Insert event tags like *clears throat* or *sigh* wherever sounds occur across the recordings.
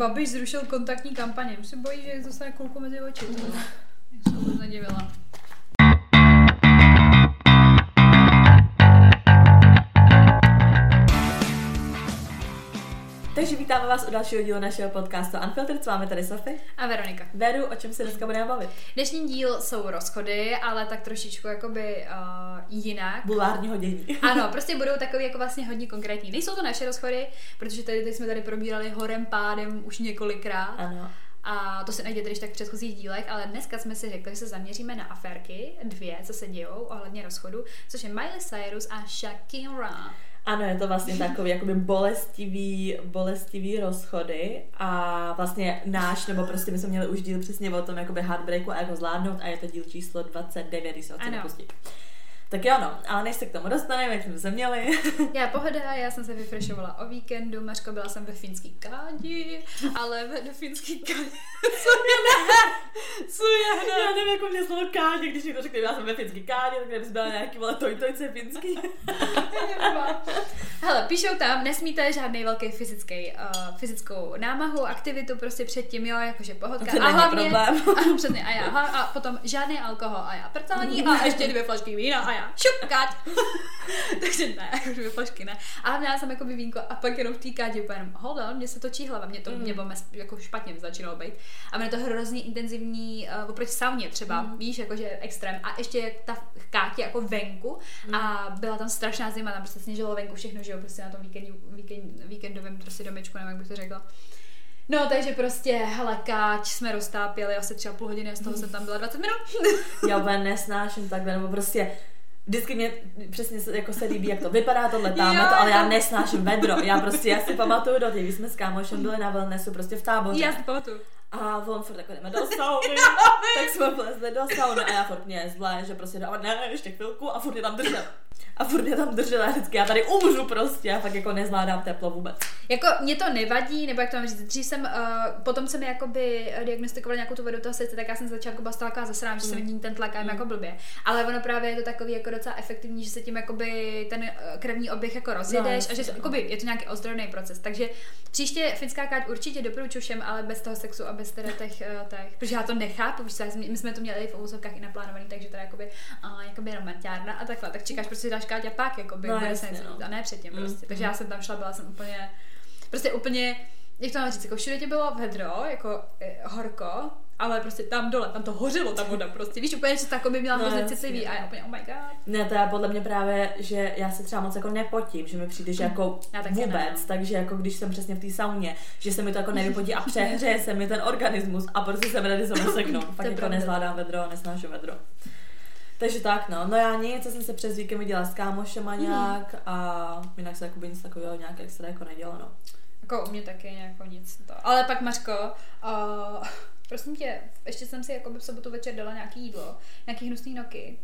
Babiš zrušil kontaktní kampaně. Už se bojí, že dostane kulku mezi oči. To jsem vůbec nedivila. Takže vítáme vás u dalšího dílu našeho podcastu Unfiltered. S vámi tady Sofie. A Veronika. Veru, o čem se dneska budeme bavit? Dnešní díl jsou rozchody, ale tak trošičku jakoby uh, jinak. Bulvárního dění. *laughs* Ano, *laughs* prostě budou takový jako vlastně hodně konkrétní. Nejsou to naše rozchody, protože tady, tady jsme tady probírali horem pádem už několikrát. Ano. A to se najděte když tak v předchozích dílech, ale dneska jsme si řekli, že se zaměříme na aférky, dvě, co se dějou ohledně rozchodu, což je Miley Cyrus a Shakira. Ano, je to vlastně takový jakoby bolestivý, bolestivý rozchody a vlastně náš, nebo prostě my jsme měli už díl přesně o tom jakoby heartbreaku a jak ho zvládnout a je to díl číslo 29, když se ho pustit. Tak jo, no, ale než se k tomu dostaneme, jak jsme se měli. *laughs* Já pohoda, já jsem se vyfrešovala o víkendu, Mařko, byla jsem ve finský kádi, ale ve finský kádi, *laughs* co je ne? Co je ne? Já nevím, jako mě slovo kádi, když mi to řekli, já jsem ve finský kádi, tak kdybys byla nějaký, vole, je finský. *laughs* Hele, píšou tam, nesmíte žádný velký fyzický, uh, fyzickou námahu, aktivitu prostě předtím, jo, jakože pohodka. To a hlavně, problém. a, přesně, a já, a potom žádný alkohol a já prcání a ještě dvě flašky vína a já já šup, káť. *laughs* Takže ne, jako dvě flašky ne. A měla jsem jako vínko a pak jenom v té kádě úplně jenom, hold on, mě se točí hlava, mě to, mm. mě jako špatně začínalo být. A mě to hrozně intenzivní, uh, oproti sauně třeba, mm. víš, jakože extrém. A ještě ta kátě jako venku mm. a byla tam strašná zima, tam prostě sněžilo venku všechno, že jo, prostě na tom víkend, víkend, víkendovém prostě domečku, nevím, jak bych to řekla. No, takže prostě, hele, káč jsme roztápěli asi třeba půl hodiny a z toho jsem tam byla 20 minut. *laughs* Já úplně nesnáším takhle, nebo prostě vždycky mě přesně se, jako se líbí, jak to vypadá, tohle tamhle, to, ale já nesnáším vedro. Já prostě, já si pamatuju do těch, jsme s kámošem byli na wellnessu, prostě v táboře. Já si pamatuju. A on furt jako jdeme do *laughs* sauny, tak jsme vlezli do sauny a já furt mě zlé, že prostě no, ne, ještě chvilku a furt je tam držel a furt mě tam držela vždycky, já tady umřu prostě, já fakt jako nezvládám teplo vůbec. Jako mě to nevadí, nebo jak to mám říct, dřív jsem, uh, potom jsem jakoby diagnostikovala nějakou tu vodu toho srdce, tak já jsem začátku byla taková zasrám, mm. že se mm. ten tlak mm. jako blbě. Ale ono právě je to takový jako docela efektivní, že se tím jakoby ten eh, krevní oběh jako rozjedeš no, a že jakoby, je to nějaký ozdravný proces. Takže příště finská káť určitě doporučuji všem, ale bez toho sexu a bez teda těch, uh, těch protože já to nechápu, víš, my jsme to měli v úzovkách i naplánovaný, takže to je jakoby, uh, jakoby romantiárna a takhle, tak čekáš prostě dáš Káťa pak, jako by no, bude se no. a ne předtím mm, prostě. Takže mm. já jsem tam šla, byla jsem úplně, prostě úplně, jak to mám říct, jako všude tě bylo vedro, jako eh, horko, ale prostě tam dole, tam to hořilo, ta voda prostě, víš, úplně, že to jako by měla no, hrozně citlivý a já úplně, oh my god. Ne, to je podle mě právě, že já se třeba moc jako nepotím, že mi přijde, že jako vůbec, ne, no. takže jako když jsem přesně v té sauně, že se mi to jako nevypotí a přehřeje *laughs* se mi ten organismus a prostě jsem ready se seknout. Fakt jako nezvládám vedro, nesnášu vedro. Takže tak, no. No já nic, jsem se přes víkend viděla s kámošema mhm. nějak mm. a jinak se jako nic takového nějak extra jako nedělo, no. Jako u mě taky nějako nic to. Ale pak Mařko, uh, prosím tě, ještě jsem si jako v sobotu večer dala nějaký jídlo, nějaký hnusný noky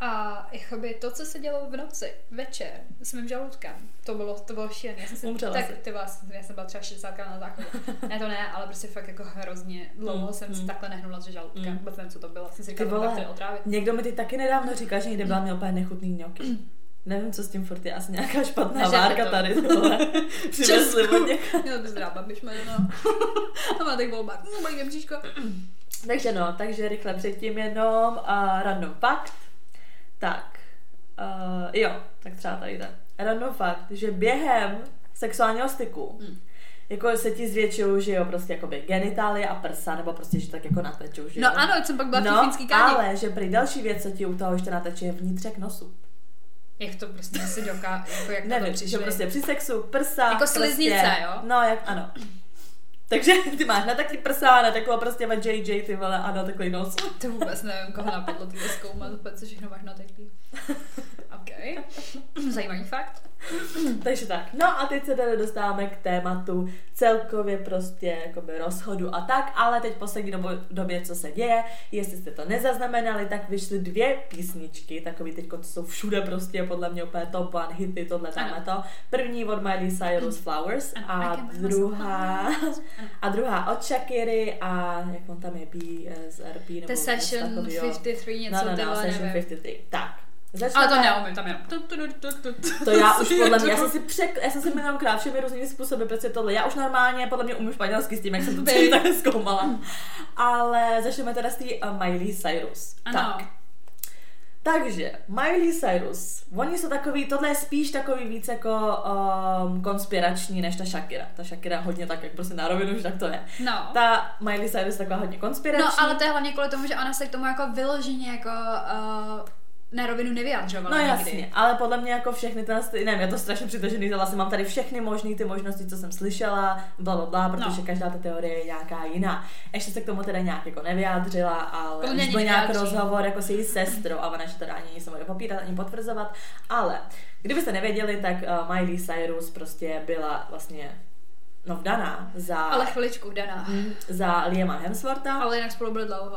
a jakoby to, co se dělo v noci, večer, s mým žaludkem, to bylo, to bylo šílené. Já jsem Umřela tak, ty vás, já jsem byla třeba 60 na záchodu. ne, to ne, ale prostě fakt jako hrozně dlouho mm, jsem mm. si takhle nehnula s žaludkem. Mm. Vůbec nevím, co to bylo. Jsem si říkala, že otrávit. Někdo mi ty taky nedávno říkal, že někde byla měl úplně nechutný ňoky. *clears throat* Nevím, co s tím furt je, asi nějaká špatná Nežete várka to. tady. *laughs* Přivezli od něka. Měl bys rába, byš no. *laughs* A má tak volba. No, moje *clears throat* Takže no, takže rychle předtím jenom a random fakt tak, uh, jo, tak třeba tady ten. Random fakt, že během sexuálního styku hmm. jako se ti zvětšují, že jo, prostě jakoby genitálie a prsa, nebo prostě, že tak jako natečou, že no jo. No ano, jsem pak byla no, ale, že prý další věc, co ti u toho ještě nateče, je vnitřek nosu. Jak to prostě si doká, jako jak Nevím, to že prostě při sexu prsa, Jako sliznice, prostě, jo? No, jak, ano. Takže *laughs* ty máš na taky prsa, na takovou prostě JJ, ty vole, a na takový nos. To vůbec nevím, koho napadlo tohle zkoumat, co všechno máš na takový. *laughs* OK. Zajímavý fakt. *clears throat* Takže tak. No a teď se tady dostáváme k tématu celkově prostě jakoby rozchodu a tak, ale teď poslední dobu, době, co se děje, jestli jste to nezaznamenali, tak vyšly dvě písničky, takový teď, co jsou všude prostě podle mě úplně top one hity, tohle tam to. První od Miley Cyrus Flowers a druhá a druhá od Shakiry a jak on tam je, BSRP nebo The Session 53, něco no, no, no, Session 53, tak. Začneme... Ale to neumím, tam jenom. To já už podle mě, já jsem *laughs* si, přek, já jsem si milionkrát všemi různými způsoby prostě tohle. Já už normálně podle mě umím španělsky s tím, jak jsem to celý tak zkoumala. Ale začneme teda s té uh, Miley Cyrus. Ano. Tak. Takže, Miley Cyrus, oni jsou takový, tohle je spíš takový víc jako um, konspirační než ta Shakira. Ta Shakira hodně tak, jak prostě na rovinu, že tak to je. No. Ta Miley Cyrus taková hodně konspirační. No, ale to je hlavně kvůli tomu, že ona se k tomu jako vyloženě jako uh, na rovinu nevyjadřovala No nikdy. jasně, ale podle mě jako všechny ty, ty nevím, je to strašně přitažený, to vlastně mám tady všechny možné ty možnosti, co jsem slyšela, bla, bla, bla, protože No. každá ta teorie je nějaká jiná. Ještě se k tomu teda nějak jako nevyjádřila, ale už byl nějak rozhovor jako s její sestrou a ona, že teda ani nic nebude popírat, ani potvrzovat, ale kdybyste nevěděli, tak uh, Miley Cyrus prostě byla vlastně no vdaná za, Ale chviličku, Dana. Mm, za Liama Hemswortha. Ale jinak spolu byli dlouho.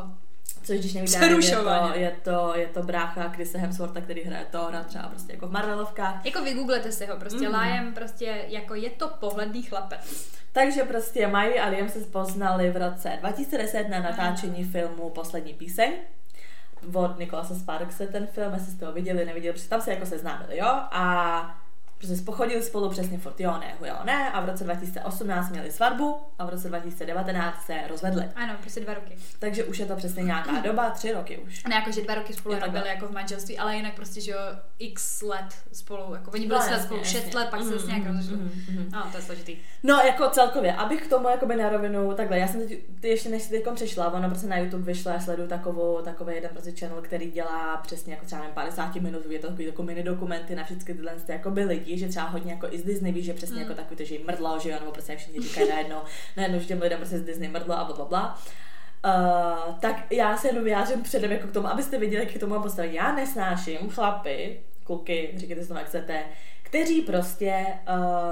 Což když nevíte, je to, je, to, je to brácha Chrisa Hemswortha, který hraje Thora třeba prostě jako v Marvelovkách. Jako vygooglete si ho, prostě mm. Liam prostě jako je to pohledný chlapec. Takže prostě Miley a Liam se poznali v roce 2010 na natáčení filmu Poslední píseň od Nikolasa Sparkse ten film, jestli jste ho viděli, neviděli, protože tam se jako seznámili, jo, a prostě pochodili spolu přesně furt jo, ne, jo, ne, a v roce 2018 měli svatbu a v roce 2019 se rozvedli. Ano, prostě dva roky. Takže už je to přesně nějaká *clears throat* doba, tři roky už. Ne jako, že dva roky spolu nebyli jako v manželství, ale jinak prostě, že jo, x let spolu, jako oni byli No, jasně, spolu šest let, pak se Mhm, zase nějak mhm, rozešli. mhm, mhm. No, to je složitý. No, jako celkově, abych k tomu jakoby na rovinu, takhle, já jsem teď, ty ještě než jsi přišla, ona prostě na YouTube vyšla, já sleduju takovou, takový jeden prostě channel, který dělá přesně jako třeba nevím, 50 minut, je to takový jako mini dokumenty na všechny tyhle ty jakoby lidi, že třeba hodně jako i z Disney, víš, že přesně Mm. jako takový to, že jim mrdlo, že jo, nebo prostě jak všichni říkají najednou, najednou, že těm lidem prostě z Disney mrdlo a bla, bla, bla. Uh, tak já se jenom vyjádřím předem jako k tomu, abyste viděli, jak k tomu mám postavit. Já nesnáším chlapy, kluky, říkejte si to, jak chcete, kteří prostě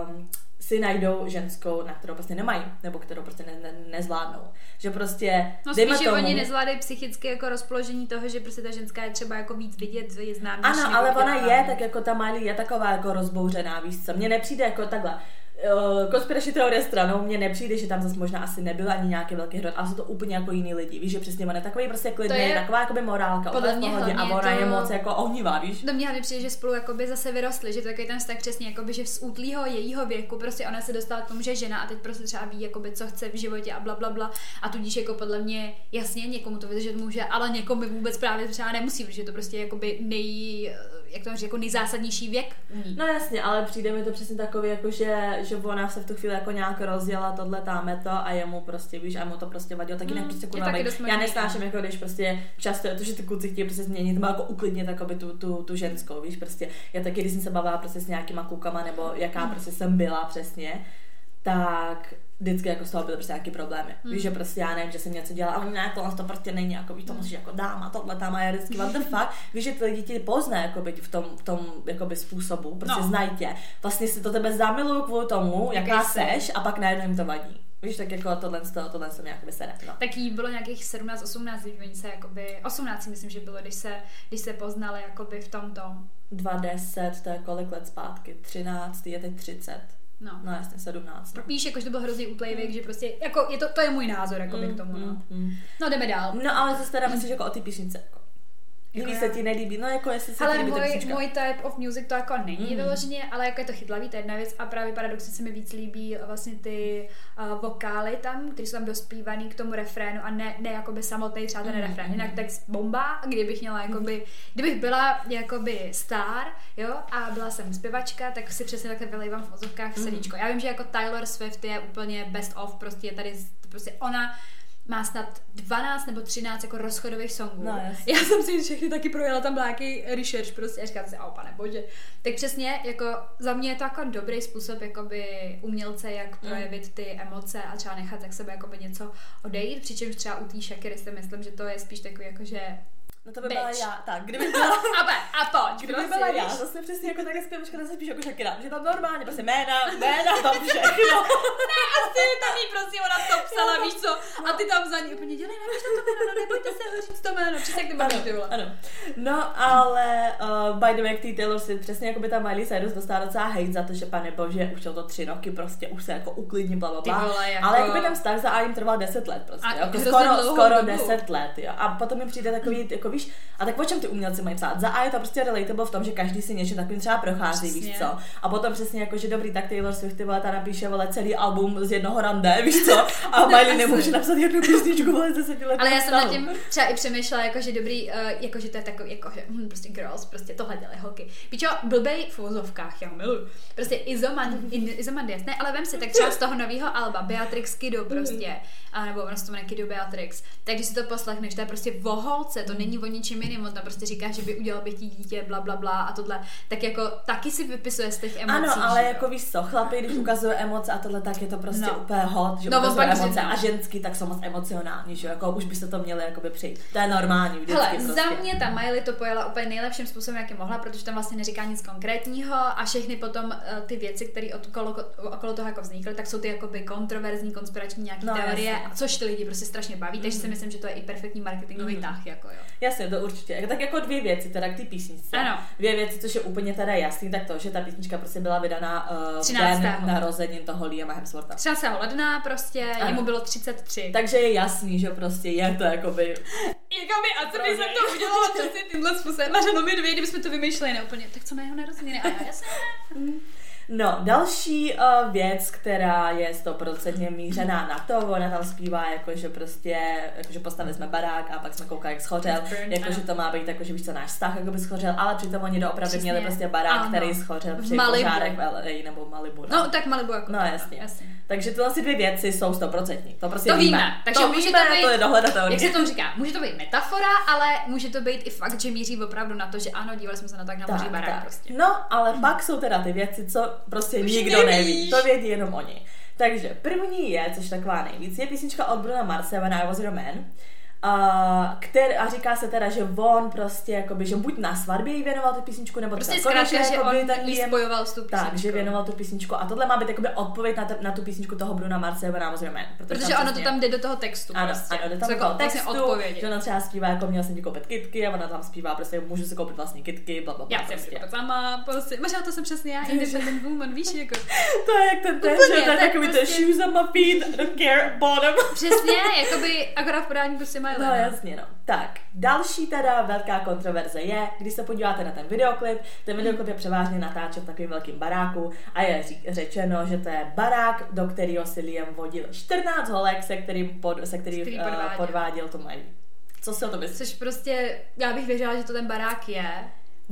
um, si najdou ženskou, na kterou prostě nemají, nebo kterou prostě ne, ne, nezvládnou. Že prostě, No spíš, že tomu, oni nezvládají psychicky jako rozpoložení toho, že prostě ta ženská je třeba jako víc vidět, je známější. Ano, ale ona je, tak jako ta Miley je taková jako rozbouřená, víš co, mně nepřijde jako takhle. Uh, konspirační teorie stranou, mně nepřijde, že tam zase možná asi nebyl ani nějaký velký hrot, ale jsou to úplně jako jiný lidi, víš, že přesně ona je takový prostě klidný, je taková jakoby morálka, podle mě pohodě a ona to- je moc jako ohnivá, víš. Do mě hlavně přijde, že spolu jakoby zase vyrostli, že to je takový ten vztah přesně, jakoby, že z útlýho jejího věku prostě ona se dostala k tomu, že žena a teď prostě třeba ví, jakoby, co chce v životě a bla, bla, bla. A tudíž jako podle mě jasně někomu to vydržet může, ale někomu vůbec právě třeba nemusí, protože to prostě jakoby nej, jak to říct, jako nejzásadnější věk. No jasně, ale přijde mi to přesně takový, jako že, že ona se v tu chvíli jako nějak rozjela, tohle táme to a jemu prostě, víš, a mu to prostě vadilo, tak jinak Mm, prostě kurva, taky já nesnáším, jako když prostě často je to, že ty kluci chtějí prostě změnit, nebo jako uklidnit jakoby tu, tu, tu, ženskou, víš, prostě, já taky, když jsem se bavila prostě s nějakýma klukama, nebo jaká Mm. prostě jsem byla přesně, tak vždycky jako z toho byly prostě nějaký problémy. Hmm. Víš, že prostě já nevím, že jsem něco dělala, ale ne, tohle to prostě není, jako víš, to musíš jako dáma, tohle tam a já vždycky, what the fuck, víš, že ty lidi ti pozná, jako v tom, v tom jakoby způsobu, prostě No. znají tě. Vlastně si to tebe zamilují kvůli tomu, jaká seš a pak najednou jim to vadí. Víš, tak jako tohle, tohle, tohle se mi jako vysere. No. Tak jí bylo nějakých 17, 18, když oni se jakoby, 18 si myslím, že bylo, když se, když se poznali jakoby v tomto. 2,10, to je kolik let zpátky? 13, je teď 30. No. No jasně, 17. No. Víš, jako, že to byl hrozně útlej věk, že prostě, jako, je to, to je můj názor, jako by k tomu, no. mm, mm. No, jdeme dál. No ale zase teda myslíš jako o ty písnice. Jako. Líbí Jako se ti, nelíbí? No jako jestli se Ale ti můj, písnička. můj type of music to jako není Mhm. vyloženě, ale jako je to chytlavý, to je jedna věc a právě paradoxně se mi víc líbí vlastně ty uh, vokály tam, které jsou tam dospívaný k tomu refrénu a ne, ne jakoby samotný třeba ten Mhm, refrén. mhm. Jinak text bomba, kdybych měla jakoby, kdybych byla jakoby star, jo, a byla jsem zpěvačka, tak si přesně takhle vylejvám v ozovkách Mhm. srdíčko. Já vím, že jako Taylor Swift je úplně best of, prostě je tady, prostě ona má snad 12 nebo 13 jako rozchodových songů. No. Já jsem si všechny taky projela, tam byl nějaký research prostě a říkám si, o pane bože. Tak přesně, jako za mě je to jako dobrý způsob jakoby umělce, jak Mm. projevit ty emoce a třeba nechat tak sebe jakoby něco odejít, přičemž třeba u té Shakiry si myslím, že to je spíš takový jako, že No to by Bitch. byla já. Tak, kdyby *laughs* byla, a, be, a pojď, *laughs* kdyby prostě, byla já, zase přesně jako takhle zpěvačka, zase spíš jako Shakira, že tam normálně, prostě jména, *laughs* jména, tam všechno. Ne, asi tam jí prostě ona to psala, víš co, a ty tam za ní úplně dělej, nevíš to jméno, no, nebojte se ho říct to jméno, přesně jak ty máš ty vole. ano. No, ale uh, by the way, k té Taylor Swift, přesně jako by ta Miley Cyrus dostala docela hate za to, že pane bože, už jsou to tři roky, prostě už se jako uklidní, bla, bla, Ty bla. vole, jako- Ale jako by ten vztah za A jim trval 10 let prostě, A jako skoro, skoro dobu. 10 let, jo. A potom mi přijde takový, jako víš, a tak o čem ty umělci mají psát? Za A je to prostě relatable v tom, že každý si něčím takovým třeba prochází, přesně. víš co? A potom přesně jako, že dobrý, tak Taylor Swift ty vole, ta napíše vole celý album z jednoho rande, víš co? A *laughs* Miley nemůže napsat jednu písničku vole z deseti let. Ale já jsem nad tím třeba i přemýšlela, jako, že dobrý, uh, jako, že to je takový, jako, že hm, prostě girls, prostě tohle dělají holky. Pičo, blbej v úzovkách, já miluju. Prostě Izoman, Izomandias, ne, ale vem si, tak třeba z toho nového alba Beatrix Kiddo prostě, mm. a nebo ono se to jmenuje Kiddo Beatrix, tak když si to poslechneš, to je prostě voholce, to není o ničem jiným, on tam prostě říká, že by udělal by ti dítě, bla, bla, bla a tohle, tak jako taky si vypisuje z těch emocí. Ano, ale že, jako víš co, chlapy, když ukazuje emoce a tohle, tak je to prostě no. úplně hot, že no, ukazuje emoce a ženský, tak jsou moc emocionální, že jako už by se to měli jakoby přijít. To je normální vždycky Hele, prostě. za mě ta Miley to pojela úplně nejlepším způsobem, jak mohla, protože tam vlastně neříká nic konkrétního a všechny potom uh, ty věci, které okolo, okolo toho jako vznikly, tak jsou ty jakoby kontroverzní, konspirační nějaké no, teorie, jasně. což ty lidi prostě strašně baví, mm. takže si mhm. myslím, že to je i perfektní marketingový mm. tah, jako jo. Jasně, to určitě. Tak jako dvě věci, teda k té písničce. Ano. Dvě věci, což je úplně teda jasný, tak to, že ta písnička prostě byla vydaná uh, v den narozenin toho Liama Hemswortha. 13. ledna prostě, ano. jemu bylo 33. Takže je jasný, že prostě je to jakoby... Jakoby, a co by se to udělalo přesně tímhle způsobem? Maře, no my dvě, kdybychom to vymýšleli, ne úplně, tak co na jeho narozeniny? A já, jasně. No, další uh, věc, která je stoprocentně mířená na to, ona tam zpívá jako, že prostě, jako, že postavili jsme barák a pak jsme koukali, jak schořel, jako, že to má být jako, že víš co, náš vztah jako by schořel, ale přitom oni doopravdy Přesně. měli prostě barák, ano. který schořel při Malibu. požárech v LA nebo Malibu. No. no, tak Malibu jako. No, jasně. jasně. Takže tyhle asi dvě věci jsou stoprocentní. To prostě to víme. víme. Takže to může víme, to, být, to je dohledatelné. Jak se tomu říká, může to být metafora, ale může to být i fakt, že míří opravdu na to, že ano, dívali jsme se na tak na tak, barák tak. prostě. No, ale pak jsou teda ty věci, co prostě Už nikdo neví. To vědí jenom oni. Takže první je, což taková nejvíc, je písnička od Bruna Marse I Was Your Man. A, který, a říká se teda, že on prostě, jakoby, že buď na svatbě jí věnoval tu písničku, nebo prostě zkrátka, že on tak jí spojoval s tu písničku. Tak, že věnoval tu písničku. A tohle má být jakoby odpověď na, na tu písničku toho Bruna Marce nebo Návoz Man. Protože, protože ono to tam jde do toho textu. Ano, prostě. ano, jde tam do toho vlastně textu, odpovědi. že ona třeba zpívá, jako měl jsem ti koupit kitky, a ona tam zpívá, prostě můžu si koupit vlastní kitky, bla, bla, bla, Já jsem prostě. si sama, prostě, možná to jsem přesně já, *laughs* independent woman, víš, jako. *laughs* to je jak ten ten, že to je takový ten prostě- shoes on my feet, don't care bottom. Přesně, *laughs* jakoby akorát v podání prostě mají No jasně, no. Tak, další teda velká kontroverze je, když se podíváte na ten videoklip, ten videoklip je převážně natáčen v takovým velkým baráku a je řečeno, že to je barák, do kterého si Liam vodil 14 holek, se kterým, pod, se kterým který podváděl. Uh, podváděl to mají. Co si o to myslíš? Což prostě, já bych věřila, že to ten barák je,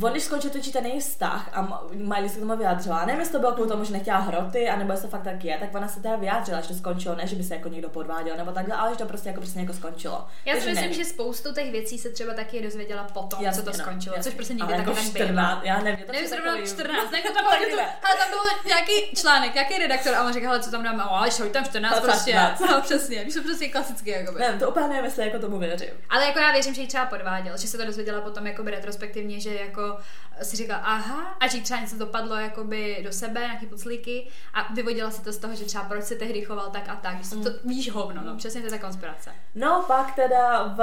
on když skončil točit ten jejich vztah a Miley se k tomu vyjádřila, nevím, jestli to bylo kvůli tomu, že nechtěla hroty, anebo jestli to fakt tak je, tak ona se teda vyjádřila, že to skončilo, ne, že by se jako někdo podváděl nebo takhle, ale že to prostě jako prostě jako skončilo. Já si myslím, že spoustu těch věcí se třeba taky dozvěděla potom, jasně, co to no, skončilo, jasně. což prostě nikdy jako tak 14, já nevím, to nevím, zrovna 14, ne, *laughs* to tam, to, ale tam byl nějaký článek, nějaký redaktor a on říkal, co tam dáme, ale šoj tam 14 prostě, *laughs* no, přesně, víš, to prostě klasicky, jako by. Ne, to úplně nevím, jestli jako tomu věřím. Ale jako já věřím, že ji třeba podváděl, že se to dozvěděla potom jako retrospektivně, že jako si říkala, aha, a že třeba něco dopadlo jakoby do sebe, nějaký puclíky a vyvodila si to z toho, že třeba proč se tehdy choval tak a tak, že mm. to víš hovno, no, přesně to je ta konspirace. No pak teda v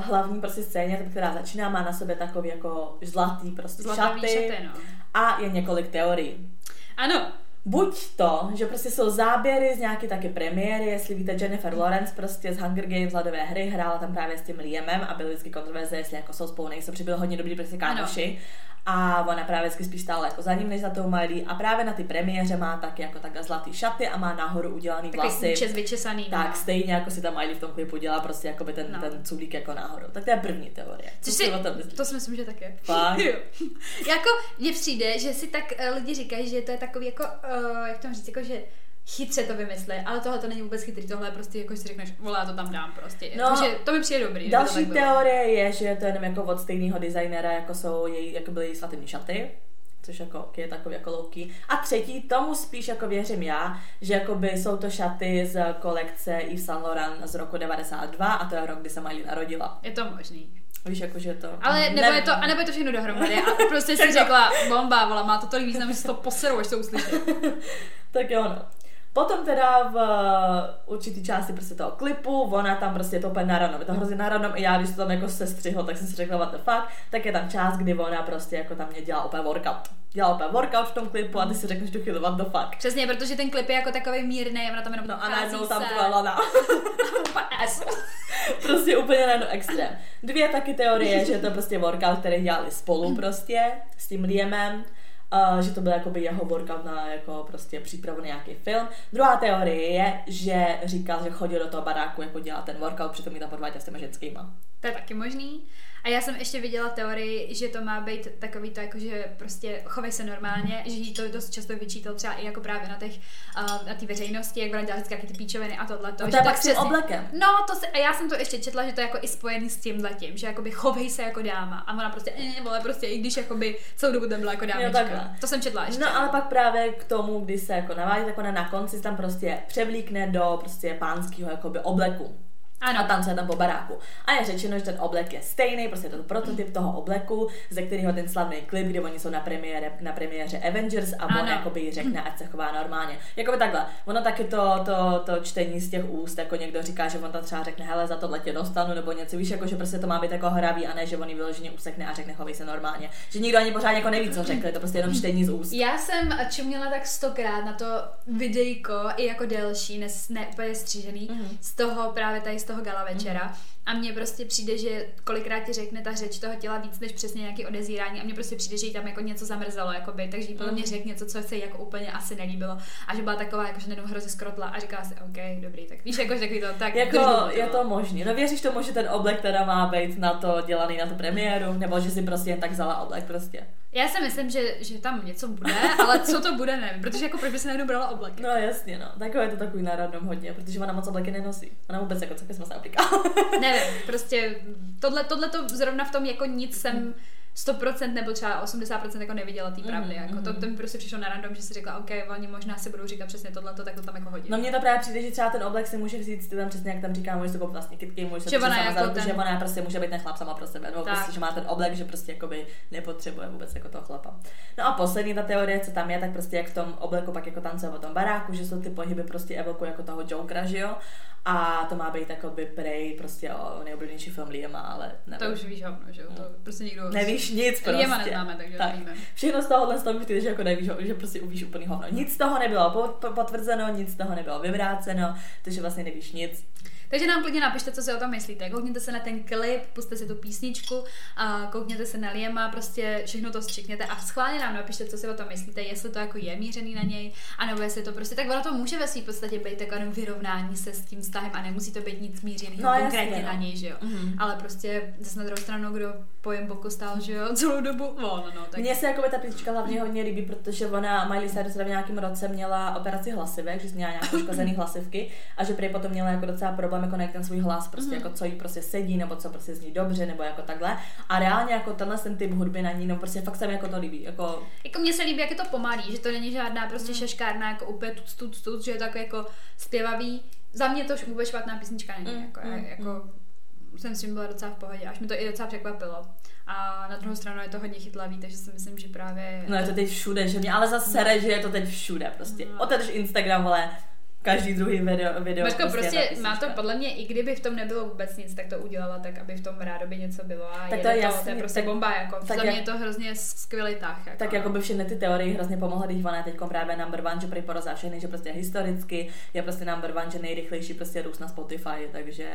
hlavní prostě scéně, která začíná, má na sebe takový jako zlatý prostě Zlatavý šaty, šaty no. a je několik teorií. Ano, Buď to, že prostě jsou záběry z nějaké taky premiéry, jestli víte, Jennifer Lawrence prostě z Hunger Games ledové hry hrála tam právě s tím Liamem a byly vždycky kontroverze, jestli jako jsou spolu, nejsou, přibyl hodně dobrý prostě kámoši. A ona právě vždycky spíš stále jako za ním, než za tou Miley. A právě na ty premiéře má taky jako takhle zlatý šaty a má nahoru udělaný vlasy. Takový vyčesaný. Tak, no. stejně jako si ta Miley v tom klipu dělá prostě jako by ten, no. ten cubík jako nahoru. Tak to je první teorie. Což si, to si myslím, že tak je. *laughs* jako mně přijde, že si tak uh, lidi říkají, že to je takový jako, uh, jak to říct, jako že chytře to vymyslet, ale tohle to není vůbec chytrý, tohle je prostě jako si řekneš, vole, já to tam dám prostě. No, Takže to mi přijde dobrý. Další to teorie je, že je to jenom jako od stejného designera, jako jsou její, jako byly její svatební šaty což jako je takový jako louký. A třetí, tomu spíš jako věřím já, že jako by jsou to šaty z kolekce Yves Saint Laurent z roku 92 a to je rok, kdy se Miley narodila. Je to možný. Víš, jako, že to... Ale nebo je to, a nebo je to všechno dohromady a *laughs* prostě si řekla, bomba, vola, má to tolik význam, že se to poseru, až to uslyší. *laughs* tak jo, no. Potom teda v uh, určitý části prostě toho klipu, ona tam prostě je to úplně naradnom, je to hrozně naradnom i já, když to tam jako se střihlo, tak jsem si řekla, what the fuck, tak je tam část, kdy ona prostě jako tam mě dělá úplně workout. Dělá úplně workout v tom klipu a ty si řekneš tu chvíli, what the fuck. Přesně, protože ten klip je jako takový mírný, ona tam jenom No a najednou tam tvoje lana. *laughs* *laughs* prostě úplně najednou extrém. Dvě taky teorie, že je to prostě workout, který dělali spolu prostě s tím Liamem. Uh, že to byl jakoby jeho workout na jako prostě přípravu na nějaký film. Druhá teorie je, že říkal, že chodil do toho baráku jako dělat ten workout, přitom ji tam podváděl s těma ženskýma. To je taky možný. A já jsem ještě viděla teorii, že to má být takový to, jako že prostě chovej se normálně, že jí to dost často vyčítal třeba i jako právě na těch, uh, na té veřejnosti, jak ona dělá vždycky ty píčoviny a tohle. To, no to je pak s tím oblekem. No, to se, a já jsem to ještě četla, že to je jako i spojený s tím letím, že jakoby chovej se jako dáma. A ona prostě, eh, vole, prostě i když jakoby celou dobu tam byla jako dámička. to jsem četla ještě. No, ale pak právě k tomu, když se jako navádí, tak ona na konci tam prostě převlíkne do prostě pánského jakoby obleku. Ano. A tancuje tam po baráku. A je řečeno, že ten oblek je stejný, prostě je to prototyp toho obleku, ze kterého ten slavný klip, kde oni jsou na premiére, na premiéře Avengers a on jakoby řekne, ať se chová normálně. Jakoby takhle. Ono taky to, to, to čtení z těch úst, jako někdo říká, že on tam třeba řekne, hele, za tohle tě dostanu, nebo něco, víš, jako že prostě to má být jako hravý a ne, že on ji vyloženě usekne a řekne, chovej se normálně. Že nikdo ani pořád jako neví, co řekl, je to prostě jenom čtení z úst. Já jsem čuměla tak stokrát na to videjko, i jako delší, ne, ne úplně střížený, mm-hmm. z toho právě tady z toho gala večera. Mm-hmm a mně prostě přijde, že kolikrát ti řekne ta řeč toho těla víc než přesně nějaký odezírání a mně prostě přijde, že jí tam jako něco zamrzelo, jakoby, takže jí podle mě mm. řekl něco, co se jí jako úplně asi nelíbilo a že byla taková, jako že nejenom hrozně skrotla a říkala si, OK, dobrý, tak víš, jako že takový to, tak jako, je to možný. No věříš tomu, že ten oblek teda má být na to dělaný na tu premiéru, nebo že si prostě jen tak vzala oblek prostě? Já si myslím, že, že tam něco bude, ale co to bude, nevím, protože jako proč by se najednou brala oblek. No jasně, no. Takové je to takový národnom hodně, protože ona moc obleky nenosí. Ona vůbec jako co se aplika. Nevím, prostě tohle, tohle to zrovna v tom jako nic jsem 100% nebo třeba 80% jako neviděla té pravdy. Mm, jako mm. To, to mi prostě přišlo na random, že si řekla, OK, oni možná si budou říkat přesně tohle, tak to tam jako hodí. No mně to právě přijde, že třeba ten oblek si může vzít, ty tam přesně jak tam říká, může se koupit vlastně kytky, může se ona jako ten... že ona prostě může být ten chlap sama pro sebe, nebo prostě, že má ten oblek, že prostě jakoby nepotřebuje vůbec jako toho chlapa. No a poslední ta teorie, co tam je, tak prostě jak v tom obleku pak jako tancuje v tom baráku, že jsou ty pohyby prostě evokují jako toho Jokera, že jo? A to má být by prej prostě o nejoblíbenější film Liama, ale nevím. To už víš hovno, že jo? To no. prostě nikdo... Nevíš nic prostě. Liama neznáme, takže tak. nevíme. Všechno z tohohle z toho že jako nevíš, že prostě uvíš úplný hovno. Nic z toho nebylo potvrzeno, nic z toho nebylo vyvráceno, takže vlastně nevíš nic. Takže nám klidně napište, co si o tom myslíte. Koukněte se na ten klip, puste si tu písničku, a koukněte se na Liema, prostě všechno to střikněte a schválně nám napište, co si o tom myslíte, jestli to jako je mířený na něj, anebo jestli to prostě, tak ono to může ve své podstatě být takovým vyrovnání se s tím vztahem a nemusí to být nic mířeného no, konkrétně jasně, no. na něj, že jo. Mm-hmm. Ale prostě zase na druhou stranu, kdo pojem boku stál, že jo, celou dobu. No, no, no, tak... Mně se jako ta písnička hlavně hodně líbí, protože ona Miley Cyrus v nějakém roce měla operaci hlasivek, že měla nějaké *laughs* poškozené hlasivky a že prý potom měla jako docela problém jako najít ten svůj hlas, prostě mm-hmm. jako co jí prostě sedí, nebo co prostě zní dobře, nebo jako takhle. A reálně jako tenhle ten typ hudby na ní, no prostě fakt se mi jako to líbí. Jako, jako mně se líbí, jak je to pomalý, že to není žádná prostě mm. šeškárna, jako úplně tuc, tuc, tuc, že je to jako, zpěvavý. Za mě to už vůbec špatná písnička není, mm, jako, mm, jako mm. jsem s tím byla docela v pohodě, až mi to i docela překvapilo. A na druhou stranu je to hodně chytlavý, takže si myslím, že právě... No je to teď všude, že mě ale zase sere, že je to teď všude prostě. No. Otevřeš Instagram, ale každý druhý video. video Mařko, prostě, prostě má to podle mě, i kdyby v tom nebylo vůbec nic, tak to udělala tak, aby v tom rádoby něco bylo a tak to, je jasný, to, je prostě tak, bomba, jako tak za mě je to hrozně skvělý tah. Jako. Tak jako by všechny ty teorie hrozně pomohly, když ona je teď právě number one, že prý porozá všechny, že prostě historicky je prostě number one, že nejrychlejší prostě růst na Spotify, takže...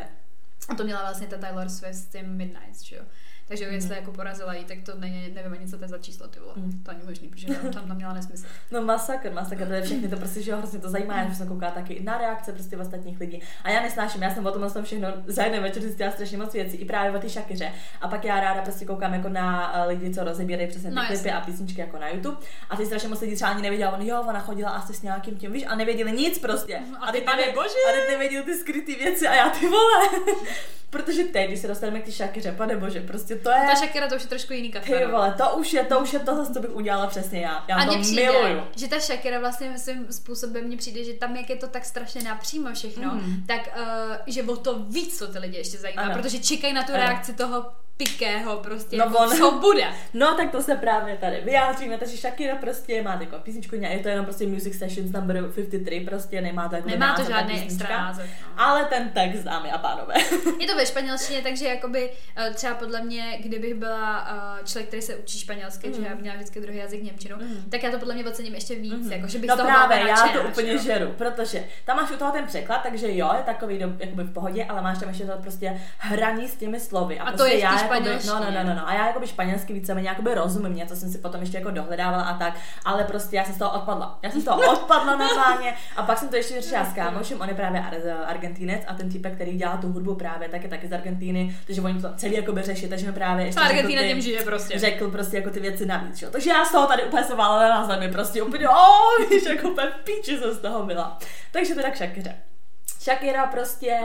A to měla vlastně ta Taylor Swift s tím Midnight, že jo? Takže mm. jestli jako porazila jí, tak to není, nevím ani, co to je za číslo, ty vole. Mm. To není možný, protože tam, tam, tam měla nesmysl. *laughs* No masakr, masakr, to je všechny, to prostě, že jo, hrozně to zajímá, mm. že se kouká taky na reakce prostě ostatních lidí. A já nesnáším, já jsem o tom všechno za jeden večer zjistila strašně moc věcí, i právě o ty šakyře. A pak já ráda prostě koukám jako na eh, lidi, co rozebírají přesně ty no, klipy a písničky jako na YouTube. A ty strašně moc lidí třeba ani nevěděla, on jo, ona chodila asi s nějakým tím, víš, a nevěděli nic prostě. A, a ty, pane bože. A teď nevěděli ty skryté věci a já ty vole. *laughs* Protože teď, když se dostaneme k ty šakyře, pane bože, prostě to je... Ta šakira to už je trošku jiný kafe. Ty vole, to už je, to už je to, co bych udělala přesně já. Já a to přijde, miluju. že ta šakira vlastně svým způsobem mně přijde, že tam, jak je to tak strašně napřímo všechno, mm. tak uh, že o to víc, co ty lidi ještě zajímá, ano. protože čekají na tu ano. reakci toho Pikého prostě, No jako, on- co bude. No, tak to se právě tady vyjádříme, takže Shakira prostě má takovou písničku, je to jenom prostě Music Sessions number 53, prostě nemá to jako Nemá to název, žádný písnička. extra název. No. Ale ten text, dámy a pánové. *laughs* Je to ve španělštině, takže jakoby eh, třeba podle mě, kdybych byla eh, člověk, který se učí španělsky, mm. že já měla vždycky druhý jazyk Němčinu, Mhm. tak já to podle mě ocením ještě víc, jako, že bych no z toho právě, já to úplně jo. žeru, protože tam máš u toho ten překlad, takže jo, je takový do, jakoby v pohodě, ale máš tam ještě to prostě hraní s těmi slovy. A to prostě je v jakoby, španělštině. no, no, no, no, no, a já jakoby španělsky víceméně jakoby rozumím, něco jsem si potom ještě jako dohledávala a tak, ale prostě já jsem z toho odpadla. Já jsem z toho odpadla normálně a pak jsem to ještě řešila s kámošem, on je právě Argentinec a ten typek, který dělá tu hudbu právě, tak je taky z Argentíny, takže oni to celý jakoby řeší, takže mi právě ještě řekl Argentina tím žije prostě. řekl prostě jako ty věci navíc, jo. Takže já z toho tady úplně se válela na zemi, prostě úplně, o, víš, jako úplně píči jsem z toho byla. Takže teda k Shakiře. Shakira prostě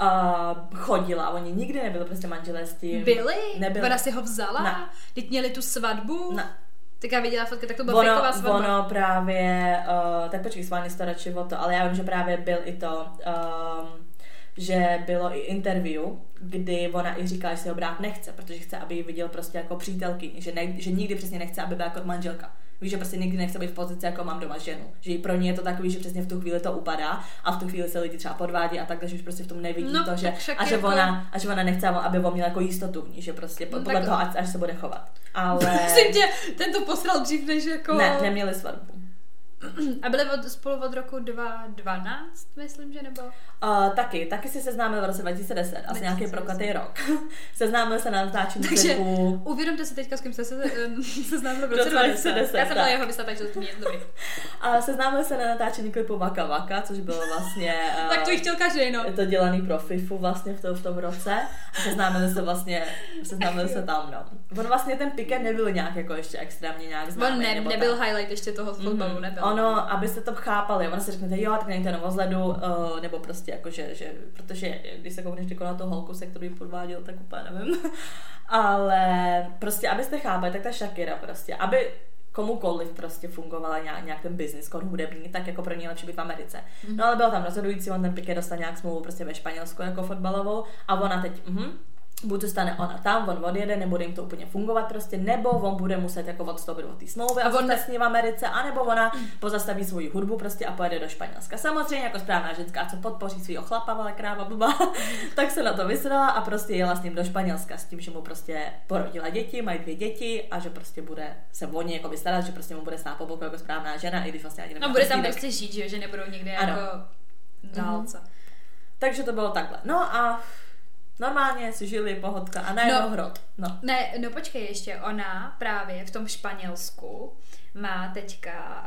uh, chodila, oni nikdy nebyli prostě manželé s tím. Byli? Nebyli. Ona si ho vzala? Ne. Teď měli tu svatbu? Ne. Tak já viděla fotky, tak to byla Ono, fejková svatba. ono právě, uh, tak počkej, s vámi to radši o to, ale já vím, že právě byl i to, um, že bylo i interview, kdy ona i říkala, že si ho brát nechce, protože chce, aby ji viděl prostě jako přítelkyni, že, ne, že nikdy přesně nechce, aby byla jako manželka. Víš, že prostě nikdy nechce být v pozici, jako mám doma ženu. Že pro ní je to takový, že přesně v tu chvíli to upadá a v tu chvíli se lidi třeba podvádí a tak, takže už prostě v tom nevidí No, to, že, a že, jako- ona, a že ona nechce, aby on měl jako jistotu v ní, že prostě No, podle tak- toho, až, až se bude chovat. *laughs* Ale Prosím tě, ten to posral dřív než jako... ne, neměli svatbu. *clears throat* A byli od, spolu od roku 2012, myslím, že nebo? Uh, taky, taky si seznámil v roce 2010, asi nějaký 2010. prokatý rok. *laughs* seznámil se na natáčení Takže klipu. uvědomte si teďka, s kým jste se um, *laughs* seznámili v roce roce 2010. 2010, Já jsem byla jeho vystat, takže to mě dobrý. *laughs* A seznámil se na natáčení klipu Vaka Vaka, což bylo vlastně... Uh, Tak to jich chtěl každý, no. je to dělaný pro FIFU vlastně v, to, v tom roce. A seznámili se vlastně, seznámili se tam, no. On vlastně ten Piqué nebyl nějak jako ještě extrémně nějak známý. On ne, nebyl tak. highlight ještě toho fotbalu, Mhm. nebyl. Ono, abyste to chápali, ono si řeknete, jo, tak o vzhledu, uh, nebo prostě jako, že, že, protože když se koukneš na tu holku, se kterou ji podváděl, tak úplně nevím. *laughs* Ale prostě, abyste chápali, tak ta Shakira prostě, aby komukoliv prostě fungovala nějak, nějak ten business, kon hudební, tak jako pro ně je lepší být v Americe. No ale bylo tam rozhodující, on ten Piqué dostal nějak smlouvu prostě ve Španělsku jako fotbalovou a ona teď, mhm, buď zůstane ona tam, on odjede, nebude jim to úplně fungovat prostě, nebo on bude muset jako odstoupit od té smlouvy a on on ne- s ní v Americe, anebo ona pozastaví svoji hudbu prostě a pojede do Španělska. Samozřejmě jako správná ženská, co podpoří svého chlapa, ale kráva blbá, *laughs* tak se na to vysrala a prostě jela s ním do Španělska s tím, že mu prostě porodila děti, mají dvě děti a že prostě bude se o ně jako vystarat, že prostě mu bude stát po boku jako správná žena, i když vlastně ani No bude tam prostě žít, že, že nebudou někde Ano. jako dálce. Takže to bylo takhle. No a normálně si žili pohodka a najednou No. hrot. No. Ne, no počkej ještě, ona právě v tom Španělsku má teďka,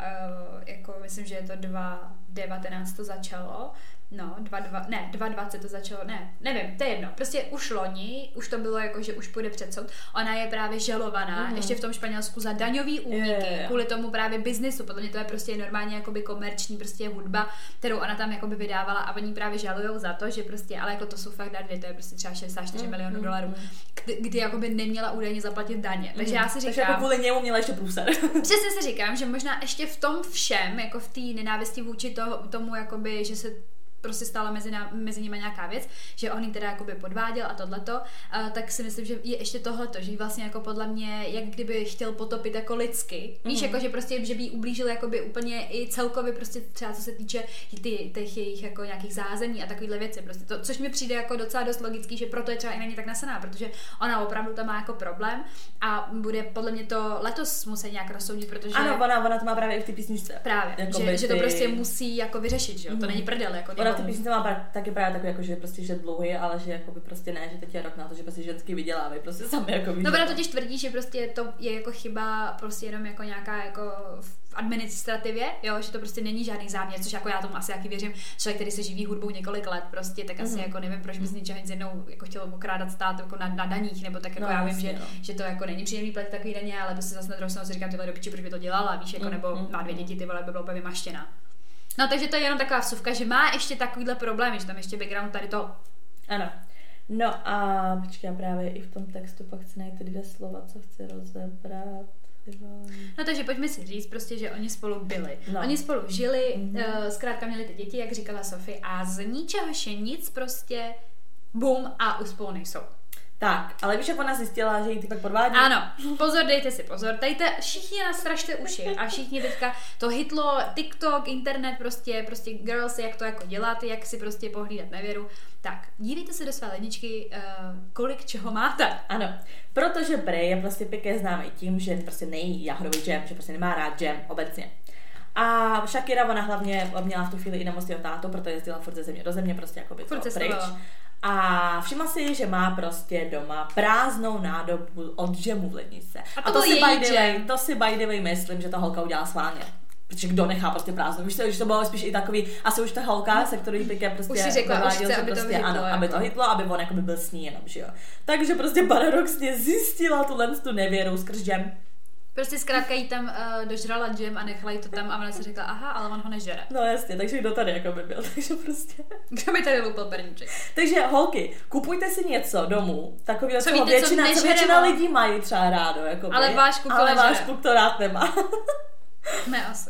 uh, jako myslím, že je to 2019 to začalo, no, 22, ne, 2020 to začalo, ne, nevím, to je jedno, prostě už loni, už to bylo jako, že už půjde před soud, ona je právě žalovaná, Mhm. ještě v tom Španělsku za daňový úniky, jo. kvůli tomu právě biznisu, podle mě to je prostě normálně jakoby komerční prostě hudba, kterou ona tam jakoby vydávala a oni právě žalujou za to, že prostě, ale jako to jsou fakt dardy, to je prostě třeba 64 Mm, milionů mm, dolarů, mm. kdy, kdy jakoby neměla údajně zaplatit daně. Takže já si Takže jako říkám, kvůli němu měla ještě průser. *laughs* přesně si říkám, že možná ještě v tom všem, jako v té nenávisti vůči toho, tomu, jakoby, že se prostě stala mezi, ná, mezi nimi nějaká věc, že on jí teda jakoby podváděl a tohleto, uh, tak si myslím, že je ještě tohleto, že vlastně jako podle mě, jak kdyby chtěl potopit jako lidsky. Víš, Mhm. jako že prostě, že by jí ublížil jakoby úplně i celkově prostě třeba co se týče ty, těch jejich jako nějakých zázemí a takovýhle věci. Prostě to, což mi přijde jako docela dost logický, že proto je třeba i na ní tak nasená, protože ona opravdu tam má jako problém a bude podle mě to letos muset nějak rozsoudit, protože Ano, ona, ona to má právě i v té písničce. Právě, Jakoby že, že to ty- prostě musí jako vyřešit, že jo? To Mhm. není prdel, jako Ona v té někomu. písničce má taky právě takový, jako, že prostě že dlouhý, ale že jako by prostě ne, že teď je rok na to, že prostě ženský vydělávají, prostě sami jako No ona to- totiž tvrdí, že prostě to je jako chyba prostě jenom jako nějaká jako v administrativě, jo, že to prostě není žádný záměr, což jako já tomu asi jaký věřím, člověk, který se živí hudbou několik let prostě, tak asi Mhm. jako nevím, proč by z ničeho nic jednou jako chtěl okrádat stát jako na, na daních, nebo tak jako No, já vím, že, no. že, to jako není příjemný platit takový daně, ale to se zase na druhou stranu si říkám, tyhle do piči, proč by to dělala, víš, jako, Mm, nebo mm, má dvě mm. děti, ty vole, by byla úplně vymaštěná. No takže to je jenom taková vsuvka, že má ještě takovýhle problémy, že tam ještě background tady to Ano. No a počkej, já právě i v tom textu pak chci najít ty dvě slova, co chci rozebrat. No takže pojďme si říct prostě, že oni spolu byli. No. Oni spolu žili, Mhm. mm-hmm. zkrátka měli ty děti, jak říkala Sofie, a z ničeho je nic prostě bum a už spolu nejsou. Tak, ale víš, jak ona zjistila, že jí ty pak podvádí? Ano, pozor, dejte si pozor. Dejte, všichni nastražte uši a všichni teďka to hitlo, TikTok, internet, prostě, prostě girls, jak to jako děláte, jak si prostě pohlídat nevěru. Tak, dívejte se do své ledničky, uh, kolik čeho máte. Ano, protože Bray je prostě pěkně známý tím, že prostě nejí jahodový džem, že prostě nemá rád džem obecně. A Shakira, ona hlavně měla v tu chvíli i nemocného tátu, proto jezdila furt ze země do země, prostě jako by to pryč. A všimla si, že má prostě doma prázdnou nádobu od džemu v lednice. A to, a to si by the way, to si by the way myslím, že ta holka udělala sválně. Protože kdo nechá prostě prázdnou? Víš, že to bylo spíš i takový, asi už ta holka, se kterou Piké prostě už si řekla, už chce, aby prostě, to ano, jako. aby to hitlo, aby on jako by byl s ní jenom, že jo. Takže prostě paradoxně zjistila tu tu nevěru skrz džem. Prostě zkrátka jí tam uh, dožrala džem a nechala jí to tam a ona si řekla, aha, ale on ho nežere. No jasně, takže kdo tady jako by byl, *laughs* takže prostě. Kdo by tady loupil perníček. takže holky, kupujte si něco domů, takový, co, co většina, co většina lidí mají třeba rádo, jako Ale váš kuk Ale váš kuk to rád nemá. *laughs* ne, asi.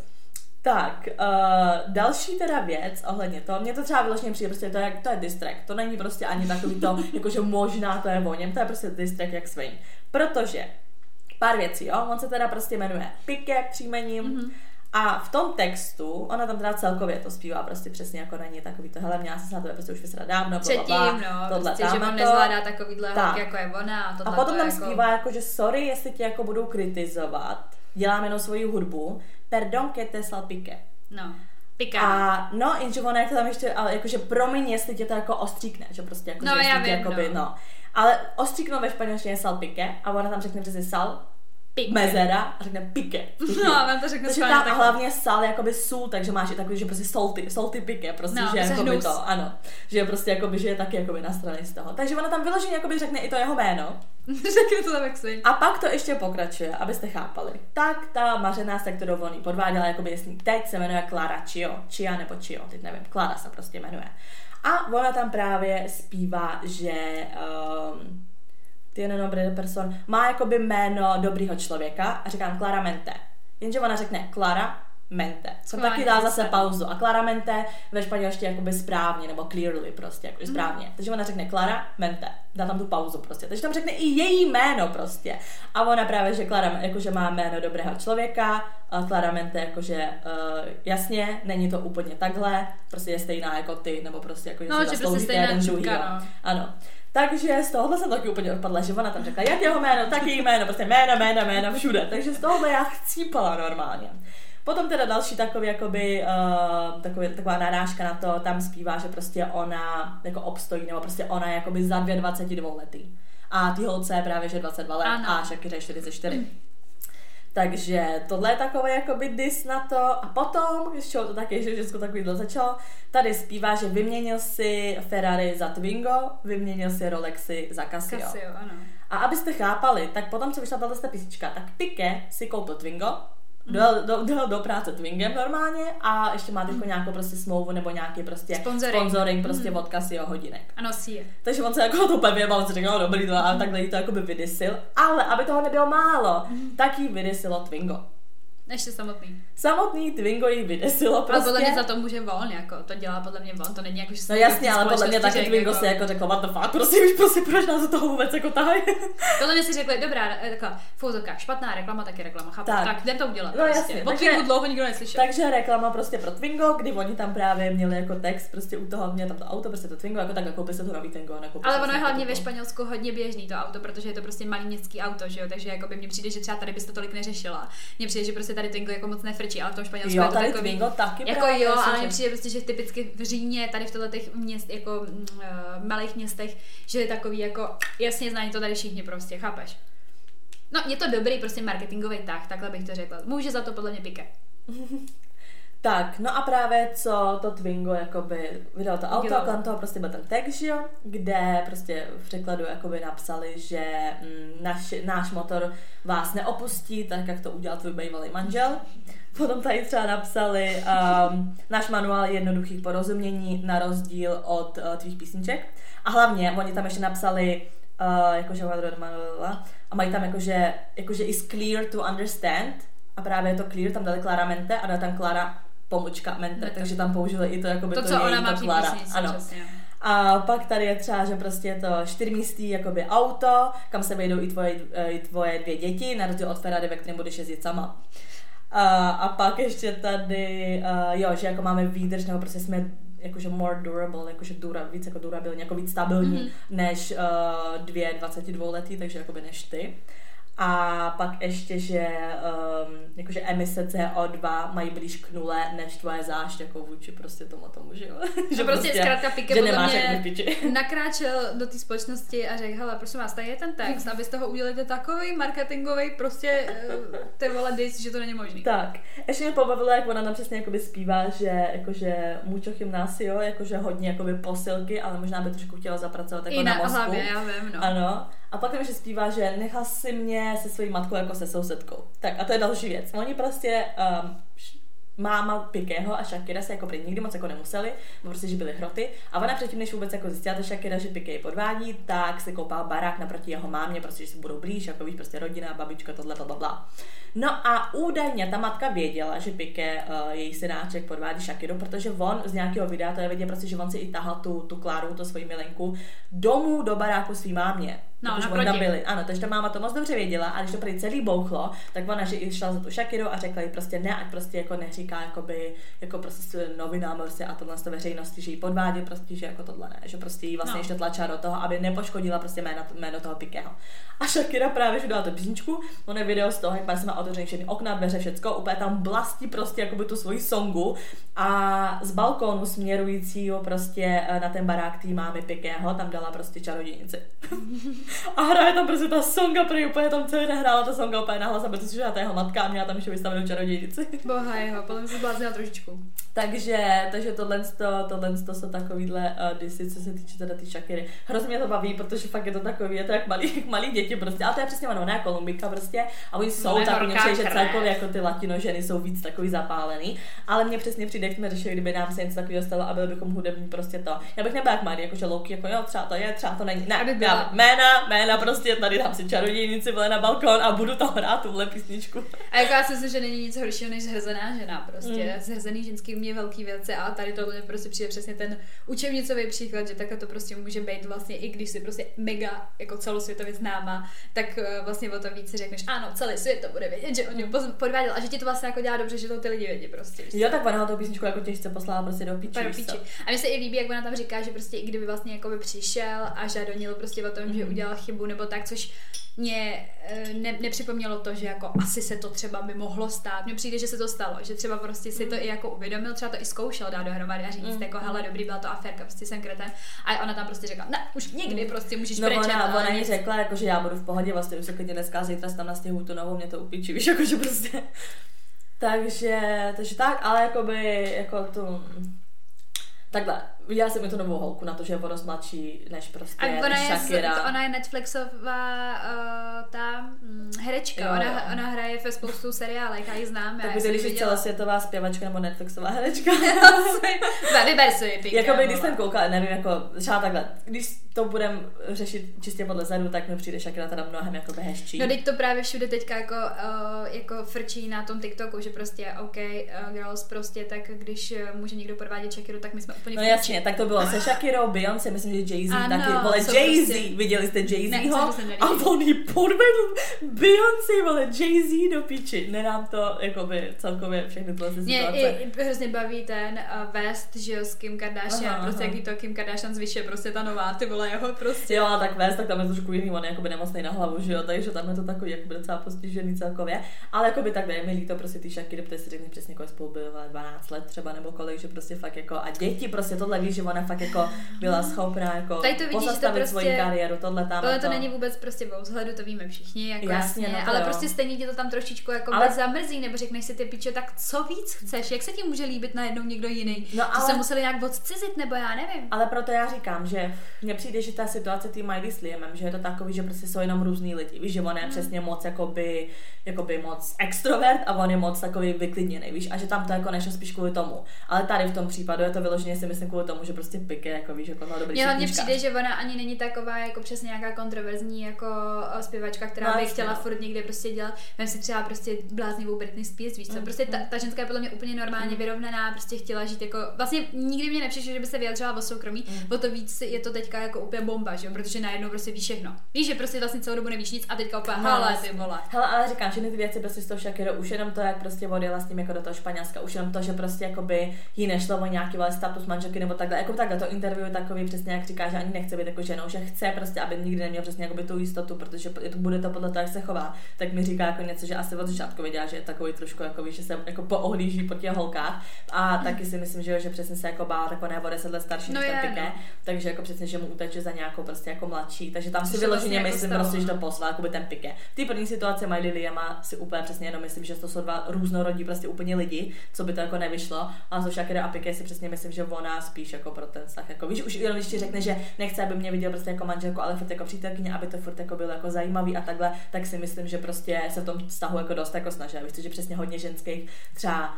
Tak, uh, další teda věc ohledně toho, mně to třeba vyloženě přijde, prostě to je, to je distract, to není prostě ani takový to, *laughs* jakože možná to je o něm, to je prostě distract jak svým. Protože pár věcí, jo. On se teda prostě jmenuje Pike příjmením. Mm-hmm. A v tom textu, ona tam teda celkově to zpívá prostě přesně jako není takový to, hele, měla se na to prostě už vysrat dávno, Předtím, bla, no, tohle, prostě, že on nezvládá takovýhle tak. jako je ona. A, a potom tam jako... zpívá jako, že sorry, jestli tě jako budou kritizovat, dělám jenom svoji hudbu, perdon que te salpique. No. Pika. A no, jenže ona jako tam ještě, ale jakože promiň, jestli tě to jako ostříkne, že prostě jako, no, že já vím, jakoby, no. no. Ale ostříknou ve španělštině salpike a ona tam řekne přesně sal, Pike. mezera a řekne pike. *laughs* No, a to řekne Takže tam tak... hlavně sal jakoby sůl, takže máš i takový, že prostě salty, salty pike, prostě, no, že jakoby hnus. to, ano, že je prostě jakoby, že je taky jakoby na straně z toho. Takže ona tam vyloženě jakoby řekne i to jeho jméno. *laughs* řekne to tam jak svý. A pak to ještě pokračuje, abyste chápali. Tak ta mařená, se kterou on podváděla, jakoby jestli teď se jmenuje Clara Chio, Chia nebo Chio, teď nevím, Clara se prostě jmenuje. A ona tam právě zpívá, že um, tiene nombre de person, má jakoby jméno dobrýho člověka a říkám claramente. Jenže ona řekne Clara mente. Co taky dá zase pauzu. A claramente ve španělštině jakoby správně, nebo clearly prostě, jako mm. správně. Takže ona řekne Clara mente. Dá tam tu pauzu prostě. Takže tam řekne i její jméno prostě. A ona právě, že Clara jakože má jméno dobrého člověka, a claramente jakože uh, jasně, není to úplně takhle, prostě je stejná jako ty, nebo prostě jako, že no, se že prostě stejná čuka, no. Ano. Takže z tohohle jsem taky úplně odpadla, že ona tam řekla, jak jeho jméno, taky jméno, prostě jméno, jméno, jméno, všude. Takže z tohohle já chcípala normálně. Potom teda další takový, jakoby, uh, takový, taková narážka na to, tam zpívá, že prostě ona jako obstojí, nebo prostě ona je jakoby za dvě 22 lety. A ty holce je právě, že 22 let ano. a Shakira je 44. Mm. Takže tohle je takový jakoby dis na to. A potom, z čeho to taky, že všechno takovýhle začalo, tady zpívá, že vyměnil si Ferrari za Twingo, vyměnil si Rolexy za Casio. Casio, ano. A abyste chápali, tak potom, co vyšla tato písnička, tak Pike si koupil Twingo, dojel do, do, do práce Twingem normálně a ještě má jako nějakou prostě smlouvu nebo nějaký prostě sponsoring, sponsoring prostě mm. od Casio hodinek. A nosí je. Takže on se jako to pevě mal, si říkal, no, dobrý to a takhle jí to jako by vydysil, ale aby toho nebylo málo, mm. tak jí vydysilo Twingo. Ještě samotný. Samotný Twingo jí vydesilo prostě. Ale podle mě za to může on, jako to dělá podle mě on, to není jako, že No jasně, ale podle mě taky Twingo jako... si jako řekl, what the fuck, prostě už prostě proč nás do toho vůbec jako tahají. *laughs* podle mě si řekli, dobrá, taková fouzovka, špatná reklama, taky reklama, chápu, tak, tak jdem to udělat. No prostě. jasně. O Twingu dlouho nikdo neslyšel. Takže reklama prostě pro Twingo, kdy oni tam právě měli jako text, prostě u toho mě tam to auto, prostě to Twingo, jako tak jako koupil se to nový Twingo. Ale ono je hlavně ve Španělsku hodně běžný to auto, protože je to prostě malý městský auto, že jo, takže jako by mně přijde, že třeba tady byste tolik neřešila. Mně přijde, že prostě tady Twingo jako moc frčí, ale v tom Španělsku jo, je to tady takový, Twingo taky jako právě, jo, ale mně přijde prostě, že typicky v Římě, tady v těchto těch měst, jako uh, malých městech, že je takový jako, jasně znají to tady všichni prostě, chápeš? No, je to dobrý prostě marketingový tah, takhle bych to řekla. Může za to podle mě pike. *laughs* Tak, no a právě co to Twingo jakoby vydal to auto a kolem toho prostě byl ten text, jo, kde prostě v překladu jakoby napsali, že mm, naš, náš motor vás neopustí, tak jak to udělal tvůj bývalý manžel. Potom tady třeba napsali um, náš manuál jednoduchých porozumění na rozdíl od uh, tvých písniček. A hlavně oni tam ještě napsali uh, jakože a mají tam jakože, jakože is clear to understand a právě je to clear, tam dali claramente a dali tam Clara pomočka mente, takže tam použili i to jako by to, to co ona má. Písnici, ano. Přesně. A pak tady je třeba, že prostě je to čtyřmístý jakoby auto, kam se vejdou i tvoje, i tvoje dvě děti, na rozdíl od Ferrari, ve kterém budeš jezdit sama. A, a pak ještě tady, uh, jo, že jako máme výdrž, nebo prostě jsme jakože more durable, jakože dura, víc jako durabilní, jako víc stabilní mm-hmm. než uh, dvě 22 letý, takže jakoby než ty. A pak ještě, že um, jakože emise CO2 mají blíž k nule než tvoje zášť jako vůči prostě tomu tomu, že jo. *laughs* že prostě, prostě zkrátka Pike že nemáš mě *laughs* nakráčel do té společnosti a řekl, hele, prosím vás, tady je ten text, abyste ho udělali takový marketingový prostě eh, ty vole dis, že to není možný. Tak, ještě mě pobavilo, jak ona nám přesně jakoby zpívá, že jakože mucho gymnásio, jakože hodně jakoby posilky, ale možná by trošku chtěla zapracovat jako I na, na mozku. hlavě, já vím, no. Ano. A pak tam ještě zpívá, že nechal si mě se svojí matkou jako se sousedkou. Tak a to je další věc. Oni prostě um, máma Pikého a Shakira se jako prý nikdy moc jako nemuseli, prostě, že byly hroty. A ona předtím, než vůbec jako zjistila ta Shakira, že Piké podvádí, tak si koupá barák naproti jeho mámě, prostě, že si budou blíž, jako víš, prostě rodina, babička, tohle, bla, bla. No a údajně ta matka věděla, že Piké, uh, její synáček, podvádí Shakiru, protože on z nějakého videa to je vidět, prostě, že on si i tahal tu, tu Kláru, tu svoji milenku, domů do baráku svý mámě. No, naproti. byli. Ano, takže ta máma to moc dobře věděla a když to prý celý bouchlo, tak ona že šla za tu Shakiru a řekla jí prostě ne, ať prostě jako neříká jakoby, jako prostě novinám prostě a tohle z veřejnosti, že jí podvádí prostě, že jako tohle ne, že prostě jí vlastně no. ještě tlačila do toho, aby nepoškodila prostě jméno, jméno toho Pikého. A Shakira právě, že dala tu písničku, on je video z toho, jak má otevřený všechny okna, dveře, všecko, úplně tam blastí prostě jakoby tu svoji songu a z balkónu směrujícího prostě eh, na ten barák tý mámy Pikého tam dala prostě čarodějnici. *laughs* a hraje tam prostě ta songa, prý úplně tam celý nehrála ta songa úplně nahlas, aby to slyšela ta jeho matka a měla tam ještě vystavenou čarodějnici. *laughs* Boha jeho, potom se zbláznila trošičku. Takže, takže tohle, to, tohle to jsou takovýhle uh, disy, co se týče teda ty Shakiry. Hrozně mě to baví, protože fakt je to takový, je to jak malý, jak *laughs* malý děti prostě, ale to je přesně ono, ne Kolumbika prostě, a oni jsou no, takový, že celkově jako ty latino ženy jsou víc takový zapálený, ale mně přesně přijde, jak jsme řešili, kdyby nám se něco takového stalo a byl bychom hudební prostě to. Já bych nebyla jak Marie, jakože Loki, jako jo, třeba to je, třeba to není. Ne, já, jména, jména prostě, tady dám si čarodějnici, vole na balkon a budu to hrát, tuhle písničku. A jako já si myslím, že není nic horšího než zhrzená žena prostě. Mm. Zhrzený ženský umějí velký věci a tady tohle prostě přijde přesně ten učebnicový příklad, že takhle to prostě může být vlastně, i když si prostě mega jako celosvětově známa, tak eh, vlastně o to víc řekneš, ano, celý svět to bude vědět, že on mě podváděl a že ti to vlastně jako dělá dobře, že to ty lidi vědí prostě. Jo, tak ona tu písničku jako těžce poslala prostě do píči. Do. A mně se i líbí, jak ona tam říká, že prostě i kdyby vlastně jako by přišel a žádonil prostě o tom, mm. že mhm. Udělal chybu nebo tak, což mě eh, ne, nepřipomnělo to, že jako asi se to třeba by mohlo stát. Mně přijde, že se to stalo, že třeba prostě si to mm. i jako uvědomil, třeba to i zkoušel dát dohromady a říct, mm. jako hele, dobrý, byla to aférka, prostě jsem kreten. A ona tam prostě řekla, ne, už nikdy prostě můžeš no, brečet. Ona, ona jí řekla, jako, že já budu v pohodě, vlastně už se klidně dneska zítra tam nastěhu tu novou, mě to upíčí, víš, jako, že prostě. takže, takže tak, ale jakoby, jako to, takhle, viděla jsem mi tu novou holku na to, že je o mladší než prostě a ona je, Shakira. ona je Netflixová uh, ta um, herečka, jo, ona, jo. ona hraje ve spoustu seriálech, já ji znám. Tak by když celosvětová zpěvačka nebo Netflixová herečka. *laughs* Vyber si, Jakoby, když jsem koukala, nevím, jako třeba takhle, když to budeme řešit čistě podle zadu, tak mi přijde Shakira teda mnohem jako hezčí. No teď to právě všude teďka jako, uh, jako frčí na tom TikToku, že prostě OK, uh, girls prostě, tak když může někdo podvádět Shakiru, tak my jsme úplně No jasně, tak to bylo se Shakirou, Beyoncé, myslím, že Jay-Z ano, taky, vole Jay-Z, prostě... viděli jste Jay-Zho? A on ji podvedl Beyoncé, vole Jay-Z do piči. Nenám to, jakoby celkově všechny tyhle situace. Mě i, i hrozně baví ten uh, West, že jo, s Kim Kardashian, aha, prostě aha. jaký to Kim Kardashian zvyše, prostě ta nová, ty vole jeho prostě. Jo, tak West, tak tam je trošku jiný, on je jakoby nemocný na hlavu, že jo, takže tam je to takový jakoby docela postižený celkově. Ale jakoby tak je mi líto prostě ty Shakiry, protože si řekne přesně, kolik spolu byl 12 let třeba nebo kolik, že prostě fakt jako a děti prostě tohle víš, že ona fakt jako byla schopná jako Tady to vidíš, pozastavit to prostě, svoji kariéru, tohle tam. Tohle to, to není vůbec prostě o vzhledu, to víme všichni, jako jasně, jasně no ale jo. prostě stejně tě to tam trošičku jako ale... zamrzí, nebo řekneš si ty piče, tak co víc chceš, jak se ti může líbit najednou někdo jiný? No, ale... Se museli nějak odcizit, nebo já nevím. Ale proto já říkám, že mně přijde, že ta situace tý Miley s Liamem, že je to takový, že prostě jsou jenom různý lidi, víš, že on je hmm. přesně moc jakoby, jakoby moc extrovert a on je moc takový vyklidněný, víš, a že tam to jako nešlo spíš kvůli tomu. Ale tady v tom případu je to vyloženě si myslím kvůli tomu, tomu, že prostě Piké, jako víš, jako no dobrý Mně hlavně přijde, že ona ani není taková jako přesně nějaká kontroverzní jako eh, zpěvačka, která no, by chtěla no. furt někde prostě dělat. Vem si třeba prostě bláznivou Britney Spears, víš co? Mm, prostě ta, mm. ta, ženská je podle mě úplně normálně mm. vyrovnaná, prostě chtěla žít jako, vlastně nikdy mě nepřišlo, že by se vyjadřovala o soukromí, mm. o to víc je to teďka jako úplně bomba, že jo? Protože najednou prostě víš všechno. Víš, že prostě vlastně celou dobu nevíš nic a teďka úplně, no, hele, ty vole. Hele, ale říkám, že ty věci prostě z toho Shakira, už jenom to, jak prostě odjela s tím jako do toho Španělska, už jenom to, že prostě jakoby jí nešlo o nějaký vole status manželky nebo takhle, jako takhle to interview je takový přesně jak říká, že ani nechce být jako ženou, že chce prostě, aby nikdy neměl přesně jakoby tu jistotu, protože to bude to podle toho, jak se chová, tak mi říká jako něco, že asi od začátku věděla, že je takový trošku jako že se jako poohlíží po těch holkách a mm. taky si myslím, že, že přesně se jako bála tak ona o 10 let starší no než ten no. takže jako přesně, že mu uteče za nějakou prostě jako mladší, takže tam si vyloženě vlastně myslím, jako prostě, že to poslal jako by ten Piké. Ty první situace Miley Liama si úplně přesně jenom myslím, že to jsou dva různorodí prostě úplně lidi, co by to jako nevyšlo, a zo Shakira a Piqué si přesně myslím, že ona spíš jako pro ten vztah, jako víš, už jenom když ti řekne, že nechce, aby mě viděl prostě jako manželku, ale furt jako přítelkyně, aby to furt jako bylo jako zajímavý a takhle, tak si myslím, že prostě se v tom vztahu jako dost jako snaží. Víš, že přesně hodně ženských třeba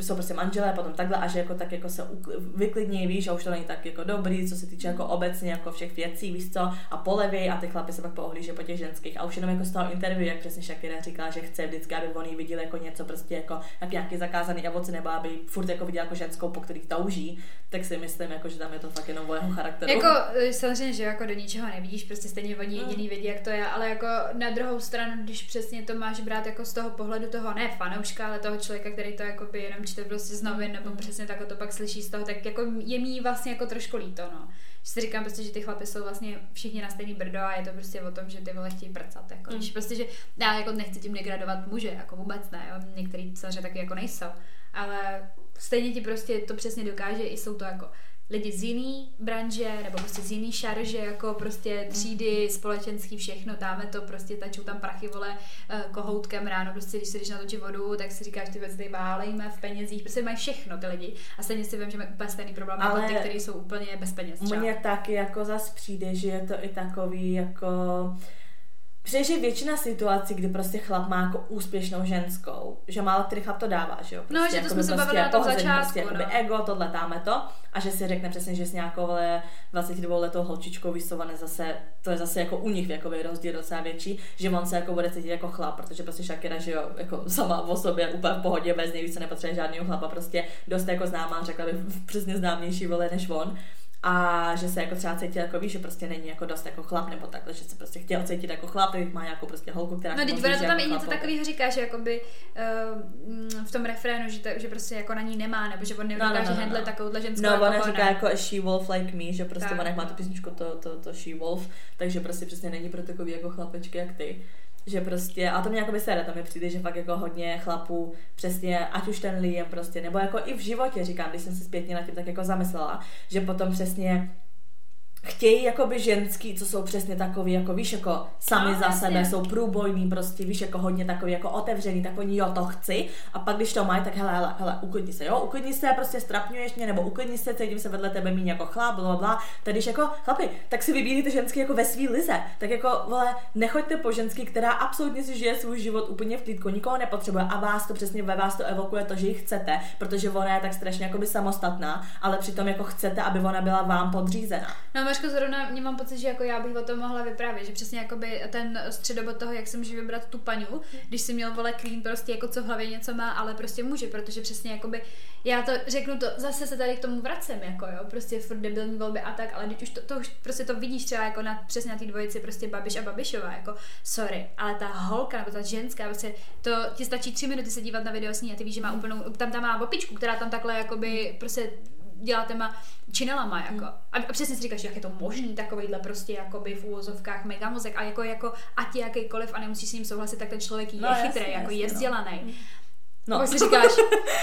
jsou prostě manželé, potom takhle a že jako tak jako se vyklidnějí, víš, a už to není tak jako dobrý, co se týče jako obecně jako všech věcí, víš co, a poleví a ty chlapi se pak poohlíží po těch ženských a už jenom jako z toho interview, jak přesně Shakira říká, že chce vždycky, aby on viděl jako něco prostě jako jak nějaký zakázaný ovoce, nebo aby furt jako viděl jako ženskou, po kterých touží, tak si myslím, jako, že tam je to fakt jenom o jeho charakteru. Jako eh, samozřejmě, že jako do ničeho nevidíš, prostě stejně oni hmm. jediný vidí, jak to je, ale jako na druhou stranu, když přesně to máš brát jako z toho pohledu toho ne fanouška, ale toho člověka, který to jako by jenom čte prostě z novin, nebo přesně tak to pak slyší z toho, tak jako je mi vlastně jako trošku líto, no. Že si říkám prostě, že ty chlapy jsou vlastně všichni na stejný brdo a je to prostě o tom, že ty vole chtějí prcat, jako. Mm. Že prostě, že já jako nechci tím degradovat muže, jako vůbec ne, jo. Některý dceře taky jako nejsou, ale stejně ti prostě to přesně dokáže, i jsou to jako lidi z jiný branže nebo prostě z jiný šarže, jako prostě třídy, společenský, všechno, dáme to, prostě tačou tam prachy, vole, eh, kohoutkem ráno, prostě když si jdeš na točit vodu, tak si říkáš, ty věci tady válejme v penězích, prostě mají všechno ty lidi. A stejně si vím, že mají úplně stejný problém Ale jako ty, kteří jsou úplně bez peněz. Mně taky jako zas přijde, že je to i takový jako Přijde, že většina situací, kdy prostě chlap má jako úspěšnou ženskou, že málo který chlap to dává, že jo? Prostě, no, že to jsme se bavili na tom začátku, prostě, no. ego, tohle dáme to a že si řekne přesně, že s nějakou 22 letou holčičkou vysované zase, to je zase jako u nich jako rozdíl docela větší, že on se jako bude cítit jako chlap, protože prostě Shakira, že jo, jako sama o sobě úplně v pohodě, bez něj více nepotřebuje žádného chlapa, prostě dost jako známá, řekla bych přesně známější vole než on a že se jako třeba cítil jako víš, že prostě není jako dost jako chlap nebo takhle, že se prostě chtěl cítit jako chlap, tak má nějakou prostě holku, která No, teď to tam jako i něco takového říká, že jakoby uh, v tom refrénu, že, to, že prostě jako na ní nemá, nebo že on nedokáže no, no, no, handle no. takovouhle ženskou No, ona jako říká jako she wolf like me, že prostě tak. ona má tu písničku to, to, to she wolf, takže prostě přesně není pro takový jako chlapečky jak ty že prostě, a to mě jako by sere, to mi přijde, že fakt jako hodně chlapů, přesně, ať už ten Liam prostě, nebo jako i v životě, říkám, když jsem se zpětně na tím tak jako zamyslela, že potom přesně chtějí jakoby ženský, co jsou přesně takový, jako víš, jako sami no, za jasně. sebe, jsou průbojní prostě, víš, jako hodně takový, jako otevřený, tak oni jo, to chci. A pak když to mají, tak hele, hele, hele, uklidni se, jo, uklidni se, prostě strapňuješ mě, nebo uklidni se, cítím se vedle tebe míň jako chlap, bla, bla. Tady když jako, chlapi, tak si vybírejte ženský jako ve svý lize. Tak jako, vole, nechoďte po ženský, která absolutně si žije svůj život úplně v klidku, nikoho nepotřebuje a vás to přesně ve vás to evokuje to, že ji chcete, protože ona je tak strašně jakoby samostatná, ale přitom jako chcete, aby ona byla vám podřízená. No, Mařko, zrovna mě mám pocit, že jako já bych o tom mohla vyprávět, že přesně jakoby ten středobod toho, jak se může vybrat tu paňu, když si měl vole clean prostě jako co v hlavě něco má, ale prostě může, protože přesně jakoby, já to řeknu to, zase se tady k tomu vracem, jako jo, prostě furt debilní volby a tak, ale když už to, to už prostě to vidíš třeba jako na, přesně na té dvojici prostě Babiš a Babišová, jako sorry, ale ta holka nebo ta ženská, prostě to ti stačí tři minuty se dívat na video s ní a ty víš, že má úplnou, tam tam má opičku, která tam takhle jakoby prostě dělá těma činelama, jako. Hmm. A, a přesně si říkáš, jak je to možný, takovýhle prostě jakoby v úvozovkách megamozek a jako, jako ať je jakýkoliv a nemusíš s ním souhlasit, tak ten člověk je no, chytrý, jasný, jako jasný, je no. vzdělaný. No. No. Pak si říkáš,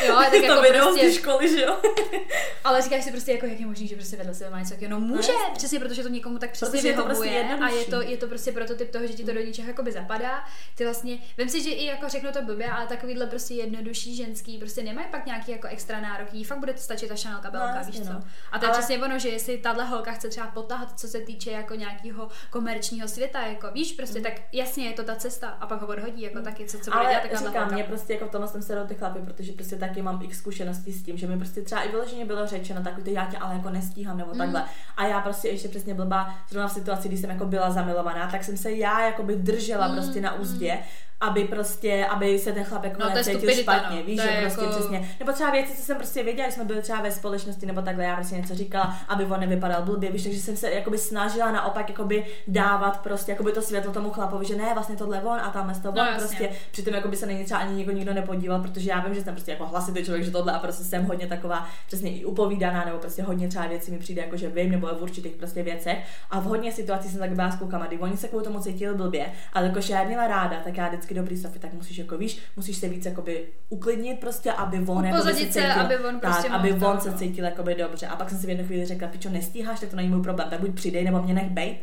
jo, *laughs* tak jako to prostě, školy, že jo? *laughs* ale říkáš si prostě, jako, jak je možný, že prostě vedle sebe má něco No může, no, přesně, protože to někomu tak přesně protože vyhovuje je to prostě a je to, je to prostě prototyp toho, že ti to do něčeho jakoby zapadá. Ty vlastně, vím si, že i jako řeknu to blbě, ale takovýhle prostě jednodušší ženský prostě nemají pak nějaký jako extra nároky, fakt bude to stačit ta Chanel kabelka, no, víš co? No. A to je ale... přesně ono, že jestli tahle holka chce třeba potáhat, co se týče jako nějakého komerčního světa, jako víš, prostě mm. tak jasně je to ta cesta a pak ho odhodí, jako taky co, co bude dělat, říkám, mě prostě jako v tomhle jsem se serou ty chlapy, protože prostě taky mám x zkušeností s tím, že mi prostě třeba i vyloženě bylo řečeno takový to já tě ale jako nestíhám nebo takhle. Mm. A já prostě ještě přesně blbá, zrovna v situaci, kdy jsem jako byla zamilovaná, tak jsem se já jako by držela mm. prostě na úzdě aby prostě, aby se ten chlap jako no, necítil špatně, no. víš, že prostě jako... přesně. Nebo třeba věci, co jsem prostě věděla, jsme byli třeba ve společnosti nebo takhle, já prostě něco říkala, aby on nevypadal blbě, víš, takže jsem se jakoby snažila naopak jakoby dávat prostě jakoby to světlo tomu chlapovi, že ne, vlastně tohle on a tam to on, no, prostě přitom jakoby se na ně třeba ani nikdo nikdo nepodíval, protože já vím, že jsem prostě jako hlasitý člověk, že tohle a prostě jsem hodně taková přesně i upovídaná, nebo prostě hodně třeba věci mi přijde jako, že vím, nebo v určitých prostě věcech. A v hodně situacích jsem tak byla s klukama, kdy oni se kvůli tomu cítili blbě, ale jakože já měla ráda, tak já vždycky dobrý Sofie, tak musíš jako víš, musíš se víc jakoby uklidnit prostě, aby on jako se cítil, aby on prostě tak, aby on se cítil jakoby dobře. A pak jsem si v jednu chvíli řekla, pičo, nestíháš, tak to není můj problém, tak buď přidej nebo mě nech bejt.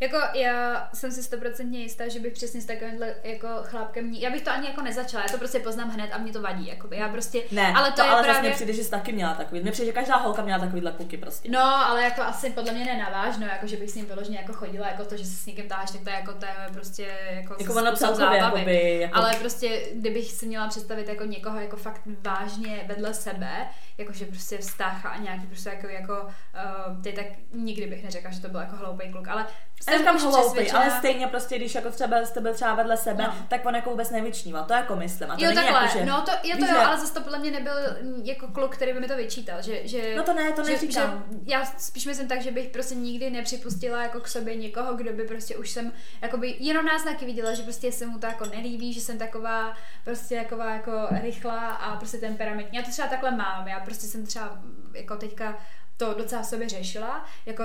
Jako já jsem si stoprocentně jistá, že bych přesně s takovýmhle jako chlápkem, já bych to ani jako nezačala, já to prostě poznám hned a mě to vadí, jakoby. já prostě, ne, ale to, to je ale právě... přijde, že jsi taky měla takový, mně přijde, že každá holka měla takovýhle kluky prostě. No, ale jako asi podle mě nenavážno, jako že bych s ním vyloženě jako chodila, jako to, že se s někým táháš, tak to je jako to je prostě jako, jako ono celkově, jakoby, jako... ale prostě kdybych si měla představit jako někoho jako fakt vážně vedle sebe, jakože prostě vztah a nějaký prostě jako, jako uh, ty, tak nikdy bych neřekla, že to byl jako hloupý kluk, ale jsem říkám hloupý, ale stejně prostě, když jako třeba jste byl třeba vedle sebe, no. tak on jako vůbec nevyčníval, to jako myslím. A to jo, takhle, jako, že, no to, jo, to jo, ale zase to podle mě nebyl jako kluk, který by mi to vyčítal, že, že No to ne, to neříkám. Že, že já spíš myslím tak, že bych prostě nikdy nepřipustila jako k sobě někoho, kdo by prostě už jsem jakoby jenom náznaky viděla, že prostě se mu to jako nelíbí, že jsem taková prostě taková jako rychlá a prostě temperamentní. Já to třeba takhle mám, já prostě jsem třeba jako teďka to docela v sobě řešila, jako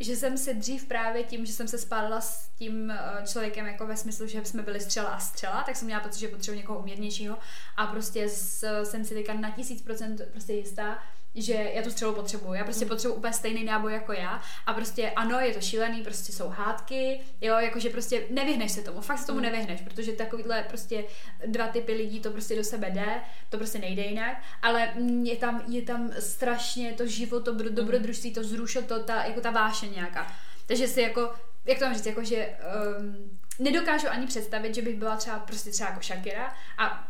že jsem si dřív právě tím, že jsem se spálila s tím eh, člověkem jako ve smyslu, že jsme byli střela a střela, tak jsem měla pocit, že potřebuji někoho umírnějšího. A prostě s, jsem si teďka na tisíc procent prostě jistá, že já tu střelu potřebuju. Já prostě mm. potřebuji úplně stejný náboj jako já a prostě ano, je to šílený, prostě jsou hádky, jo, jakože prostě nevyhneš se tomu, fakt se tomu mm. nevyhneš, protože takovýhle prostě dva typy lidí to prostě do sebe jde, to prostě nejde jinak, ale je tam, je tam strašně to život, to mm. dobrodružství, to zrušil to, ta, jako ta váše nějaká. Takže si jako, jak to mám říct, jako že um, nedokážu ani představit, že bych byla třeba prostě třeba jako Shakira a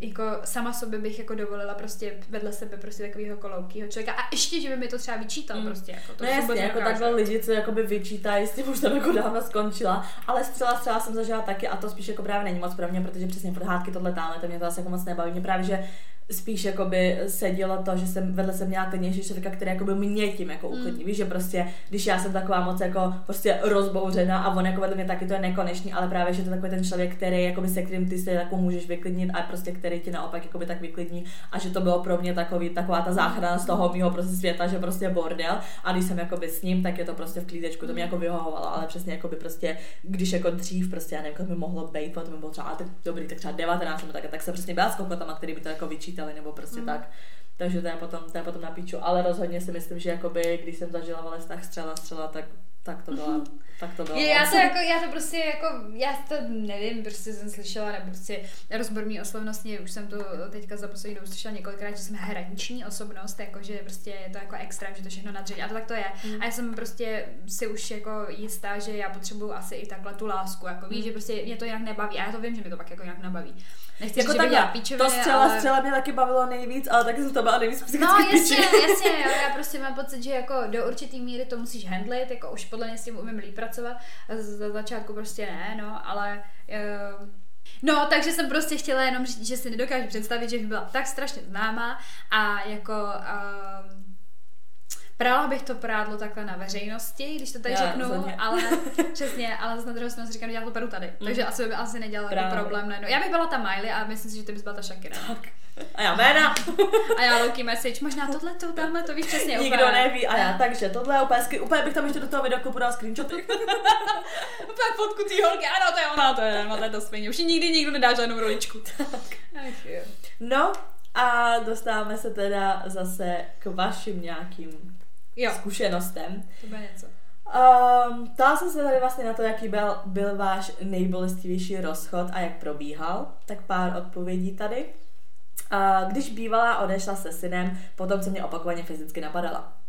jako sama sobě bych jako dovolila prostě vedle sebe prostě takového koloukýho člověka a ještě, že by mi to třeba vyčítal mm. prostě. Jako to no jasně, jako takhle lidi, co jakoby vyčítají, s tím už jsem jako dávno skončila, ale střela střela jsem zažila taky a to spíš jako právě není moc pro mě, protože přesně podhádky tohle táme, to mě to asi jako moc nebaví. Mě právě, že spíš jakoby sedělo to, že jsem vedle jsem měla klidnější člověka, který jakoby mě tím jako mm. uklidní. Mm. Víš, že prostě, když já jsem taková moc jako prostě rozbouřená a on jako vedle mě taky to je nekonečný, ale právě, že to je takový ten člověk, který jakoby se kterým ty se jako můžeš vyklidnit a prostě který ti naopak jakoby tak vyklidní a že to bylo pro mě takový, taková ta záchrana z toho mého prostě světa, že prostě bordel a když jsem jakoby s ním, tak je to prostě v klídečku, to mě jako vyhovovalo, ale přesně jakoby prostě, když jako dřív prostě, já nevím, by mohlo být, potom by bylo třeba, dobrý, tak třeba 19 tak, tak jsem přesně byla s kokotama, který by to jako vyčítali nebo prostě mm. tak. Takže to je potom, to je potom na píču. Ale rozhodně si myslím, že jakoby, když jsem zažila lesnách střela, střela, tak tak to byla, tak to bylo. Já to jako, já to prostě jako, já to nevím, prostě jsem slyšela, nebo prostě rozbor mý osobnosti, už jsem to teďka za poslední dobu slyšela několikrát, že jsem hraniční osobnost, jako že prostě je to jako extrém, že to všechno nadřadí a to tak to je. Mm. A já jsem prostě si už jako jistá, že já potřebuju asi i takhle tu lásku, jako víš, mm. že prostě mě to jinak nebaví a já to vím, že mě to pak jako nějak nebaví. Nechci jako říct, takhle, píčově, to střela, ale... střela mě taky bavilo nejvíc, ale taky jsem to byla nejvíc psychicky No jasně, jasně, jo, já prostě mám pocit, že jako do určitý míry to musíš handlit, jako už podle mě s tím umím líp pracovat, za začátku prostě ne, no, ale uh, No, takže jsem prostě chtěla jenom říct, že si nedokážu představit, že bych byla tak strašně známá a jako uh, Prala bych to prádlo takhle na veřejnosti, když to tady Já, řeknu, rozhodně. ale *laughs* přesně, ale na druhou stranu říkám, že já to peru tady. Mm. Takže asi by asi nedělal jako problém. Ne? No, já bych byla ta Miley a myslím si, že ty bys byla ta Shakira. Tak. A já jména. *laughs* a já Loki message, možná tohle to, tamhle to víš přesně. Nikdo úplně. neví a já, takže tohle je úplně, úplně bych tam ještě do toho videa podal screenshoty. *laughs* úplně fotku té holky, ano, to je ona, to je, to je to stejně. Už nikdy nikdo nedá žádnou roličku. tak. Ach, jo. No, a dostáváme se teda zase k vašim nějakým jo. zkušenostem. To bude něco. Um, ptala jsem se tady vlastně na to, jaký byl, byl váš nejbolestivější rozchod a jak probíhal, tak pár odpovědí tady. Uh, když bývalá odešla se synem, potom se mě opakovaně fyzicky napadala.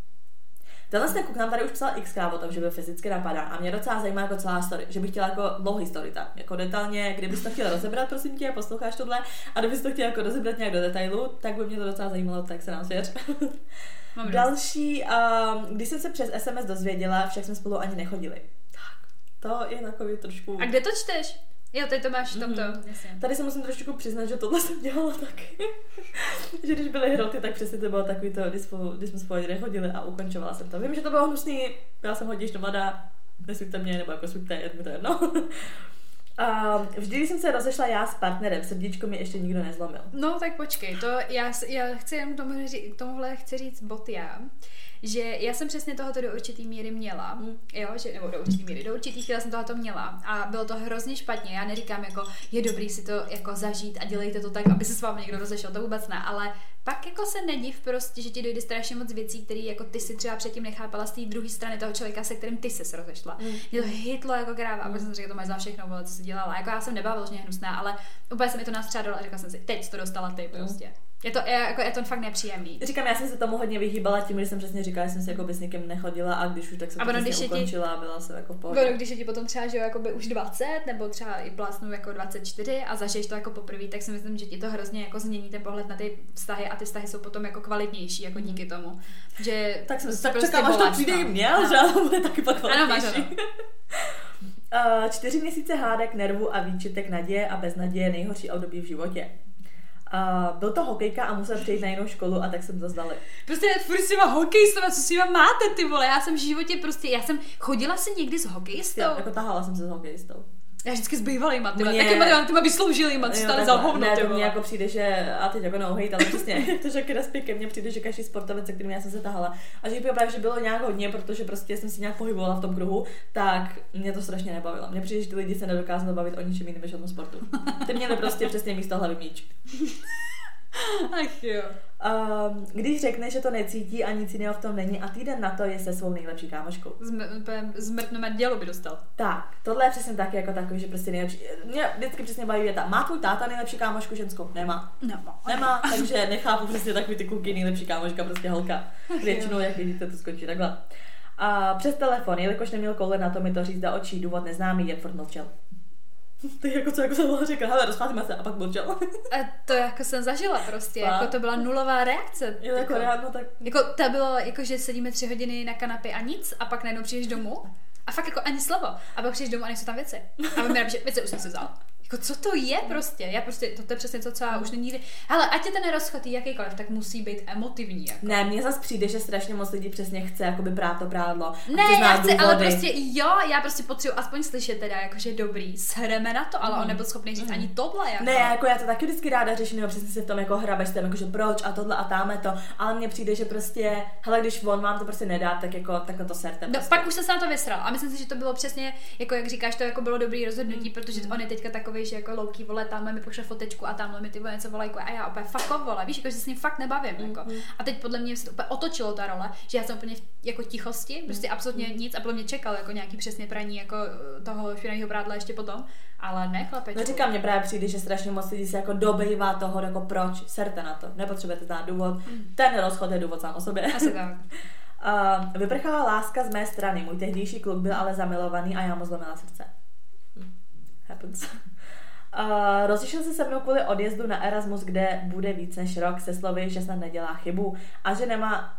Tenhle ten kluk nám tady už psal x o tom, že byl fyzicky napadá a mě docela zajímá jako celá story, že bych chtěla jako dlouhý story tam, jako detailně, kdybys to chtěla rozebrat, prosím tě, posloucháš tohle, a kdybys to chtěla jako rozebrat nějak do detailu, tak by mě to docela zajímalo, tak se nám svěř. *laughs* Mám Další, um, když jsem se přes SMS dozvěděla, však jsme spolu ani nechodili. Tak, to je takový trošku... A kde to čteš? Jo, tady to máš v tomto. Mhm. Jasně. Tady se musím trošku přiznat, že tohle jsem dělala taky. *laughs* že když byly hroty, tak přesně to bylo takový to, když, spolu, když jsme spolu nechodili a ukončovala jsem to. Vím, že to bylo hnusný, já jsem hodně ještě mladá, nesvíte mě, nebo jako svíte, je mi to jedno. A vždy, když jsem se rozešla já s partnerem, srdíčko mi ještě nikdo nezlomil. No tak počkej, to já, já chci jenom tomu, k tomuhle chci říct bot já, že já jsem přesně tohoto do určitý míry měla, Mm. jo, že, nebo do určitý míry, do určitý chvíle jsem tohoto měla a bylo to hrozně špatně, já neříkám jako, je dobrý si to jako zažít a dělejte to tak, aby se s vámi někdo rozešel, to vůbec ne, ale pak jako se nediv prostě, že ti dojde strašně moc věcí, které jako ty si třeba předtím nechápala z té druhé strany toho člověka, se kterým ty se rozešla. Mm. Mě to hitlo jako kráva, a pak jsem řekla, to máš za všechno, vole, co jsi dělala. Jako já jsem nebyla vyloženě hnusná, ale úplně se mi to nastřádalo a řekla jsem si, teď to dostala ty prostě. Je to, je, jako, je to fakt nepříjemný. Říkám, já jsem se tomu hodně vyhýbala tím, že jsem přesně říkala, že jsem si jako by s někým nechodila a když už tak jsem A to ono, když ti- ukončila a byla jsem jako v pohodě. Ono, když je ti potom třeba, že jo, jakoby už 20, nebo třeba i plásnu jako 24 a zažiješ to jako poprvé, tak si myslím, že ti to hrozně jako změní ten pohled na ty vztahy a ty vztahy jsou potom jako kvalitnější, jako díky tomu. Že Tak jsem tak prostě čekám, až to přijde no. i mě, No. že ano, bude taky pak Ano, máš, kvalitnější. Uh, *laughs* čtyři měsíce hádek, nervů a výčitek naděje a beznaděje nejhorší období v životě. Uh, byl to hokejka a musel přejít na jinou školu a tak jsem to zdali. Prostě furt s těma hokejistama, co s nima máte, ty vole, já jsem v životě prostě, já jsem chodila si někdy s hokejistou. Já, jako tahala jsem se s hokejistou. Já vždycky s bývalýma, ty Mě- taky Marian, ty ma vysloužilýma, co stále za hovno, ne, to mně jako přijde, že, a teď jako no hejt, ale přesně, *laughs* to řekl respět ke mně přijde, že každý sportovec, se kterým já jsem se tahala, a že by právě, že bylo nějak hodně, protože prostě jsem si nějak pohybovala v tom kruhu, tak mě to strašně nebavilo. Mně přijde, že ty lidi se nedokázali bavit o ničem jiném než o tom sportu. Ty měli prostě přesně místo hlavy míč. *laughs* *laughs* Ach jo. Um, když řekne, že to necítí a nic jiného v tom není a týden na to je se svou nejlepší kámoškou. Zmrtneme dělo by dostal. Tak, tohle je přesně taky jako takový, že prostě nejlepší. Mě vždycky přesně baví věta. Má tvůj táta nejlepší kámošku ženskou? Nemá. No, Nemá, *laughs* takže nechápu přesně takový ty kluky, nejlepší kámoška, prostě holka. Většinou, jak vidíte, to skončí takhle. A přes telefon, jelikož neměl koule na to mi to říct do očí, důvod neznámý, jen furt mlčel. Ty jako co, jako jsem mohla říkat, hele, rozcházíme se a pak mlčel. A to jako jsem zažila prostě, jako to byla nulová reakce. Jo, jako reálno tak. Jako to bylo, jako že sedíme tři hodiny na kanapě a nic a pak najednou přijdeš domů a fakt jako ani slovo. A pak přijdeš domů a nejsou tam věci. A my že věci už jsem si vzal. Jako co to je prostě? Já prostě, to, to je přesně to, co já už nikdy... Hele, ať je ten rozchod jakýkoliv, tak musí být emotivní. Jako. Ne, mně zase přijde, že strašně moc lidí přesně chce jakoby prát to prádlo. Ne, já chci, ale prostě jo, já prostě potřebuji aspoň slyšet teda, jakože dobrý, shreme na to, ale on nebyl schopný říct ani tohle, jako. Ne, jako já to taky vždycky ráda řeším, nebo přesně se v tom jako hrabeš tam, jakože proč a tohle a táme to, ale mně přijde, že prostě, hele, když on vám to prostě nedá, tak jako takhle to serte. No, prostě. pak už jsem se na to vysral a myslím si, že to bylo přesně, jako jak říkáš, to jako bylo dobrý rozhodnutí, protože on je teďka takový, že jako louký vole, tamhle mi pošle fotečku a tamhle mi ty vole něco volají a já opět fuck off, vole, víš, jako, že se s ním fakt nebavím, jako. A teď podle mě se to úplně otočilo ta role, že já jsem úplně v jako tichosti, prostě absolutně nic a podle mě čekal jako nějaký přesně praní jako toho špinavého prádla ještě potom, ale ne, chlapečku. No říkám, mně právě přijde, že strašně moc lidí se jako dobejvá toho, jako proč, serte na to, nepotřebujete znát důvod, ten rozchod je důvod sám o sobě. Asi tak. *laughs* Uh, vyprchala láska z mé strany, můj tehdejší kluk byl ale zamilovaný a já mu zlomila srdce. Hm. Happens. Rozešel se se mnou kvůli odjezdu na Erasmus, kde bude víc než rok, se slovy, že snad nedělá chybu a že nemá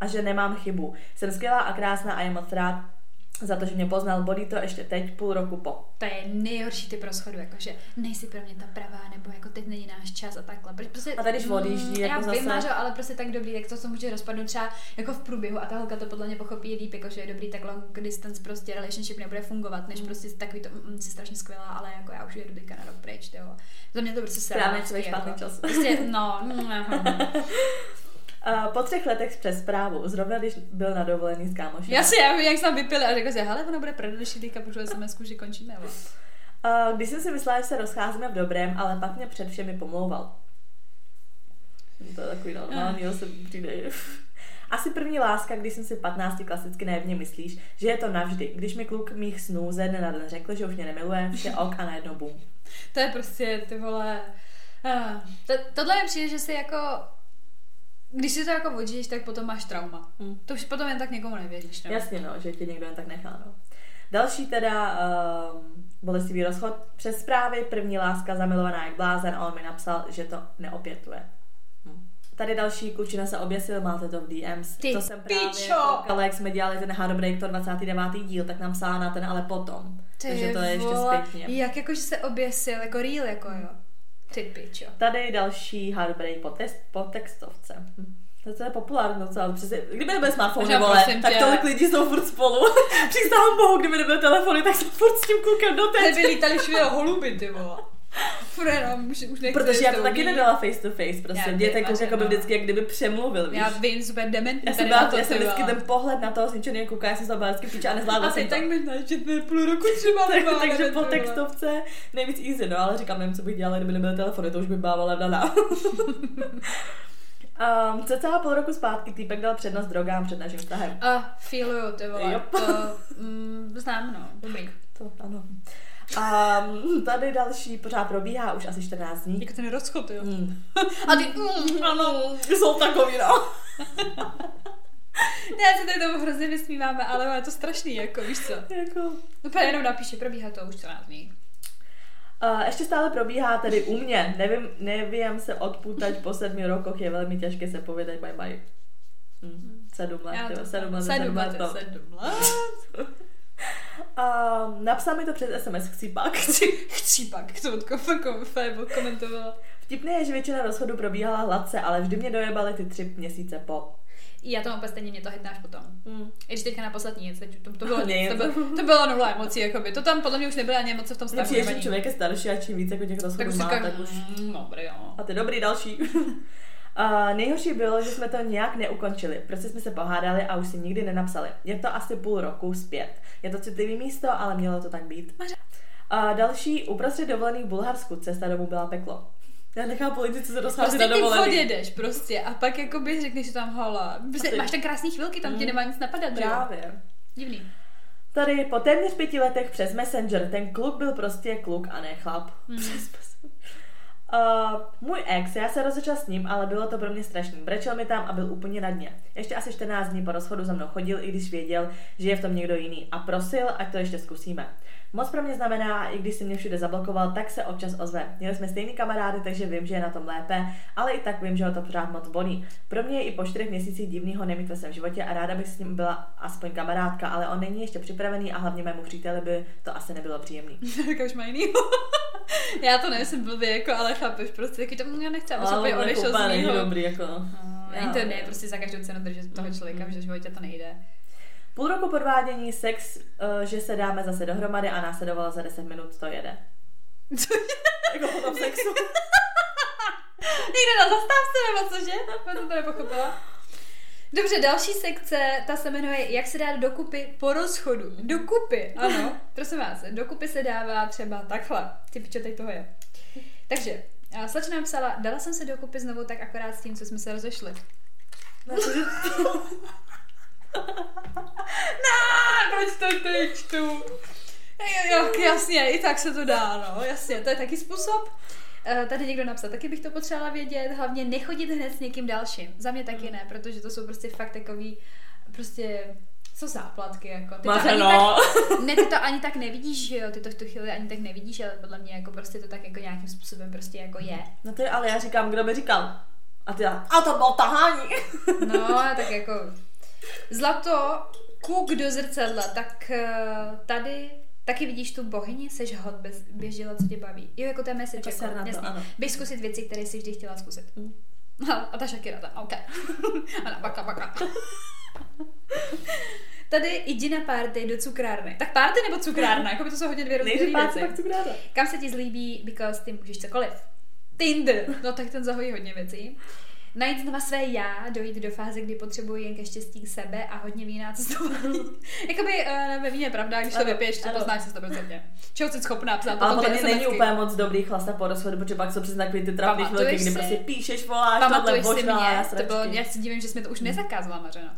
a že nemám chybu. Jsem skvělá a krásná a je moc rád za to, že mě poznal. Bolí to ještě teď, půl roku po. To je nejhorší typ rozchodu, jakože nejsi pro mě ta pravá, nebo jako teď není náš čas a takhle. Prostě, A tady, když odjíždí, já jako vím, zase- Mářo, ale prostě tak dobrý, jak to se může rozpadnout třeba jako v průběhu a ta holka to podle mě pochopí líp, jako že je dobrý, tak long distance prostě relationship nebude fungovat, než prostě takový to, mm, jsi strašně skvělá, ale jako já už jedu teďka na rok pryč, jo. Za mě to prostě Správný srát, člověk, jako. špatný čas. Prostě, no, mm, aha. *laughs* Uh, po třech letech přes zprávu, zrovna když byl na dovolený s kámošem. já si, já jak jsem vypili a řekl si, hele, ona bude prdeliši, teďka pošlu sms že končíme. Uh, když jsem si myslela, že se rozcházíme v dobrém, ale pak mě před všemi pomlouval. To je takový normální, mm. se přijde. *laughs* Asi první láska, když jsem si v 15 klasicky naivně myslíš, že je to navždy. Když mi kluk mých snů ze dne na den řekl, že už mě nemiluje, vše ok a najednou bum. To je prostě, ty vole... ah, To, tohle mi přijde, že si jako Když si to jako odžiješ, tak potom máš trauma. Hmm. To už potom jen tak někomu nevěříš. No. Jasně, no, že tě někdo jen tak nechá, no. Další teda um, bolestivý rozchod. Přes zprávy první láska zamilovaná jak blázen a on mi napsal, že to neopětuje. Hm. Tady další klučina se oběsil, máte to v DMs. Ty to jsem právě pičo! koukala, jak jsme dělali ten Hard Break, to 29. díl, tak nám psala na ten ale potom. Ty Takže to je ještě zpětně. Jak jako, že se oběsil, jako real, jako jo. Ty pičo. Tady další Hard Break po, test, po textovce. To je populární docela, přesně. Kdyby nebyl smartphone, vole, tak tě. tolik lidí jsou furt spolu. *laughs* Přísahám bohu, kdyby nebyl telefony, tak jsem furt s tím klukem do Tady by lítali všude holuby, ty vole. Jenom, už, už Protože já to taky nedala face to face, prostě kluk že jako by vždycky, jak kdyby přemluvil, víš. Já vím, super dementní Já jsem, byla, to, já jsem vždycky ten pohled na toho zničeného kluka, já jsem se vždycky píče a nezvládla jsem tak to je půl roku třeba *laughs* Tak, takže po textovce nejvíc easy, no, ale říkám, nevím, co bych dělala, kdyby nebyly telefony, to už by bávala dana. um, cca půl roku zpátky týpek dal přednost drogám před naším vztahem. A feeluju, ty vole. Jo. To mm, znám, no. Dobrý. To ano. Um, tady další pořád probíhá už asi 14 dní. Jako ten rozchod, jo. Hmm. *laughs* A ty, mm, ano. Jsou takový, no. *laughs* Ne, se tady tomu hrozně vysmíváme, ale je to strašný, jako víš co. jako... Úplně jenom napíše, probíhá to už 14 dní. Uh, ještě stále probíhá tedy u mě. Nevím, nevím se odputať po sedmi rokoch, je velmi těžké se povědět bye bye. Hm. Sedm let, jo, sedm let, sedm let, sedm let. *laughs* *laughs* Uh, napsal mi to přes SMS, *laughs* chci pak. Chci, chci pak, to komentovala. Vtipné je, že většina rozchodu probíhala hladce, ale vždy mě dojebaly ty tři měsíce po. I já to úplně stejně mě to až potom. Hmm. I když teďka na poslední nic, teď to, to, bylo, *laughs* to, bylo, to bylo nula emocí, jakoby. To tam podle mě už nebyla ani emoce v tom stavu. přijde, že člověk je starší a čím více jako těch rozchodů už má, tak už... mm, dobrý, jo. A ty dobrý další. Uh, nejhorší bylo, že jsme to nějak neukončili. Prostě jsme se pohádali a už si nikdy nenapsali. Je to asi půl roku zpět. Je to citlivý místo, ale mělo to tak být. Uh, další, uprostřed dovolený v Bulharsku, cesta domů byla peklo. Já nechápu lidi, co se rozchází Prostě na ty dovolený. odjedeš prostě a pak jakoby řekneš, že tam hola. Prostě máš tam krásný chvilky, tam ti Mm. nemá nic napadat, že jo? Právě. Divný. Tady po téměř pěti letech přes Messenger, ten kluk byl prostě kluk a ne chlap. Hmm. *laughs* Přes Messenger. Uh, můj ex, já se rozešla s ním, ale bylo to pro mě strašný. Brečel mi tam a byl úplně na dně. Ještě asi 14 dní po rozchodu za mnou chodil, i když věděl, že je v tom někdo jiný. A prosil, ať to ještě zkusíme. Moc pro mě znamená, i když si mě všude zablokoval, tak se občas ozve. Měli jsme stejný kamarády, takže vím, že je na tom lépe, ale i tak vím, že ho to pořád moc bolí. Pro mě je i po čtyřech měsících divný ho nemít ve svém životě a ráda bych s ním byla aspoň kamarádka, ale on není ještě připravený a hlavně mému příteli by to asi nebylo příjemný. *laughs* Tak už má jinýho. *laughs* já to nejsem blbě, jako, ale chápeš, prostě taky to já nechci, aby se úplně odešel z není dobrý, jako. No, Já Ani to ne, prostě za každou cenu držet toho člověka, Mm. že v životě to nejde. Půl roku podvádění, sex, uh, že se dáme zase dohromady a následovalo za 10 minut, to jede. *laughs* jako po tom sexu. *laughs* Někde na zastávce nebo cože? Já jsem to nepochopila. Dobře, další sekce, ta se jmenuje Jak se dát dokupy po rozchodu. Dokupy, ano. Prosím vás, dokupy se dává třeba takhle. Ty pičo, teď toho je. Takže, a slečna psala, dala jsem se dokupy znovu tak akorát s tím, co jsme se rozešli. Ne, *laughs* proč to teď čtu? Jo, jasně, i tak se to dá, no, jasně, to je taky způsob. Eh, Tady někdo napsal, taky bych to potřebovala vědět, hlavně nechodit hned s někým dalším. Za mě taky ne, protože to jsou prostě fakt takový, prostě, co záplatky, jako. Ty to Máte ani no. tak, *laughs* ne, ty to ani tak nevidíš, že jo, ty to v tu chvíli ani tak nevidíš, ale podle mě jako prostě to tak jako nějakým způsobem prostě jako je. No to je, ale já říkám, kdo by říkal. A ty a to bylo tahání. *laughs* No, tak jako zlato, kuk do zrcadla, tak eh, tady taky vidíš tu bohyni, seš hot, bez, běž dělat, co tě baví. Jo, jako to je message, Jako jako, to, jasně. ano. Běž zkusit věci, které jsi vždy chtěla zkusit. Mm. A, *laughs* a ta Shakira tam, OK. *laughs* Ano, baka, baka. *laughs* Tady jdi na party do cukrárny. Tak party nebo cukrárna? Jako by to jsou hodně dvě rozdílné věci. pak. Kam se ti zlíbí, because ty můžeš cokoliv. Tinder, no tak ten zahojí hodně věcí. Najít znova své já, dojít do fáze, kdy potřebuji jen ke štěstí sebe a hodně vína cestování. *laughs* Jakoby uh, ve víně je pravda, když to vypiješ, to poznáš se 100%. Čeho jsi schopná psát Ale podle mě není SMSky. úplně moc dobrý chlasta po rozchodu, protože pak jsou přesně takový ty Pamatuješ chvilky, kdy si? prostě píšeš, voláš, tohle božná. To bylo, já se divím, že jsme to už nezakázala, Mařeno.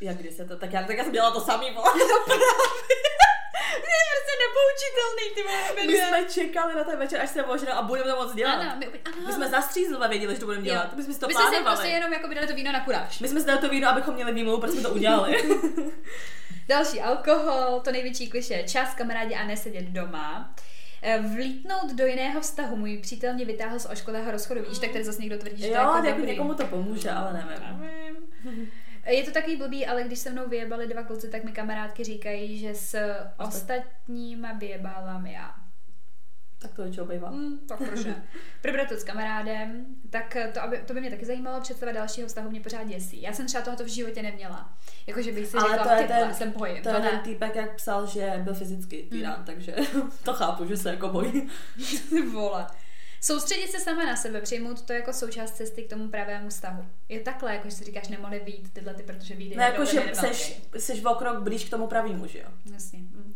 Jak kdy se to, tak já, tak já jsem dělala to samý, vole. *laughs* *laughs* Mě prostě neslučitelný, ty vole, My jsme čekali na ten večer, až se možná a budeme to moc dělat. Ano, my, ano. My jsme zastřízlivé věděli, že to budeme dělat. My jsme si to My jsme si plánovali. prostě jenom jako dali to víno na kuráž. My jsme si dali to víno, abychom měli výmluvu, proč jsme to udělali. *laughs* Další alkohol, to největší kliše, čas kamarádi a nesedět doma. Eh, Vlítnout do jiného vztahu. Můj přítel mě vytáhl z ošklého rozchodu. Vidíš, tak tady zase někdo tvrdí, že to je jo, jako jako dobrý. někomu to pomůže, ale nevím. Nevím. Je to takový blbý, ale když se mnou vyjebali dva kluci, tak mi kamarádky říkají, že s ostatníma vyjebávám já. Tak to většinou bývá. Mm, tak proč ne? *laughs* Probrat to s kamarádem, tak to, aby, to by mě taky zajímalo, představa dalšího vztahu mě pořád děsí. Já jsem třeba tohoto v životě neměla. Jakože bych si Ale řekla, to je ten- jsem bojím. To je ne. ten týpek, jak psal, že byl fyzicky týrán, takže *laughs* to chápu, že se jako bojí. *laughs* Vole. Soustředit se sama na sebe, přijmout to jako součást cesty k tomu pravému vztahu. Je takhle, jako že si říkáš, nemohli být tyhle ty, protože vyjde. No jako, jeden, že jeden seš, seš o krok blíž k tomu pravýmu, že jo? Jasně. Mm.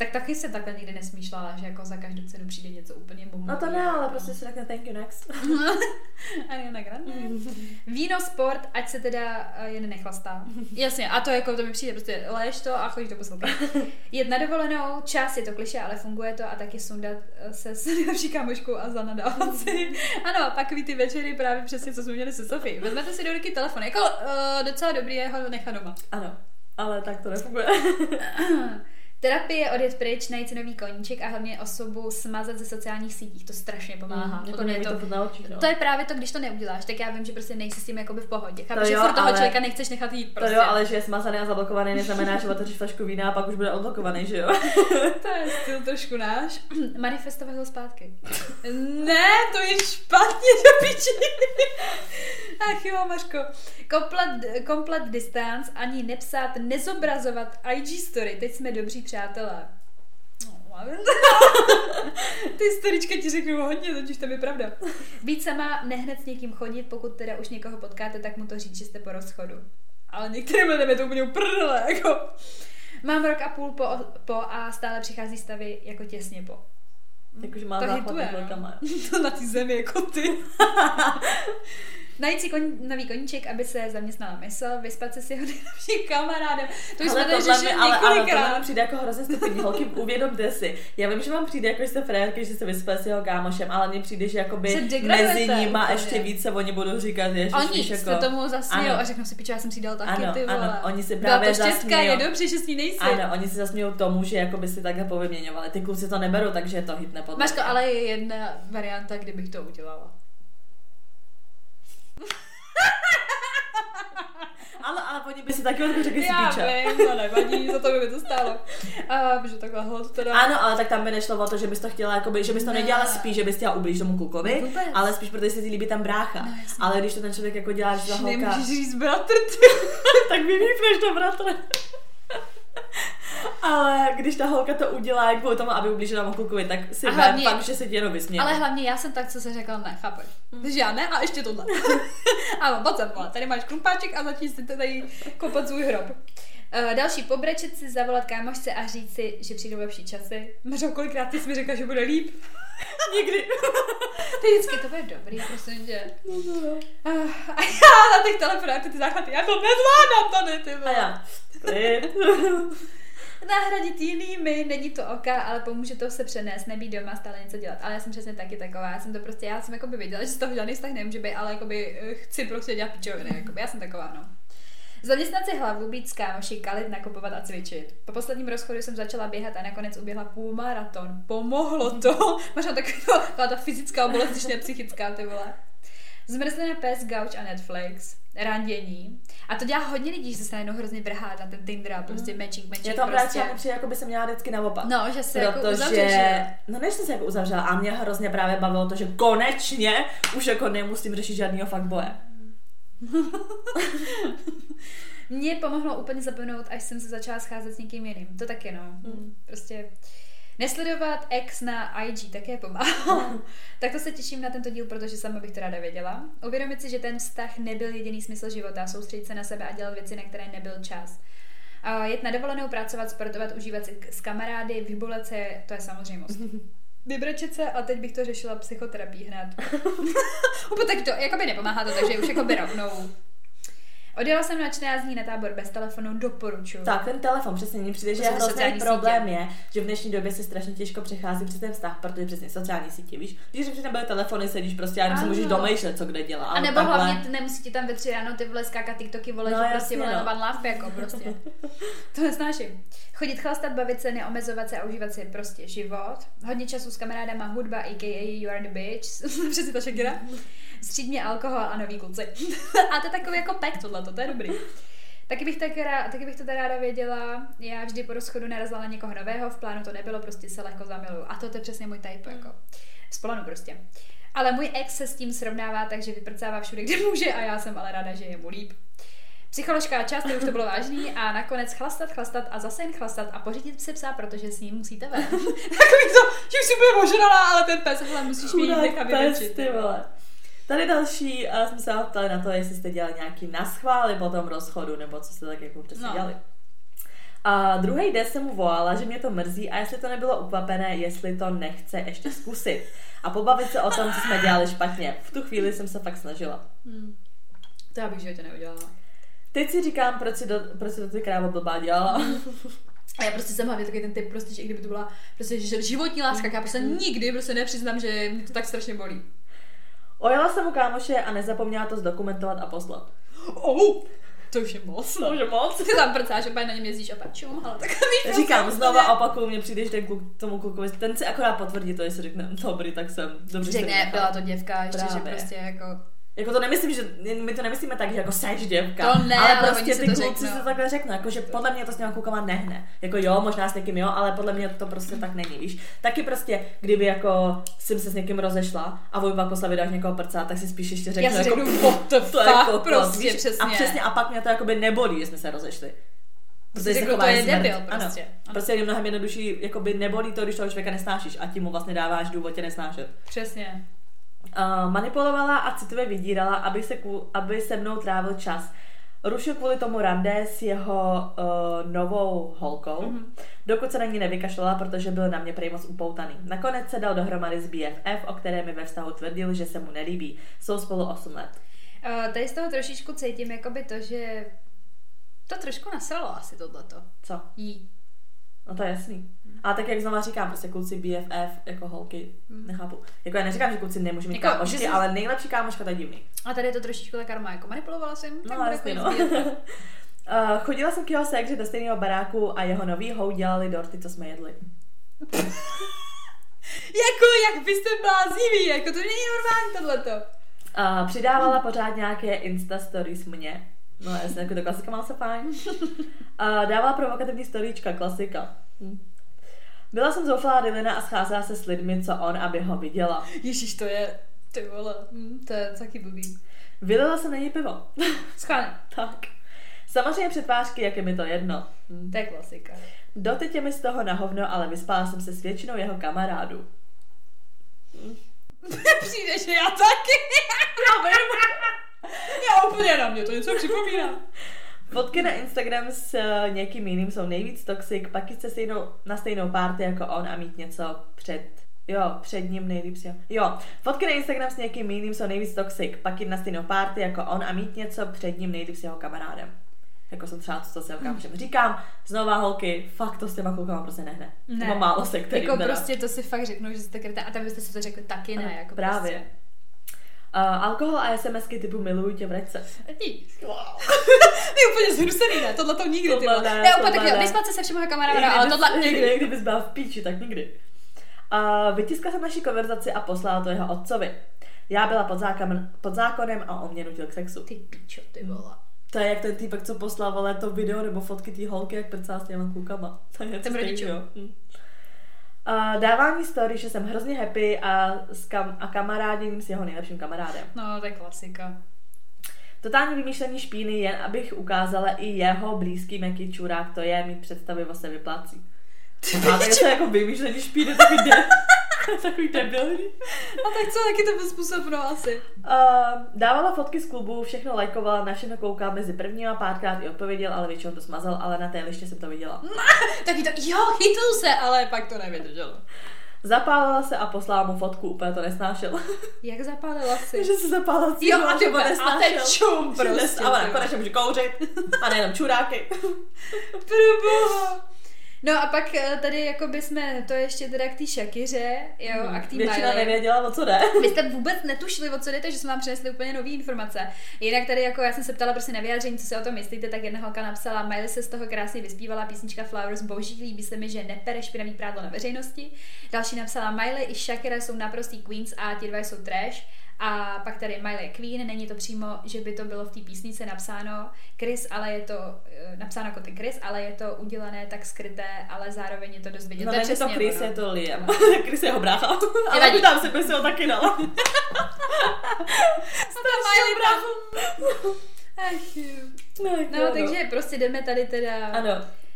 Tak taky se takhle nikdy nesmýšlela, že jako za každou cenu přijde něco úplně bombu. No to ne, ale prostě si řekne thank you next. *laughs* Ariana Grande. Víno, sport, ať se teda uh, jen nechlastá. *laughs* Jasně, a to jako to mi přijde, prostě leješ to a chodíš to poslouchat. *laughs* Jet na dovolenou, čas je to kliše, ale funguje to a taky sundat eh, se s nejlepší kamoškou a zanadávat si. Ano, takový ty večery právě přesně, co jsme měli se Sofí. Vezmete si do ruky telefon, jako uh, docela dobrý je ho nechat doma. Ano, ale tak to nefunguje. Terapie, odjet pryč, najít si nový koníček a hlavně osobu smazat ze sociálních sítích, to strašně pomáhá. jako mě mě je to furt na očích, no. To je právě to, když to neuděláš, tak já vím, že prostě nejsi s tím jakoby v pohodě. Chápu, To že jo, furt toho ale- člověka nechceš nechat jít To prostě. jo, ale že je smazaný a zablokovaný neznamená, že otevřeš flašku vína a pak už bude odblokovaný, že jo? *laughs* to je styl trošku náš. *clears throat* Manifestovat ho zpátky. ne, to je špatně do piči. *laughs* Ach jo, Mařko. Komplet, komplet distance, ani nepsat, nezobrazovat IG story. Teď jsme dobří přátelé. No, *laughs* Ty storička ti řeknu hodně, totiž to je pravda. Být sama, nehned s někým chodit, pokud teda už někoho potkáte, tak mu to říct, že jste po rozchodu. Ale některým lidem je to úplně uprdele, jako. Mám rok a půl po, po a stále přichází stavy jako těsně po. Jakože má To hituje, no. *laughs* na té zemi jako ty. *laughs* Najít si kon, nový koníček, aby se zaměstnala mysl, vyspat se s jeho *laughs* nejlepším kamarádem. To už jsme tady tohle mi- ale, ale tohle mi přijde jako hrozně stupidní. Holky, *laughs* uvědomte si. Já vím, že vám přijde, jako že jste frérky, že se vyspali s jeho kámošem, ale mně přijde, že jakoby mezi nima úplně. ještě více oni budou říkat, že Oni se jako... tomu zasmějou a řeknou si, piče, já jsem si dal taky, Ano, ty vole. ano, oni si Byla právě to štěstka, zasmějou. je dobře, že s ní nejsi. Ano, oni se zasmějou tomu, že jako by si takhle povyměňovali. Ty kluci to neberou, takže je to hitne Maško, mě. ale je jedna varianta, kdybych to udělala. Ale, ale oni by si taky od řekli si Já píče. vím, to nevadí, za to by mi to stálo. A, protože takhle hlad teda. Ano, ale tak tam by nešlo o to, že bys to chtěla, jakoby, že bys to Ne. nedělala spíš, že bys chtěla ublíž tomu klukovi, Vůbec. ale spíš protože se ti líbí tam brácha. No, ale když to ten člověk jako dělá, že ta holka, Nemůžeš říct bratr, *laughs* tak vyvípneš to, bratře. Ale když ta holka to udělá jen kvůli tomu, aby ublížila tomu klukovi, tak si A hlavně- fakt, že se ti jenom vysměje. Ale hlavně já jsem tak, co se řekla, ne, chápeš? Takže já ne a ještě tohle. *laughs* Ano, pojď sem, vole, tady máš krumpáček a začni si tady kopat svůj hrob. Uh, další, pobrečet si, zavolat kámošce a říct si, že přijdou lepší časy. Mařo, kolikrát ty jsi mi řekla, že bude líp? *laughs* Nikdy. Ty vždycky to bude dobrý, prosím tě. Uh, a já na těch telefonách ty záchvaty, já to nezvládám tady, ty A vole. já. Klid. *laughs* Nahradit jinými, není to oka, ale pomůže to se přenést, nebýt doma, stále něco dělat. Ale já jsem přesně taky taková, já jsem to prostě, já jsem jako by věděla, že z toho žádný vztah nemůže být, ale jakoby eh, chci prostě dělat pičoviny, jakoby, já jsem taková, no. Zaměstnat si hlavu, být s kámoši, kalit, nakupovat a cvičit. Po posledním rozchodu jsem začala běhat a nakonec uběhla půl maraton. Pomohlo to. *laughs* Takový, taková ta fyzická bolest, když psychická, ty vole. Zmrzlená pes, gauč a Netflix. Randění. A to dělá hodně lidí, že se najednou hrozně vrhá na ten Tinder a prostě matching, matching. Je to právě prostě. třeba přijde, jako by se měla vždycky naopak. No, že se jako Protože, uzavřeš, že jo? no než jsem se jako uzavřela a mě hrozně právě bavilo to, že konečně už jako nemusím řešit žádnýho fuckboye. *laughs* Mně pomohlo úplně zapomenout, až jsem se začala scházet s někým jiným. To taky no. Mm. Prostě nesledovat ex na IG také pomáhá. *laughs* tak to se těším na tento díl, protože sama bych to ráda věděla. Uvědomit si, že ten vztah nebyl jediný smysl života, soustředit se na sebe a dělat věci, na které nebyl čas. A jet na dovolenou, pracovat, sportovat, užívat si s kamarády, vybulet se, to je samozřejmost. *laughs* Vybrečet se a teď bych to řešila psychoterapii hned. *laughs* Úplně tak to, jakoby nepomáhá to, takže už jako by rovnou. Odjela jsem na 14 dní na tábor bez telefonu, doporučuji. Tak, ten telefon přesně mně přijde, že To jsou hrozný problém sítě. je, že v dnešní době se strašně těžko přechází přes ten vztah, protože přesně sociální sítě, víš, když už nebyly telefony, sedíš prostě a jenom si Ano. můžeš domýšlet, co kde dělá. A nebo takhle- hlavně nemusí ti tam ve tři ráno ty vole skákat TikToky, vole, No, že jasně, prostě vole no. no. one love jako prostě. *laughs* to nesnáším. Chodit chlastat, bavit se, neomezovat se a užívat si prostě život. Hodně času s kamarádama, hudba, a.k.a. You are the bitch. *laughs* Přesně ta Shakira. Střídně alkohol a nový kluci. *laughs* a to je takový jako pek tohleto, to je dobrý. Taky bych, tak rád, taky bych to teda ráda věděla. Já vždy po rozchodu narazila na někoho nového, v plánu to nebylo, prostě se lehko zamiluju. A to, to je přesně můj type, jako. Z plánu prostě. Ale můj ex se s tím srovnává, takže vyprcává všude, kde může a já jsem ale ráda, že je mu líp. Psychologická část, to už to bylo vážný a nakonec chlastat, chlastat a zase jen chlastat a pořídit si psa, protože s ním musíte ven. *laughs* Takový to, že už si bude ožrala, ale ten pes, hele, musíš mě jít nechat pes, vyvětšit. ty vole. Tady další, a jsme se ptali na to, jestli jste dělali nějaký naschvály po tom rozchodu, nebo co jste tak jako přesně No. dělali. A druhý den jsem mu volala, že mě to mrzí a jestli to nebylo ukvapené, jestli to nechce ještě zkusit. A pobavit se o tom, co jsme dělali špatně. V tu chvíli jsem se fakt snažila. Hmm. To já bych životě neudělala. Teď si říkám, proč si, do, proč si to ty krávo blbá dělala. *laughs* A já prostě jsem hlavně takový ten typ, prostě, že i kdyby to byla prostě že životní láska, tak já prostě nikdy prostě nepřiznám, že mě to tak strašně bolí. Ojela jsem u kámoše a nezapomněla to zdokumentovat a poslat. Oh, to už je moc. To už je moc. Ty tam prcáš, opět na něm jezdíš a pačum, ale tak víš, Říkám, znova opakuju, mě přijde, že ten kluk, tomu klukovi, ten si akorát potvrdí to, jestli řekne, dobrý, tak jsem, dobře Řekne, nechal." byla to děvka, ještě, že prostě jako... Jako to nemyslím, že my to nemyslíme tak, že jako seš děvka. To ne, ale ale prostě ty to kluci řeknou. to takhle řeknou, jako že podle mě to s těma klukama nehne. Jako jo, možná s někým jo, ale podle mě to prostě tak není, víš. Taky prostě, kdyby jako jsem se s někým rozešla a vojva jako slavidáš někoho prcá, tak si spíš ještě řeknu, Já jako, řeknu, *laughs* what the to je kokot, prostě, víš? přesně. A přesně, a pak mě to jakoby nebolí, že jsme se rozešli. řeknu, chová to je debil Ano. prostě. Ano. Prostě je mnohem jednodušší, jakoby nebolí to, když toho člověka nesnášíš a tím mu vlastně dáváš důvod tě nesnášet. Přesně. Uh, manipulovala a citově vydírala, aby se, aby se mnou trávil čas. Rušil kvůli tomu rande s jeho uh, novou holkou, Mhm. mm-hmm. dokud se na ní nevykašlala, protože byl na mě prej moc upoutaný. Nakonec se dal dohromady s BFF, o které mi ve vztahu tvrdil, že se mu nelíbí. Jsou spolu 8 let. Uh, tady z toho trošičku cítím jakoby to, že to trošku nasralo asi tohleto. Co? Jí. No to je jasný. A tak jak znova říkám, prostě kluci BFF jako holky, Mm. nechápu. Jako já neříkám, že kluci nemůžou mít Jako, kámošky, jsi- ale nejlepší kámoška to je divný. A tady je to trošičku ta karma, jako manipulovala jsem, tak No jasně, chodit no. Uh, *laughs* chodila jsem k jeho sekři do stejného baráku a jeho nový hou dělali dorty, co jsme jedli. *laughs* jako, jak byste bláznivý, jako to není normální tohleto. Uh, přidávala pořád nějaké Insta stories mě. No jasně, jako to klasika má se fajn. Uh, *laughs* dávala provokativní storíčka, klasika. Hm. Byla jsem zoufalá Dylina a scházela se s lidmi, co on, aby ho viděla. Ježíš, to je, ty vole, hm, to je taky blbý. Vylila jsem na ní pivo. *laughs* Schválně, tak. Samozřejmě přetvářky, jak je mi to jedno. Hm. to je klasika. Doteď je mi z toho na hovno, ale vyspala jsem se s většinou jeho kamarádů. *laughs* Přijde, že já taky. já vím. já úplně na mě to něco připomíná. *laughs* Fotky na Instagram s eh, někým jiným jsou nejvíc toxic, pak jít se stejnou, na stejnou party jako on a mít něco před Jo, před ním nejlíp si. Jo, fotky na Instagram s někým jiným jsou nejvíc toxic, pak jít na stejnou party jako on a mít něco před ním nejlíp s jeho kamarádem. Jako jsem třeba co s jeho kámošem. Říkám, znova holky, fakt to s těma klukama prostě nehne. Ne. Nebo málo se, který Jako prostě to si fakt řeknou, že jste krytá a tam byste si to řekli taky ne, Ano, jako právě. Prostě. Uh, alkohol a SMSky typu miluju tě, vrať se. Ej. Ty úplně zhrusený, ne? Tohle to nikdy, ty ne, Já úplně ne. vyspat se se všema kamarádama, ale tohle Nikdy, kdybys byla v píči, tak nikdy. Uh, vytiskla jsem naši konverzaci a poslala to jeho otcovi. Já byla pod, zákon, pod zákonem a on mě nutil k sexu. Ty pičo, ty vole. To je jak ten týpek, co poslal vole to video nebo fotky té holky, jak prcá s těma klukama. To je rodičů. Hm. Uh, dávání story, že jsem hrozně happy a, s kam, a kamaráděním s jeho nejlepším kamarádem. No, to je klasika. Totální vymýšlení špíny, jen abych ukázala i jeho blízký jaký čurák to je, mít představy, o se vyplácí. A tak je to jako vymýšlení špíny, de- *laughs* takový debilní. A tak co, taky to byl způsob, no asi. Uh, dávala fotky z klubu, všechno lajkovala, na všechno koukala mezi první a párkrát i odpověděl, ale většinou to smazal, ale na té liště jsem to viděla. Taky to, jo, chytl se, ale pak to nevydržel. Zapálila se a poslala mu fotku, úplně to nesnášel. *laughs* Jak zapálila si? *laughs* že se zapálila Jo, a ty a ten čum prostě. nes- A ona konečně může kouřit. A nejenom čuráky. Proboha. No a pak eh, tady jako by jsme to ještě teda k té Shakiře, jo, a k té Hmm. Většina Miley. nevěděla, o co jde. Vy jste vůbec netušili, o co jde, takže jsme vám přinesli úplně nové informace. Jinak tady, jako já jsem se ptala prostě na vyjádření, co si o tom myslíte, tak jedna holka napsala, Miley se z toho krásně vyspívala, písnička Flowers boží, líbí se mi, že nepere špinavý prádlo na veřejnosti. Další napsala, Miley i Shakira jsou naprostý queens a ti dva jsou trash. A pak tady Miley je Queen, není to přímo, že by to bylo v té písnice napsáno Chris, ale je to eh, napsáno jako ty Chris, ale je to udělané tak skryté, ale zároveň je to dost vidět. No je není to Chris, ono. je to Liam. No. *laughs* Chris je jeho brácha. Ale tam si by si ho taky dala. *laughs* *laughs* Miley Ach, jo. No, No, takže prostě jdeme tady teda Ano,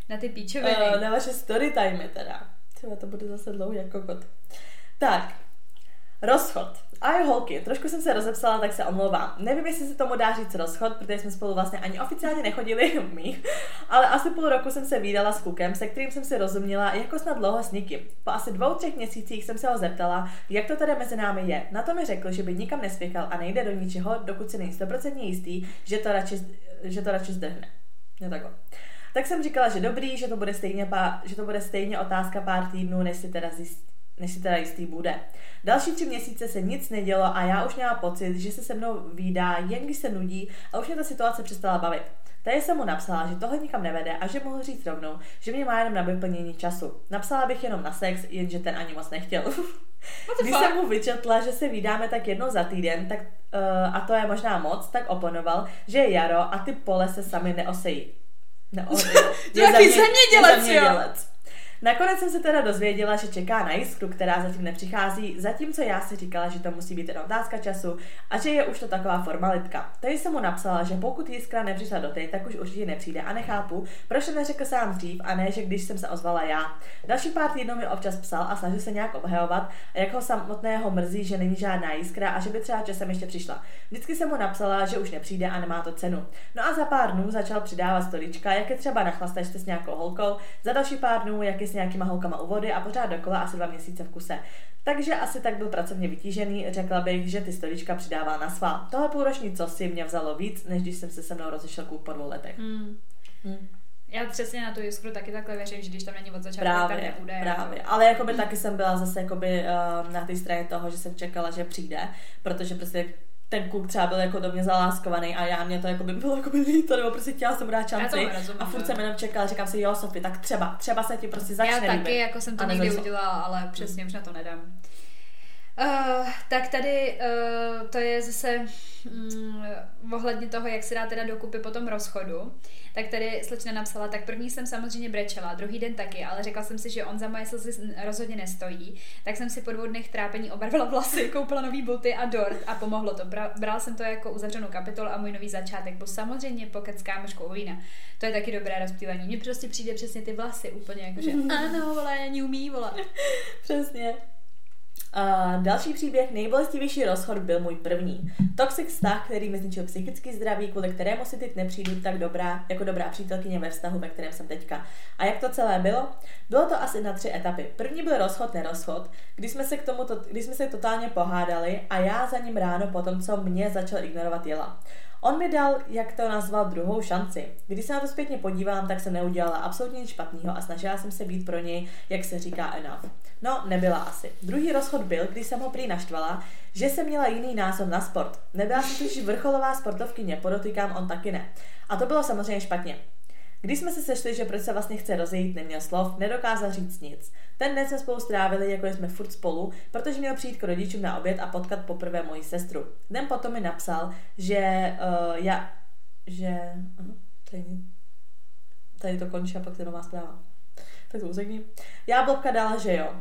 na ty píčoviny. uh, na vaše story time teda. Třeba to bude zase dlouhý jako kot. Tak, rozchod. A jo, holky, trošku jsem se rozepsala, tak se omlouvám. Nevím, jestli se tomu dá říct rozchod, protože jsme spolu vlastně ani oficiálně nechodili, *laughs* my, ale asi půl roku jsem se výdala s klukem, se kterým jsem si rozuměla jako snad dlouho s nikým. Po asi dvou, třech měsících jsem se ho zeptala, jak to tady mezi námi je. Na to mi řekl, že by nikam nespěchal a nejde do ničeho, dokud si není stoprocentně jistý, že to radši, že to radši zdrhne. No takhle. Tak jsem říkala, že dobrý, že to bude stejně, pá, že to bude stejně otázka pár týdnů, než si teda zjistí, než si teda jistý bude. Další tři měsíce se nic nedělo a já už měla pocit, že se se mnou výdá, jen když se nudí a už mě ta situace přestala bavit. Tady jsem mu napsala, že tohle nikam nevede a že mohu říct rovnou, že mě má jenom na vyplnění času. Napsala bych jenom na sex, jenže ten ani moc nechtěl. *laughs* Když jsem mu vyčetla, že se vydáme tak jednou za týden, tak, uh, a to je možná moc, tak oponoval, že je jaro a ty pole se sami neosejí. Neosejí. *laughs* Jaký zemědělec, jo? zemědělec. Nakonec jsem se teda dozvěděla, že čeká na jiskru, která zatím nepřichází, zatímco já si říkala, že to musí být jen otázka času a že je už to taková formalitka. Tady jsem mu napsala, že pokud jiskra nepřišla do té, tak už určitě nepřijde a nechápu, proč to neřekl sám dřív a ne, že když jsem se ozvala já. Další pár týdnů mi občas psal a snažil se nějak obhajovat jak ho samotného mrzí, že není žádná jiskra a že by třeba časem ještě přišla. Vždycky jsem mu napsala, že už nepřijde a nemá to cenu. No a za pár dnů začal přidávat storička, jak je třeba na chlastačce s nějakou holkou, za další pár dnů, jak je s nějakýma holkama u vody a pořád dokola asi dva měsíce v kuse. Takže asi tak byl pracovně vytížený, řekla bych, že ty storička přidával na svá. Tohle půlroční co si mě vzalo víc, než když jsem se se mnou rozešel kluk po dvou letech. Hmm. Hmm. Já přesně na tu jiskru taky takhle věřím, že když tam není od začátku, tak Právě, nebude. právě. Jako. Ale jakoby taky jsem byla zase jakoby uh, na té straně toho, že jsem čekala, že přijde, protože prostě ten kluk třeba byl jako do mě zaláskovaný a já mě to jako by bylo jako by líto, nebo prostě chtěla jsem dát šanci a furt jsem jenom čekala, říkám si, jo Sofie, tak třeba, třeba se ti prostě začne Já taky, líbit. jako jsem to A někdy udělala, ale přesně už na to nedám. Uh, tak tady uh, to je zase um, ohledně toho, jak se dá teda dokupy po tom rozchodu, tak tady slečna napsala, tak první jsem samozřejmě brečela, druhý den taky, ale řekla jsem si, že on za moje slzy rozhodně nestojí, tak jsem si po dvou dnech trápení obarvila vlasy, *laughs* koupila nový boty a dort a pomohlo to. Bra- Bral jsem to jako uzavřenou kapitolu a můj nový začátek byl samozřejmě pokec s kámoškou vína. To je taky dobré rozptýlení. Mně prostě přijde přesně ty vlasy úplně jako, že *laughs* ano, vole, není umí, vole. Přesně. A další příběh, nejbolestivější rozchod byl můj první. Toxic vztah, který mi zničil psychický zdraví, kvůli kterému si teď nepřijdu tak dobrá, jako dobrá přítelkyně ve vztahu, ve kterém jsem teďka. A jak to celé bylo? Bylo to asi na tři etapy. První byl rozchod, nerozchod, kdy jsme se k tomu, to, kdy jsme se totálně pohádali a já za ním ráno po tom, co mě začal ignorovat jela. On mi dal, jak to nazval, druhou šanci. Když se na to zpětně podívám, tak jsem neudělala absolutně nic špatného a snažila jsem se být pro něj, jak se říká, enough. No, nebyla asi. Druhý rozchod byl, když jsem ho prý naštvala, že jsem měla jiný názor na sport. Nebyla jsem totiž vrcholová sportovkyně, podotýkám, on taky ne. A to bylo samozřejmě špatně. Když jsme se sešli, že proč se vlastně chce rozejít, neměl slov, nedokázal říct nic. Ten den jsme spolu strávili, jako jsme furt spolu, protože měl přijít k rodičům na oběd a potkat poprvé moji sestru. Den potom mi napsal, že uh, já, že, uh, tady, tady to končí a pak to nová zpráva. Tak to usekni. Já blbka dala, že jo.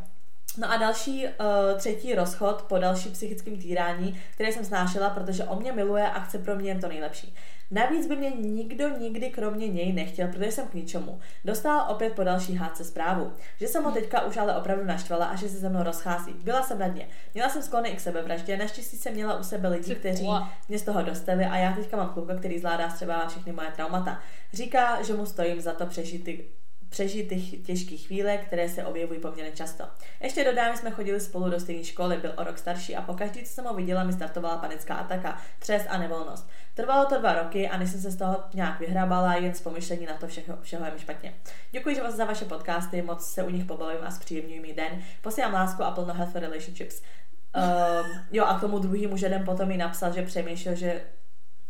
No a další, uh, třetí rozchod po další psychickém týrání, které jsem snášela, protože on mě miluje a chce pro mě jen to nejlepší. Navíc by mě nikdo nikdy kromě něj nechtěl, protože jsem k ničemu. Dostala opět po další hádce zprávu, že jsem ho teďka už ale opravdu naštvala a že se se mnou rozchází. Byla jsem na dně. Měla jsem sklony i k sebevraždě, naštěstí jsem měla u sebe lidi, kteří mě z toho dostali a já teďka mám kluka, který zvládá třeba všechny moje traumata. Říká, že mu stojím za to přežít ty přežít ty těžké chvíle, které se objevují poměrně často. Ještě dodám, jsme chodili spolu do stejné školy, byl o rok starší a pokaždý, co jsem ho viděla, mi startovala panická ataka, třes a nevolnost. Trvalo to dva roky a než jsem se z toho nějak vyhrabala, jen z pomyšlení na to všeho, všeho je mi špatně. Děkuji vás za vaše podcasty, moc se u nich pobavím a zpříjemňuji mi den. Posílám lásku a plno health relationships. Um, jo a k tomu druhýmu den potom mi napsal, že přemýšlel, že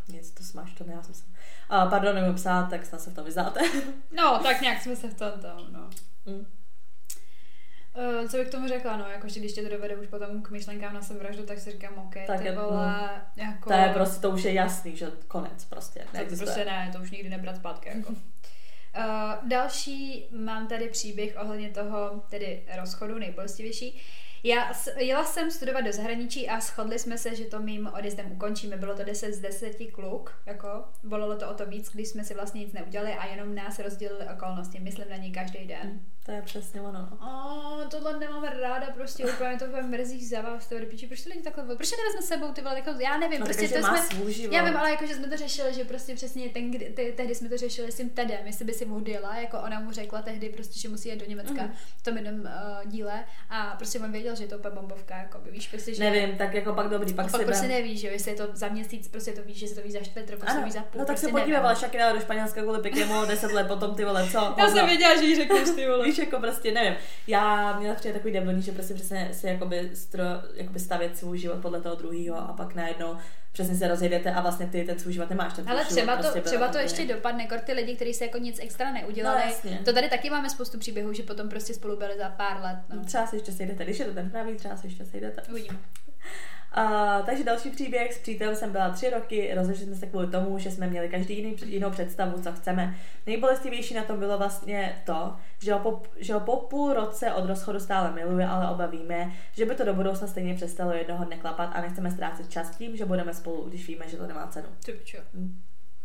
nic to smaž, to já jsem se... Uh, pardon, nevím psát, tak snad se v tom vyznáte. *laughs* no, tak nějak jsme se v tom, tom no. Mm. Uh, co bych k tomu řekla, no, jakože když tě to dovede už potom k myšlenkám na sebevraždu, tak si říkám, OK, tak ty je, vole, no, jako... To je prostě, to už je jasný, že konec prostě. Ne, to prostě ne, to už nikdy nebrat zpátky, jako. Uh, *laughs* další mám tady příběh ohledně toho, tedy rozchodu, nejbolestivější. Já jela jsem studovat do zahraničí a shodli jsme se, že to mým odjezdem ukončíme. Bylo to 10 z 10 kluk, jako bolelo to o to víc, když jsme si vlastně nic neudělali a jenom nás rozdělili okolnosti. Myslím na ní každý den. Mm. To je přesně ono. Oh, tohle nemám ráda, prostě úplně to úplně mrzí za vás, to píči, proč to není takhle, proč to nevezme sebou ty vole, jako, já nevím, no, prostě to jsme, svůj život. já vím, ale jako, že jsme to řešili, že prostě přesně ten, kdy, ty, tehdy jsme to řešili s tím Tedem, jestli by si odjela, jako ona mu řekla tehdy prostě, že musí jít do Německa mm. v tom jednom uh, díle a prostě on věděl, že je to úplně bombovka, jako by víš, prostě, že... Nevím, tak jako pak dobrý, pak, pak si prostě nevíš, že jestli je to za měsíc, prostě to víš, že se to víš za čtvrt roku, to víš za půl. No tak prostě se podívala Shakira do Španělska kvůli Pikému 10 let potom ty vole, co? *laughs* Já jsem věděla, že jí řekneš ty vole. Víš, jako prostě nevím. Já měla přijde takový debilní, že prostě přesně si jakoby, stro, jakoby stavět svůj život podle toho druhého a pak najednou přesně se rozjedete a vlastně ty ten svůj život nemáš. Ten Ale třeba to, prostě třeba to ještě dopadne, kor ty lidi, kteří se jako nic extra neudělali. No, to tady taky máme spoustu příběhů, že potom prostě spolu byli za pár let. No. Třeba se ještě sejdete, když je to ten pravý, třeba se ještě sejdete. Uvidíme. *laughs* Uh, takže další příběh, s přítelem jsem byla tři roky, rozešli jsme se kvůli tomu, že jsme měli každý jiný, jinou představu, co chceme. Nejbolestivější na tom bylo vlastně to, že ho, po, že ho po půl roce od rozchodu stále miluje, ale oba víme, že by to do budoucna stejně přestalo jednoho dne klapat a nechceme ztrácet čas tím, že budeme spolu, když víme, že to nemá cenu. Ty hm.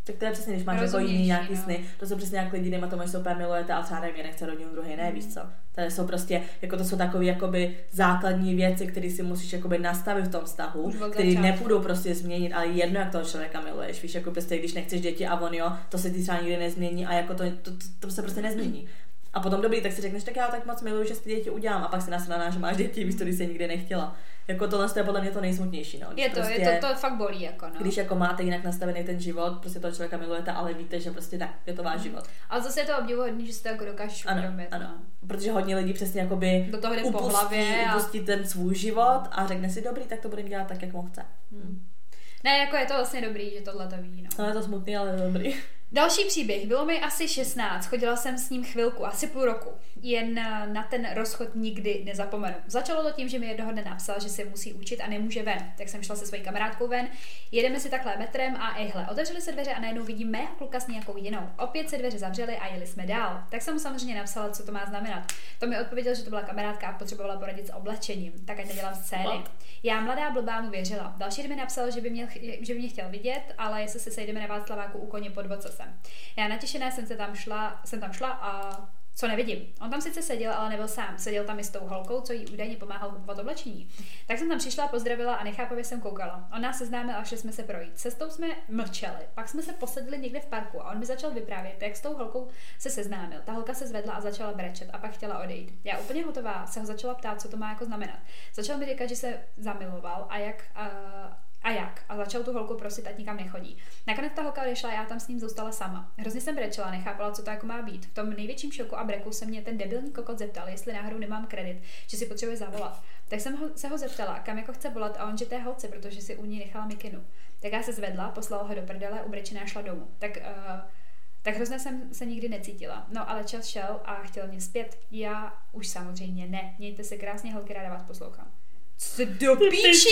Tak to je přesně, když máš jako jiný nějaký no. sny, to jsou přesně jak lidi, dejme tomu, že se úplně milujete a třeba nevím, jeden chce rodinu, druhý ne, víš co. To jsou prostě, jako to jsou takové jakoby základní věci, které si musíš jakoby nastavit v tom vztahu, které nepůjdou prostě změnit, ale jedno, jak toho člověka miluješ, víš, jako prostě, když nechceš děti a on jo, to se ty třeba nikdy nezmění a jako to, to, to, to se prostě nezmění. A potom dobrý, tak si řekneš, tak já tak moc miluju, že si ty děti udělám a pak se nasraná, že máš děti, víš, když se nikdy nechtěla. Jako tohle je podle mě to nejsmutnější. No. Je to, prostě, je to, to fakt bolí. Jako, no. Když jako máte jinak nastavený ten život, prostě toho člověka milujete, ale víte, že prostě tak, je to váš život. Ale zase je to obdivuhodný, že si to jako dokážeš ano, uvědomit. Ano, no. protože hodně lidí přesně jakoby Do toho jde upustí, po hlavě a... upustí ten svůj život a řekne si, dobrý, tak to budeme dělat tak, jak mu chce. Hmm. Ne, jako je to vlastně dobrý, že tohle to ví. No. no je to smutný, ale dobrý. Další příběh. Bylo mi asi 16, chodila jsem s ním chvilku, asi půl roku. Jen eh, na ten rozchod nikdy nezapomenu. Začalo to tím, že mi jednoho dne napsal, že se musí učit a nemůže ven. Tak jsem šla se svojí kamarádkou ven, jedeme si takhle metrem a ehle, otevřely se dveře a najednou vidím mého kluka s nějakou jinou. Opět se dveře zavřely a jeli jsme dál. Tak jsem mu samozřejmě napsala, co to má znamenat. To mi odpověděl, že to byla kamarádka a potřebovala poradit s oblečením, tak ať nedělám scény. Já mladá blbá mu věřila. Další den mi napsal, že by, mě, že by mě chtěl vidět, ale jestli se sejdeme na Václaváku u koně pod jsem. Já natěšená jsem se tam šla, jsem tam šla a co nevidím. On tam sice seděl, ale nebyl sám. Seděl tam i s tou holkou, co jí údajně pomáhal kupovat oblečení. Tak jsem tam přišla, pozdravila a nechápavě jsem koukala. On nás seznámil a šli jsme se projít. Cestou jsme mlčeli, pak jsme se posedli někde v parku a on mi začal vyprávět, jak s tou holkou se seznámil. Ta holka se zvedla a začala brečet a pak chtěla odejít. Já úplně hotová se ho začala ptát, co to má jako znamenat. Začal mi říkat, že se zamiloval a jak uh, a jak? A začal tu holku prosit, ať nikam nechodí. Nakonec ta holka odešla, já tam s ním zůstala sama. Hrozně jsem brečela, nechápala, co to jako má být. V tom největším šoku a breku se mě ten debilní kokot zeptal, jestli náhodou nemám kredit, že si potřebuje zavolat. Tak jsem ho, se ho zeptala, kam jako chce volat a on, že té holce, protože si u ní nechala mikinu. Tak já se zvedla, poslala ho do prdele, ubrečená šla domů. Tak uh, tak hrozně jsem se nikdy necítila. No ale čas šel a chtěl mě zpět. Já už samozřejmě ne. Mějte se krásně, holky, ráda vás poslouchám. Co do píči?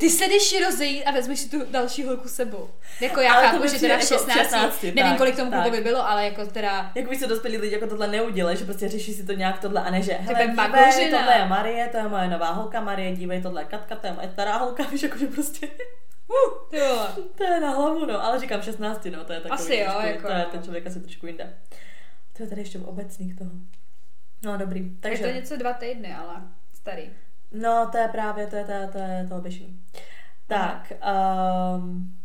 Ty se jdeš rozejít a vezmeš si tu další holku sebou. Jako já ale chápu, že teda v 16, jako 16 nevím, tak, kolik tomu klukovi bylo, ale jako teda... Jak by se dospělí lidi jako tohle neudělají, že prostě řeší si to nějak tohle a ne, že hele, dívej, tohle je Marie, to je moje nová holka Marie, dívej, tohle je Katka, to je moje stará holka, víš, jako že prostě... Uh, ty *laughs* To je na hlavu, no, ale říkám 16, no, to je takový Asi jo, trošku, jako... To je ten člověk asi trošku jinde. To je tady ještě obecný k toho. No, dobrý. Takže... Je to něco dva týdny, ale starý. No, to je právě, to je, to je, to je to oběšení. Tak, um,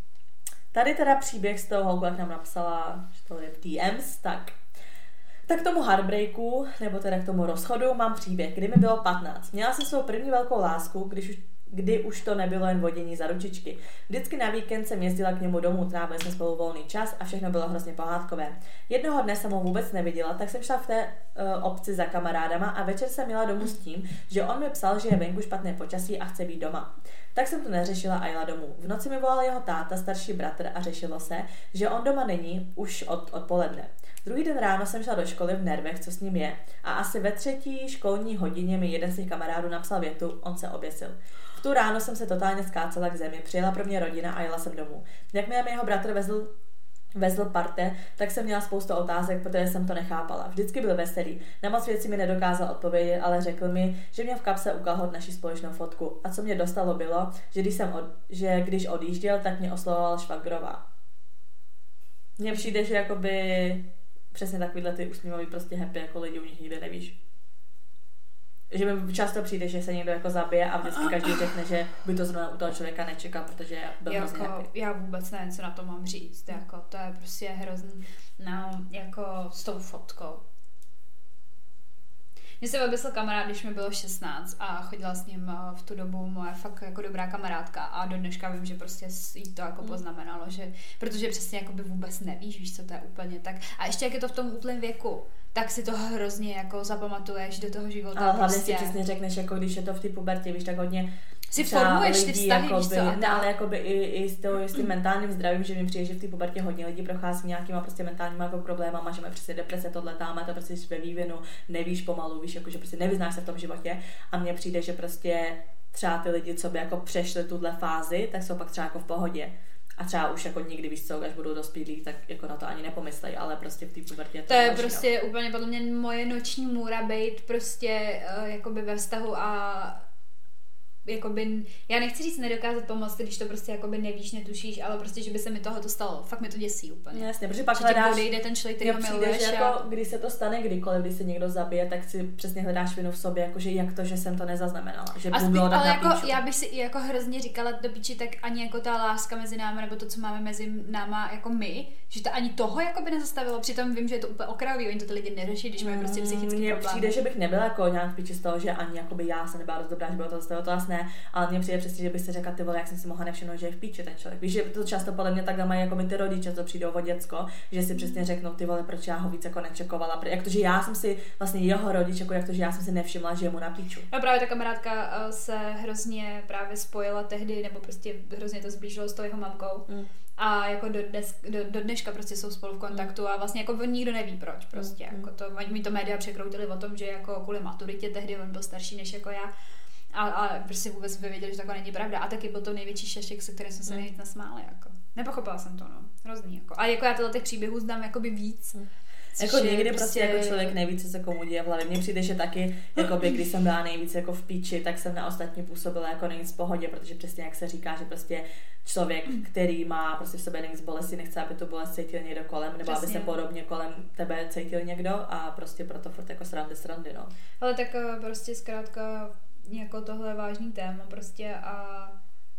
tady teda příběh z toho holku, jak nám napsala, že to je v DMs, tak Tak k tomu heartbreaku, nebo teda k tomu rozchodu, mám příběh, kdy mi bylo 15. Měla jsem svou první velkou lásku, když už kdy už to nebylo jen vodění za ručičky. Vždycky na víkend jsem jezdila k němu domů, trávili jsme spolu volný čas a všechno bylo hrozně pohádkové. Jednoho dne jsem ho vůbec neviděla, tak jsem šla v té uh, obci za kamarádama a večer jsem měla domů s tím, že on mi psal, že je venku špatné počasí a chce být doma. Tak jsem to neřešila a jela domů. V noci mi volal jeho táta, starší bratr a řešilo se, že on doma není už od odpoledne. Druhý den ráno jsem šla do školy v nervech, co s ním je, a asi ve třetí školní hodině mi jeden z těch kamarádů napsal větu, on se oběsil. V tu ráno jsem se totálně skácela k zemi, přijela pro mě rodina a jela jsem domů. Jak mi jeho bratr vezl vezl parte, tak jsem měla spoustu otázek, protože jsem to nechápala. Vždycky byl veselý. Na moc věcí mi nedokázal odpovědět, ale řekl mi, že mě v kapse ukahod naši společnou fotku. A co mě dostalo bylo, že když, jsem od, že když odjížděl, tak mě oslovoval švagrová. Mně přijde, že jakoby přesně takovýhle ty usmívavý prostě happy, jako lidi u nich nikde nevíš že mi často přijde, že se někdo jako zabije a vždycky *gasps* každý řekne, že by to zrovna u toho člověka nečekal, protože byl jako, Já vůbec nevím, co na to mám říct, jako to je prostě hrozný, no, jako s tou fotkou. Mně se oběsil kamarád, když mi bylo 16 a chodila s ním eh, v tu dobu moje fakt jako dobrá kamarádka a do dneška vím, že prostě jí to jako mm. poznamenalo, že, protože přesně jako by vůbec nevíš, víš, co to je úplně tak. A ještě jak je to v tom útlém věku, tak si to hrozně jako zapamatuješ do toho života. Ale hlavně prostě. si přesně řekneš, jako když je to v té pubertě, víš, tak hodně si formuješ ty vztahy, jakoby, víš co? Ne, ale jakoby i, i s, to, s tím mentálním zdravím, že mi přijde, že v té pubertě hodně lidí prochází nějakýma prostě mentálníma jako problémama, že mají prostě deprese, tohle tam, to prostě ve vývinu, nevíš pomalu, víš, jako, že prostě nevyznáš se v tom životě a mně přijde, že prostě třeba ty lidi, co by jako přešli tuhle fázi, tak jsou pak třeba jako v pohodě a třeba už jako nikdy víš co, až budou dospělí, tak jako na to ani nepomyslej, ale prostě v té pubertě to, to je další, prostě no. úplně podle mě moje noční můra být prostě uh, jakoby ve vztahu a jakoby, já nechci říct nedokázat pomoct, když to prostě jakoby nevíš, netušíš, ale prostě, že by se mi toho to stalo. Fakt mi to děsí úplně. Jasně, protože pak že hledáš, odejde ten člověk, který ho miluješ. Že jako, a... když se to stane kdykoliv, když se někdo zabije, tak si přesně hledáš vinu v sobě, jakože jak to, že jsem to nezaznamenala. Že a spí, ale jako, já bych si jako hrozně říkala do píči, tak ani jako ta láska mezi námi, nebo to, co máme mezi náma jako my, že to ani toho jako by nezastavilo. Přitom vím, že je to úplně okrajový, oni to ty lidi neřeší, když mají prostě psychický Mně problém. přijde, že bych nebyla jako nějak píči z toho, že ani jakoby já jsem nebyla dost dobrá, že bylo to zastavilo, to vlastně, ale mně přijde přesně, že by se řekla, ty vole, jak jsem si mohla nevšimnout, že je v píči ten člověk. Víš, že to často podle mě takhle mají jako my ty rodiče, co přijdou o děcko, že si přesně řeknou, ty vole, proč já ho víc jako nečekovala. Jak to, že já jsem si vlastně jeho rodič, jako jak to, že já jsem si nevšimla, že je mu na píču. A právě ta kamarádka eh, se hrozně právě spojila tehdy, nebo prostě hrozně to zblížilo s tou jeho mamkou. Mm a jako do, dnes, do, do dneška prostě jsou spolu v kontaktu a vlastně jako nikdo neví proč prostě. Mm. Jako to, mi to média překroutili o tom, že jako kvůli maturitě tehdy on byl starší než jako já a, a prostě vůbec věděli, že takhle není pravda. A taky byl to největší šešek, se kterým jsme se mm. nejvíc nasmáli. Jako. Nepochopila jsem to, no. Hrozný. Jako. A jako já tyhle těch příběhů znám jakoby víc. Mm. Jako někdy prostě... prostě jako člověk nejvíce se komu děje v hlavě. Mně přijde, že taky, jako by, když jsem byla nejvíc jako v píči, tak jsem na ostatní působila jako nejvíc v pohodě, protože přesně jak se říká, že prostě člověk, který má prostě v sobě nejvíc bolesti, nechce, aby to bolest cítil někdo kolem, nebo přesně. aby se podobně kolem tebe cítil někdo a prostě proto furt jako srandy, srandy, no. Ale tak eh, prostě zkrátka jako tohle vážný téma prostě a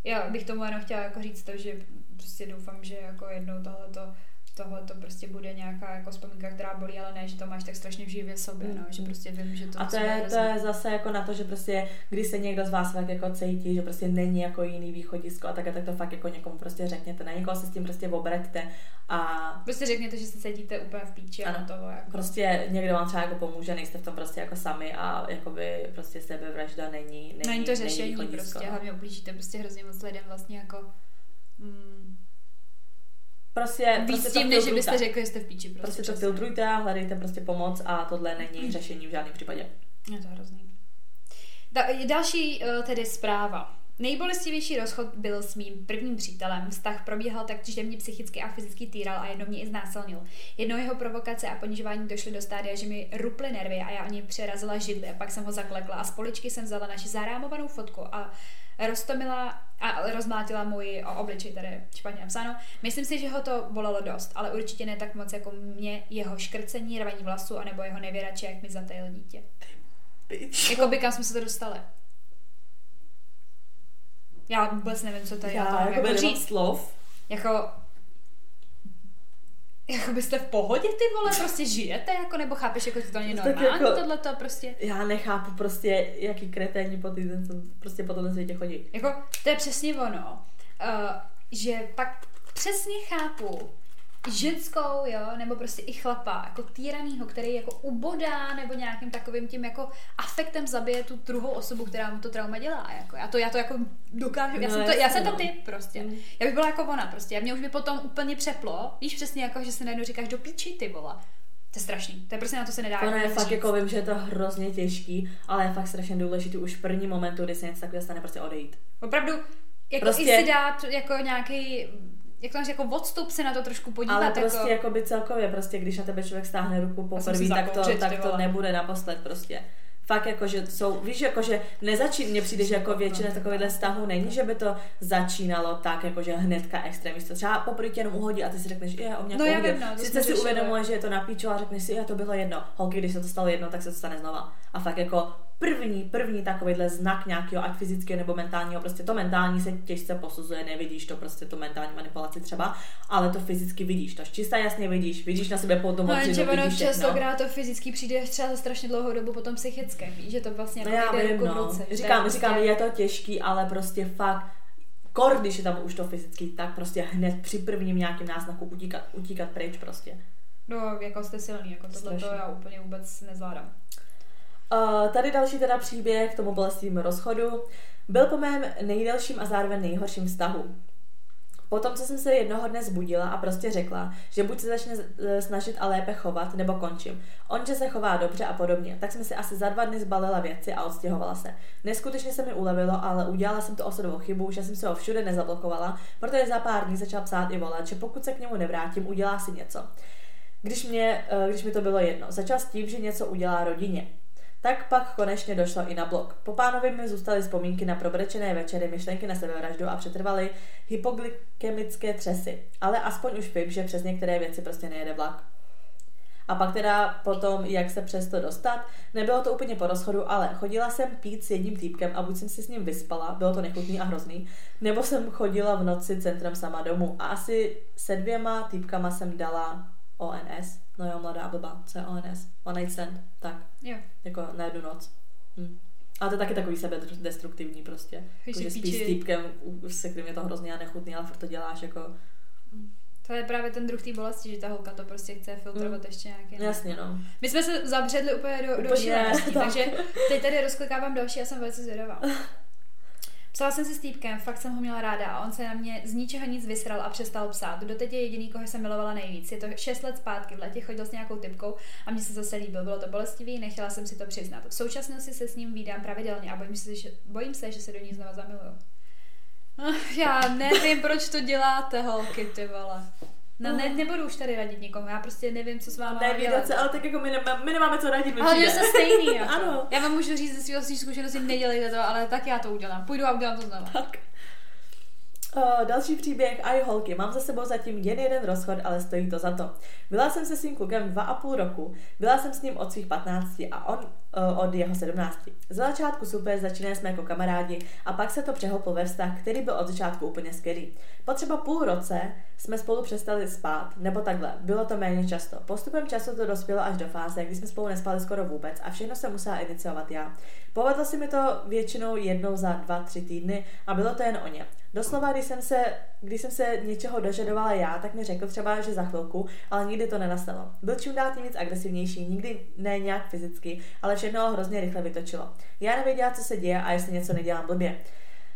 já bych tomu jenom chtěla jako říct to, že prostě doufám, že jako jednou tohle to tohle to prostě bude nějaká jako vzpomínka, která bolí, ale ne, že to máš tak strašně v živě sobě, no, že prostě vím, že to A to je, to je zase jako na to, že prostě, když se někdo z vás tak jako cítí, že prostě není jako jiný východisko a tak, tak to fakt jako někomu prostě řekněte, na někoho se s tím prostě obraťte a... Prostě řekněte, že se cítíte úplně v píči ano, a toho jako... Prostě někdo vám třeba jako pomůže, nejste v tom prostě jako sami a jakoby prostě sebevražda není, není, není to řešení není prostě, no. hlavně ublížíte prostě hrozně moc lidem vlastně jako... Mm, Prostě, Víc prostě tím, než byste řekli, že jste v píči. Prostě, prostě to filtrujte a hledejte prostě pomoc a tohle není řešení v žádném případě. Je to hrozný. Da, další uh, tedy zpráva. Nejbolestivější rozchod byl s mým prvním přítelem. Vztah probíhal tak, že mě psychicky a fyzicky týral a jednou mě i znásilnil. Jednou jeho provokace a ponižování došly do stádia, že mi ruply nervy a já o něj přerazila židli a pak jsem ho zaklekla a z poličky jsem vzala naši zarámovanou fotku a roztomila a rozmlátila můj obličej, tady špatně napsáno. Myslím si, že ho to bolelo dost, ale určitě ne tak moc jako mě jeho škrcení, rvaní vlasu, anebo jeho nevěrače, jak mi zatajil dítě. Jako by kam jsme se to dostali. Já vůbec nevím, co to je. Já, já jako, jako říct. slov. Jako jako byste v pohodě ty vole, prostě žijete, jako, nebo chápeš, jako to není *laughs* normální jako- tohleto prostě. Já nechápu prostě, jaký kreténi po týden prostě po tomhle světě chodí. Jako, to je přesně ono, uh, že pak přesně chápu ženskou, jo, nebo prostě i chlapa, jako týranýho, který jako ubodá, nebo nějakým takovým tím jako afektem zabije tu druhou osobu, která mu to trauma dělá, jako. Já to, já to jako dokážu, já, No, jsem to, já jsem to no. ty prostě. Mm. Já bych byla jako ona prostě, a mě už by potom úplně přeplo, víš přesně jako, že si najednou říkáš do píči ty vole. To je strašný, to je prostě na to se nedá Ono je jako fakt říct. jako vím, že je to hrozně těžký, ale je fakt strašně důležitý už v první momentu, kdy se něco takového stane, prostě odejít. Opravdu, jako Prostě- i si dát jako nějaký, jak máš, jako odstup se na to trošku podívat. Ale prostě jako, jako by celkově, prostě když na tebe člověk stáhne ruku poprvé, tak to, tak to nebude naposled prostě. Fakt jako, že jsou, víš, jako, že nezačín, mně přijde, že jako většina takovýchhle vztahů není, že by to začínalo tak, jako, že hnedka extrémista. Třeba poprvé tě jenom uhodí a ty si řekneš, je, o mě No, já vím, no, Sice si uvědomuje, že je to na píču a řekneš si, je, to bylo jedno. Holky, když se to stalo jedno, tak se to stane znova. A fakt jako první, první takovýhle znak nějakého, ať fyzického nebo mentálního, prostě to mentální se těžce posuzuje, nevidíš to prostě tu mentální manipulaci třeba, ale to fyzicky vidíš, to čistá jasně vidíš, vidíš na sebe potom No, jenže ono vidíš všechno. častokrát to fyzicky přijde třeba za strašně dlouhou dobu potom psychické, víš, že to vlastně No jako já vím, ruku no. ruce, že to Říkám, prostě- říkám, je to těžký, ale prostě fakt kor, když je tam už to fyzický, tak prostě hned při prvním nějakém náznaku utíkat, utíkat pryč prostě. No, jako jste silný, jako tohle to já úplně vůbec nezvládám. Tady další teda příběh k tomu bolestivému rozchodu. Byl po mém nejdelším a zároveň nejhorším vztahu. Potom, co jsem se jednoho dne zbudila a prostě řekla, že buď se začne eh, snažit a lépe chovat, nebo končím. On, že se chová dobře a podobně, tak jsem si asi za dva dny zbalila věci a odstěhovala se. Neskutečně se mi ulevilo, ale udělala jsem to osudovou chybu, že jsem se ho všude nezablokovala, protože za pár dní začal psát i volat, že pokud se k němu nevrátím, udělá si něco. Když, mě, eh, když mi to bylo jedno, začal s tím, že něco udělá rodině. Tak pak konečně došlo i na blog. Po pánovi mi zůstaly vzpomínky na probrečené večery, myšlenky na sebevraždu a přetrvaly hypoglykemické třesy. Ale aspoň už vím, že přes některé věci prostě nejede vlak. A pak teda potom, jak se přes to dostat, nebylo to úplně po rozchodu, ale chodila jsem pít s jedním týpkem a buď jsem si s ním vyspala, bylo to nechutný a hrozný, nebo jsem chodila v noci centrem sama domů a asi se dvěma týpkama jsem dala ONS. No jo, mladá blbá, co je ONS? One night stand, tak, Jo. jako na jednu noc. Hm. Ale to je taky takový sebedestruktivní prostě. Když Jako, že si spíš s týpkem, se kterým je to hrozný a nechutný, ale furt to děláš jako... To je právě ten druh té bolesti, že ta holka to prostě chce filtrovat Mm. ještě nějaký. Jasně, no. My jsme se zabředli úplně do, do Úplně, šílenosti, *laughs* tak. takže teď tady rozklikávám další a jsem velice zvědavá. *laughs* Psala jsem si s týpkem, fakt jsem ho měla ráda a on se na mě z ničeho nic vysral a přestal psát. Doteď je jediný, koho jsem milovala nejvíc. Je to 6 let zpátky, v letě chodil s nějakou typkou a mně se zase líbil. Bylo to bolestivý, nechtěla jsem si to přiznat. V současnosti se s ním vídám pravidelně a bojím se, že, bojím se, že se do ní znova zamiluju. Ach, Já nevím, proč to děláte, holky, ty vole. No, ne, nebudu už tady radit nikomu, já prostě nevím, co s váma mám dělat. Se, ale tak jako my, nemá, my nemáme co radit, Ale že jste stejný, *laughs* jako. Ano. Já vám můžu říct ze svého svých zkušeností, nedělejte to, ale tak já to udělám. Půjdu a udělám to znovu. Tak. Uh, další příběh, aj holky, mám za sebou zatím jen jeden rozchod, ale stojí to za to. Byla jsem se svým klukem dva a půl roku, byla jsem s ním od svých 15 a on uh, od jeho 17. Z začátku super, začínali jsme jako kamarádi a pak se to přehlplo ve vztah, který byl od začátku úplně skvělý. Po třeba půl roce jsme spolu přestali spát, nebo takhle, bylo to méně často. Postupem času to dospělo až do fáze, kdy jsme spolu nespali skoro vůbec a všechno se musela iniciovat já. Povedlo se mi to většinou jednou za dva, tři týdny a bylo to jen o ně. Doslova, když jsem, se, když jsem se něčeho dožadovala já, tak mi řekl třeba, že za chvilku, ale nikdy to nenastalo. Byl čím dál tím víc agresivnější, nikdy ne nějak fyzicky, ale všechno ho hrozně rychle vytočilo. Já nevěděla, co se děje a jestli něco nedělám blbě.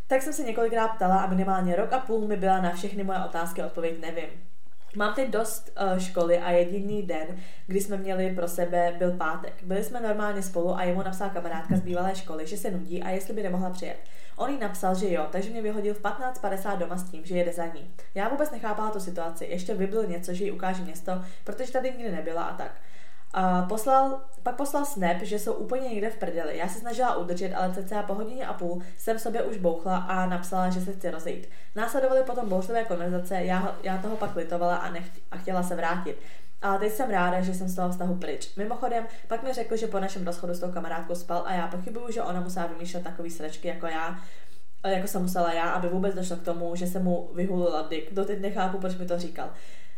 Tak jsem se několikrát ptala a minimálně rok a půl mi byla na všechny moje otázky odpověď nevím. Mám teď dost uh, školy a jediný den, kdy jsme měli pro sebe, byl pátek. Byli jsme normálně spolu a jemu napsala kamarádka z bývalé školy, že se nudí a jestli by nemohla přijet. On jí napsal, že jo, takže mě vyhodil v 15.50 doma s tím, že jede za ní. Já vůbec nechápala tu situaci, ještě vybil něco, že jí ukáže město, protože tady nikdy nebyla a tak. A poslal, pak poslal snap, že jsou úplně někde v prdeli. Já se snažila udržet, ale cca po hodině a půl jsem sobě už bouchla a napsala, že se chci rozejít. Následovaly potom bouřlivé konverzace, já, já toho pak litovala a, nechť, a chtěla se vrátit. Ale teď jsem ráda, že jsem z toho vztahu pryč. Mimochodem, pak mi řekl, že po našem rozchodu s tou kamarádkou spal a já pochybuju, že ona musela vymýšlet takový sračky jako já, jako jsem musela já, aby vůbec došlo k tomu, že se mu vyhulila dick. Doteď nechápu, proč mi to říkal.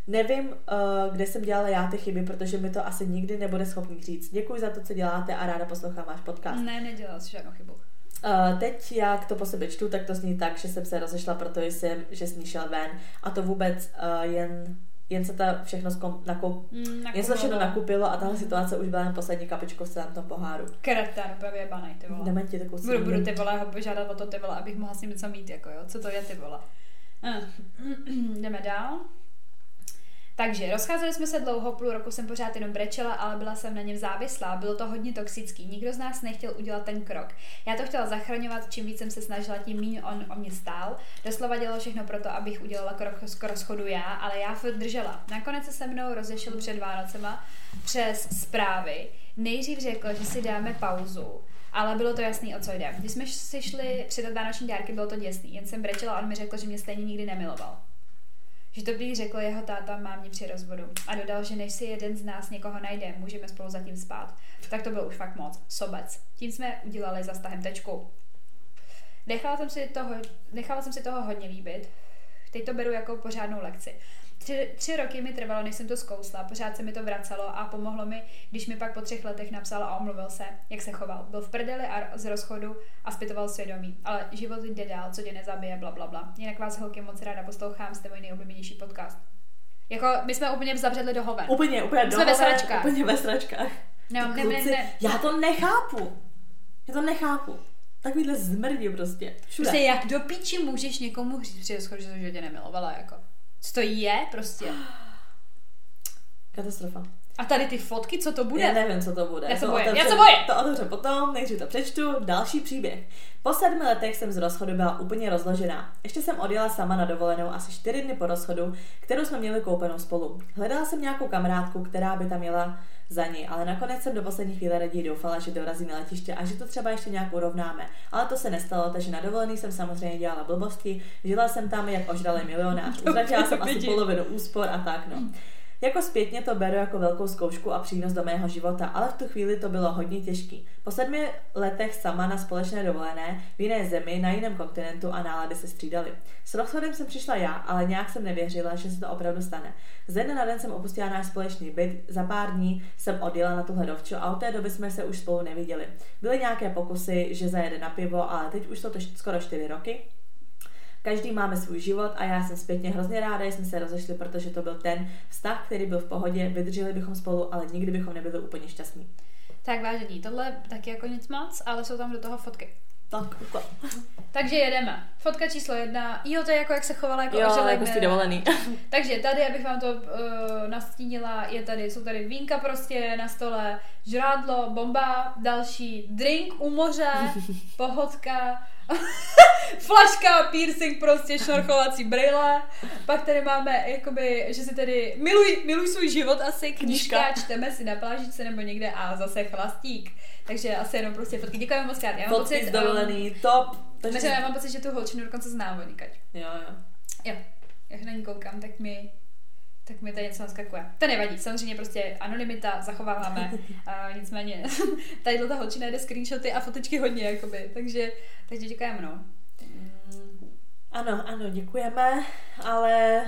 Nevím, uh, kde jsem dělala já ty chyby, protože mi to asi nikdy nebude schopný říct. Děkuji za to, co děláte a ráda poslouchám váš podcast. Ne, nedělal jsi žádnou chybu. Uh, teď, jak to po sebe čtu, tak to zní tak, že jsem se rozešla, protože jsem, že jsem šel ven. A to vůbec uh, jen jen se to všechno zkom, nakup, mm, jen se to všechno nakupilo a tahle situace už byla jen poslední kapičko v celém tom poháru. Kreten, úplně banej, ty vole. Nemám ti takovou Budu, budu ty vole požádat o to ty vole, abych mohla s ním něco mít, jako jo, co to je ty vole. Uh, *clears throat* jdeme dál. Takže rozcházeli jsme se dlouho, půl roku jsem pořád jenom brečela, ale byla jsem na něm závislá. Bylo to hodně toxický. Nikdo z nás nechtěl udělat ten krok. Já to chtěla zachraňovat, čím víc jsem se snažila, tím méně on o mě stál. Doslova dělalo všechno pro to, abych udělala krok k rozchodu já, ale já furt držela. Nakonec se se mnou rozešel před Vánocema přes zprávy. Nejdřív řekl, že si dáme pauzu, ale bylo to jasný, o co jde. Když jsme si šli před vánoční dárky, bylo to děsný. Jen jsem brečela a on mi řekl, že mě stejně nikdy nemiloval že to bych řekl jeho táta mámě při rozvodu. A dodal, že než si jeden z nás někoho najde, můžeme spolu zatím spát. Tak to byl už fakt moc. Sobec. Tím jsme udělali za stahem tečku. Nechala jsem si toho, nechala jsem si toho hodně líbit. Teď to beru jako pořádnou lekci. Tři, tři roky mi trvalo, než jsem to zkousla, pořád se mi to vracelo a pomohlo mi, když mi pak po třech letech napsal a omluvil se, jak se choval. Byl v prdeli a z rozchodu a zpytoval svědomí. Ale život jde dál, co tě nezabije, bla, bla, bla. Jinak vás holky moc ráda poslouchám, jste můj nejoblíbenější podcast. Jako, my jsme úplně zabředli do hoven. Úplně, úplně do jsme hoven, ve sračkách. Úplně ve sračkách. No, ne, ne, ne. Já to nechápu. Já to nechápu. Takovýhle zmrdí prostě. Všude. Prostě jak do píči můžeš někomu říct že tě nemilovala, jako. Co to je prostě? *gasps* Katastrofa. A tady ty fotky, co to bude? Já nevím, co to bude. Já se to bojím, otevře, já se bojím. To otevře potom, nejdřív to přečtu. Další příběh. Po sedmi letech jsem z rozchodu byla úplně rozložená. Ještě jsem odjela sama na dovolenou asi čtyři dny po rozchodu, kterou jsme měli koupenou spolu. Hledala jsem nějakou kamarádku, která by tam měla za ní, ale nakonec jsem do poslední chvíle raději doufala, že dorazí na letiště a že to třeba ještě nějak urovnáme. Ale to se nestalo, takže na dovolený jsem samozřejmě dělala blbosti, žila jsem tam jak ožralý milionář, *laughs* utratila jsem asi polovinu úspor a tak no. Jako zpětně to beru jako velkou zkoušku a přínos do mého života, ale v tu chvíli to bylo hodně těžký. Po sedmi letech sama na společné dovolené, v jiné zemi, na jiném kontinentu a nálady se střídaly. S rozchodem jsem přišla já, ale nějak jsem nevěřila, že se to opravdu stane. Ze dne na den jsem opustila náš společný byt, za pár dní jsem odjela na tuhle dovču a od té doby jsme se už spolu neviděli. Byly nějaké pokusy, že zajede na pivo, ale teď už jsou to skoro čtyři roky Každý máme svůj život a já jsem zpětně hrozně ráda, že jsme se rozešli, protože to byl ten vztah, který byl v pohodě, vydrželi bychom spolu, ale nikdy bychom nebyli úplně šťastní. Tak vážení, tohle taky jako nic moc, ale jsou tam do toho fotky. Tak. *laughs* Takže jedeme. Fotka číslo jedna. Jo, to je jako jak se chovala jako jo, jako jsi dovolený. *laughs* Takže tady, abych vám to uh, nastínila, je tady, jsou tady vínka prostě na stole, žrádlo, bomba, další drink u moře, *laughs* pohodka, *laughs* flaška, piercing, prostě šnorchovací brýle. Pak tady máme, jakoby, že si tady miluj, miluj svůj život asi, knížka, knížka. čteme si na plážičce nebo někde a zase chlastík. Takže asi jenom prostě fotky. Děkujeme moc krát. Já mám pocit, dovolený, um, top. Takže já mám pocit, že tu holčinu dokonce znám. Jo, jo. Jo. Jak na ní koukám, tak mi tak mi tady něco naskakuje. To nevadí, samozřejmě prostě anonymita zachováváme, *laughs* a nicméně *laughs* tady ta holčina jde screenshoty a fotičky hodně, jakoby, takže, takže děkujeme, no. Ano, ano, děkujeme, ale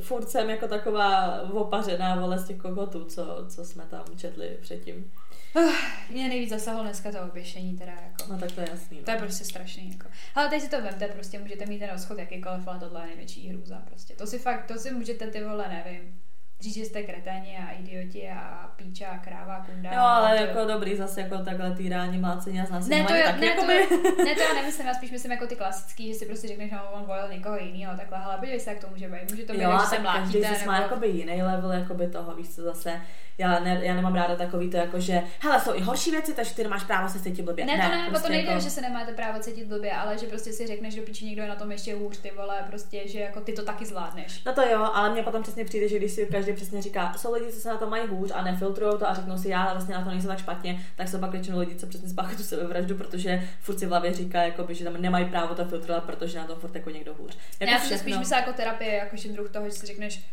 furt jsem jako taková opařená vole z těch kokotů, co, co jsme tam četli předtím. Uh, mě nejvíc zasahlo dneska to oběšení teda jako. No tak to je jasný. No. To je prostě strašný jako. Ale teď si to vemte, prostě můžete mít ten rozchod jakýkoliv, ale tohle je největší hrůza prostě. To si fakt, to si můžete ty vole, nevím, říct, že jste kreténi a idioti a píča a kráva a kunda. Jo, ale to... jako dobrý zase jako takhle týrání, mlácení a znásilňování. Ne, to, je, ne, jakoby... to, *laughs* ne, to já nemyslím, já spíš myslím jako ty klasický, že si prostě řekneš, že on volil někoho jiného, takhle, ale podívej se, jak to může být. Může to být, jo, že se mlátíte. Každý nebo... má jakoby jiný level jakoby toho, víš co zase já, ne, já nemám ráda takový to, jako že, hele, jsou i horší věci, takže ty nemáš právo se cítit blbě. Ne, to ne, ne prostě to nejde, jako... že se nemáte právo cítit blbě, ale že prostě si řekneš, že píči někdo je na tom ještě hůř, ty vole, prostě, že jako ty to taky zvládneš. No to jo, ale mně potom přesně přijde, že když si každý přesně říká, jsou lidi, co se na to mají hůř a nefiltrují to a řeknou si, já vlastně na to nejsem tak špatně, tak jsou pak většinou lidi, co přesně spáchají tu sebevraždu, protože furt si v hlavě říká, jakoby, že tam nemají právo to filtrovat, protože na to furt jako někdo hůř. Jako já si spíš myslím jako terapie, jako druh toho, že si řekneš,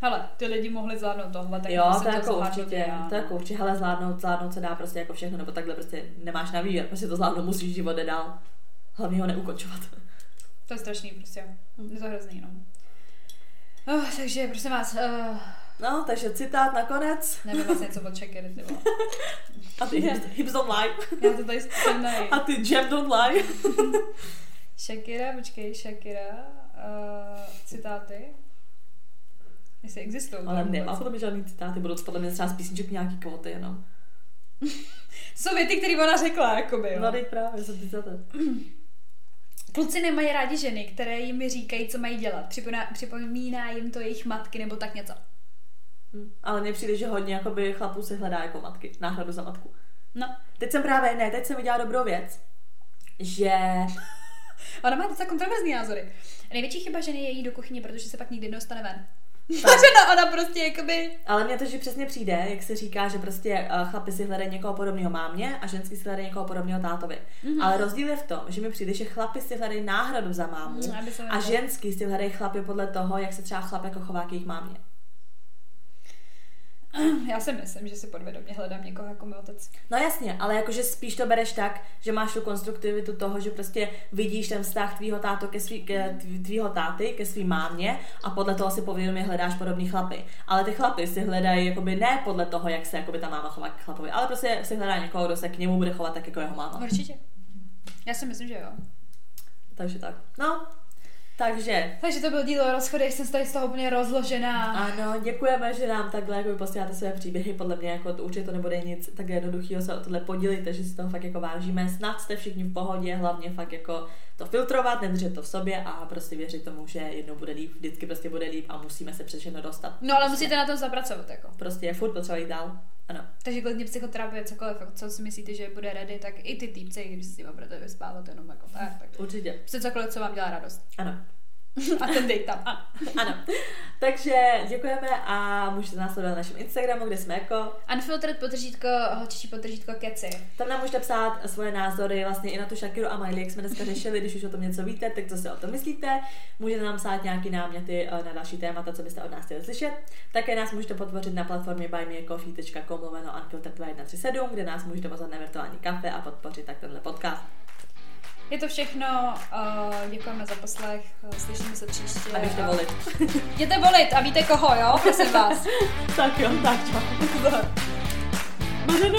Hele, ty lidi mohli zvládnout tohle, tak jo, to jako určitě, to jako určitě, hele, zvládnout, zvládnout se dá prostě jako všechno, nebo takhle prostě nemáš na výběr, prostě to zvládnout musíš život dál. Hlavně ho neukončovat. To je strašný prostě, je to hrozný, no. Oh, takže prosím vás, uh, No, takže citát nakonec. nevím vlastně něco od Shakiry, ty. A ty hips, don't lie. Já to tady nej. A ty jam don't lie. *laughs* Shakira, počkej, Shakira, uh, citáty. Jestli existují. Ale nemá podle mě žádný citáty, budou to podle mě třeba z písniček nějaký kvóty jenom. *laughs* Jsou věty, které ona řekla, jakoby, jo. No, teď právě, jsem citáty. *clears throat* Kluci nemají rádi ženy, které jim říkají, co mají dělat. Připomíná, připomíná jim to jejich matky nebo tak něco. Hm. Ale mně přijde, že hodně jakoby, chlapů si hledá jako matky, náhradu za matku. No. Teď jsem právě, ne, teď jsem viděla dobrou věc, že *laughs* Ona má docela kontroverzní názory. Největší chyba ženy je jít do kuchyně, protože se pak nikdy nedostane ven. *laughs* Žena, ona prostě jakoby... Ale mně to, že přesně přijde, jak se říká, že prostě eh, chlapi si hledají někoho podobného mámě a ženský si hledají někoho podobného tátovi. Mm-hmm. Ale rozdíl je v tom, že mi přijde, že chlapi si hledají náhradu za mámu Mm, a ženský si hledají chlapy podle toho, jak se třeba chlap jako chová k jejich mámě. Já si myslím, že si podvědomě hledám někoho jako můj otec. No jasně, ale jakože spíš to bereš tak, že máš tu konstruktivitu toho, že prostě vidíš ten vztah tvýho, táto ke svý, ke, tv- tvýho táty ke svý mámě a podle toho si povědomě hledáš podobný chlapy. Ale ty chlapy si hledají jakoby ne podle toho, jak se jakoby ta máma chová k chlapovi, ale prostě si hledá někoho, kdo se k němu bude chovat tak jako jeho máma. Určitě. Já si myslím, že jo. Takže tak. No, takže Takže to byl díl o rozchodech, jsem tady z toho úplně rozložená. Ano, děkujeme, že nám takhle jako posíláte své příběhy. Podle mě jako to, určitě to nebude nic tak jednoduchého se o tohle podělit, že si toho fakt jako vážíme. Snad jste všichni v pohodě, hlavně fakt jako to filtrovat, nedržet to v sobě a prostě věřit tomu, že jednou bude líp, vždycky prostě bude líp a musíme se přes všechno dostat. No ale musíte na tom zapracovat, jako. Prostě je furt potřeba jít dál. Ano. Takže klidně psychoterapie, cokoliv, jako co si myslíte, že bude ready, tak i ty týpci, když si s nimi budete vyspávat jenom jako tak, tak. Určitě. Prostě cokoliv, co vám dělá radost. Ano. A ten dej tam. A. Ano. Takže děkujeme a můžete nás sledovat na našem Instagramu, kde jsme jako Unfiltered potržítko, holčičí potržítko keci. Tam nám můžete psát svoje názory vlastně i na tu Shakiru a Miley, jak jsme dneska řešili, když už o tom něco víte, tak co si o tom myslíte. Můžete nám psát nějaký náměty eh, na další témata, co byste od nás chtěli slyšet. Také nás můžete podpořit na platformě buymeacoffee.com lomeno unfiltered 2137, kde nás můžete pozvat na virtuální kafe a podpořit tak tenhle podcast. Je to všechno, uh, děkujeme za poslech, uh, slyšíme se příště. A běžte volit. *laughs* Jděte volit a víte koho, jo? Prosím vás. *laughs* tak jo, tak čau. *laughs* Mařeno,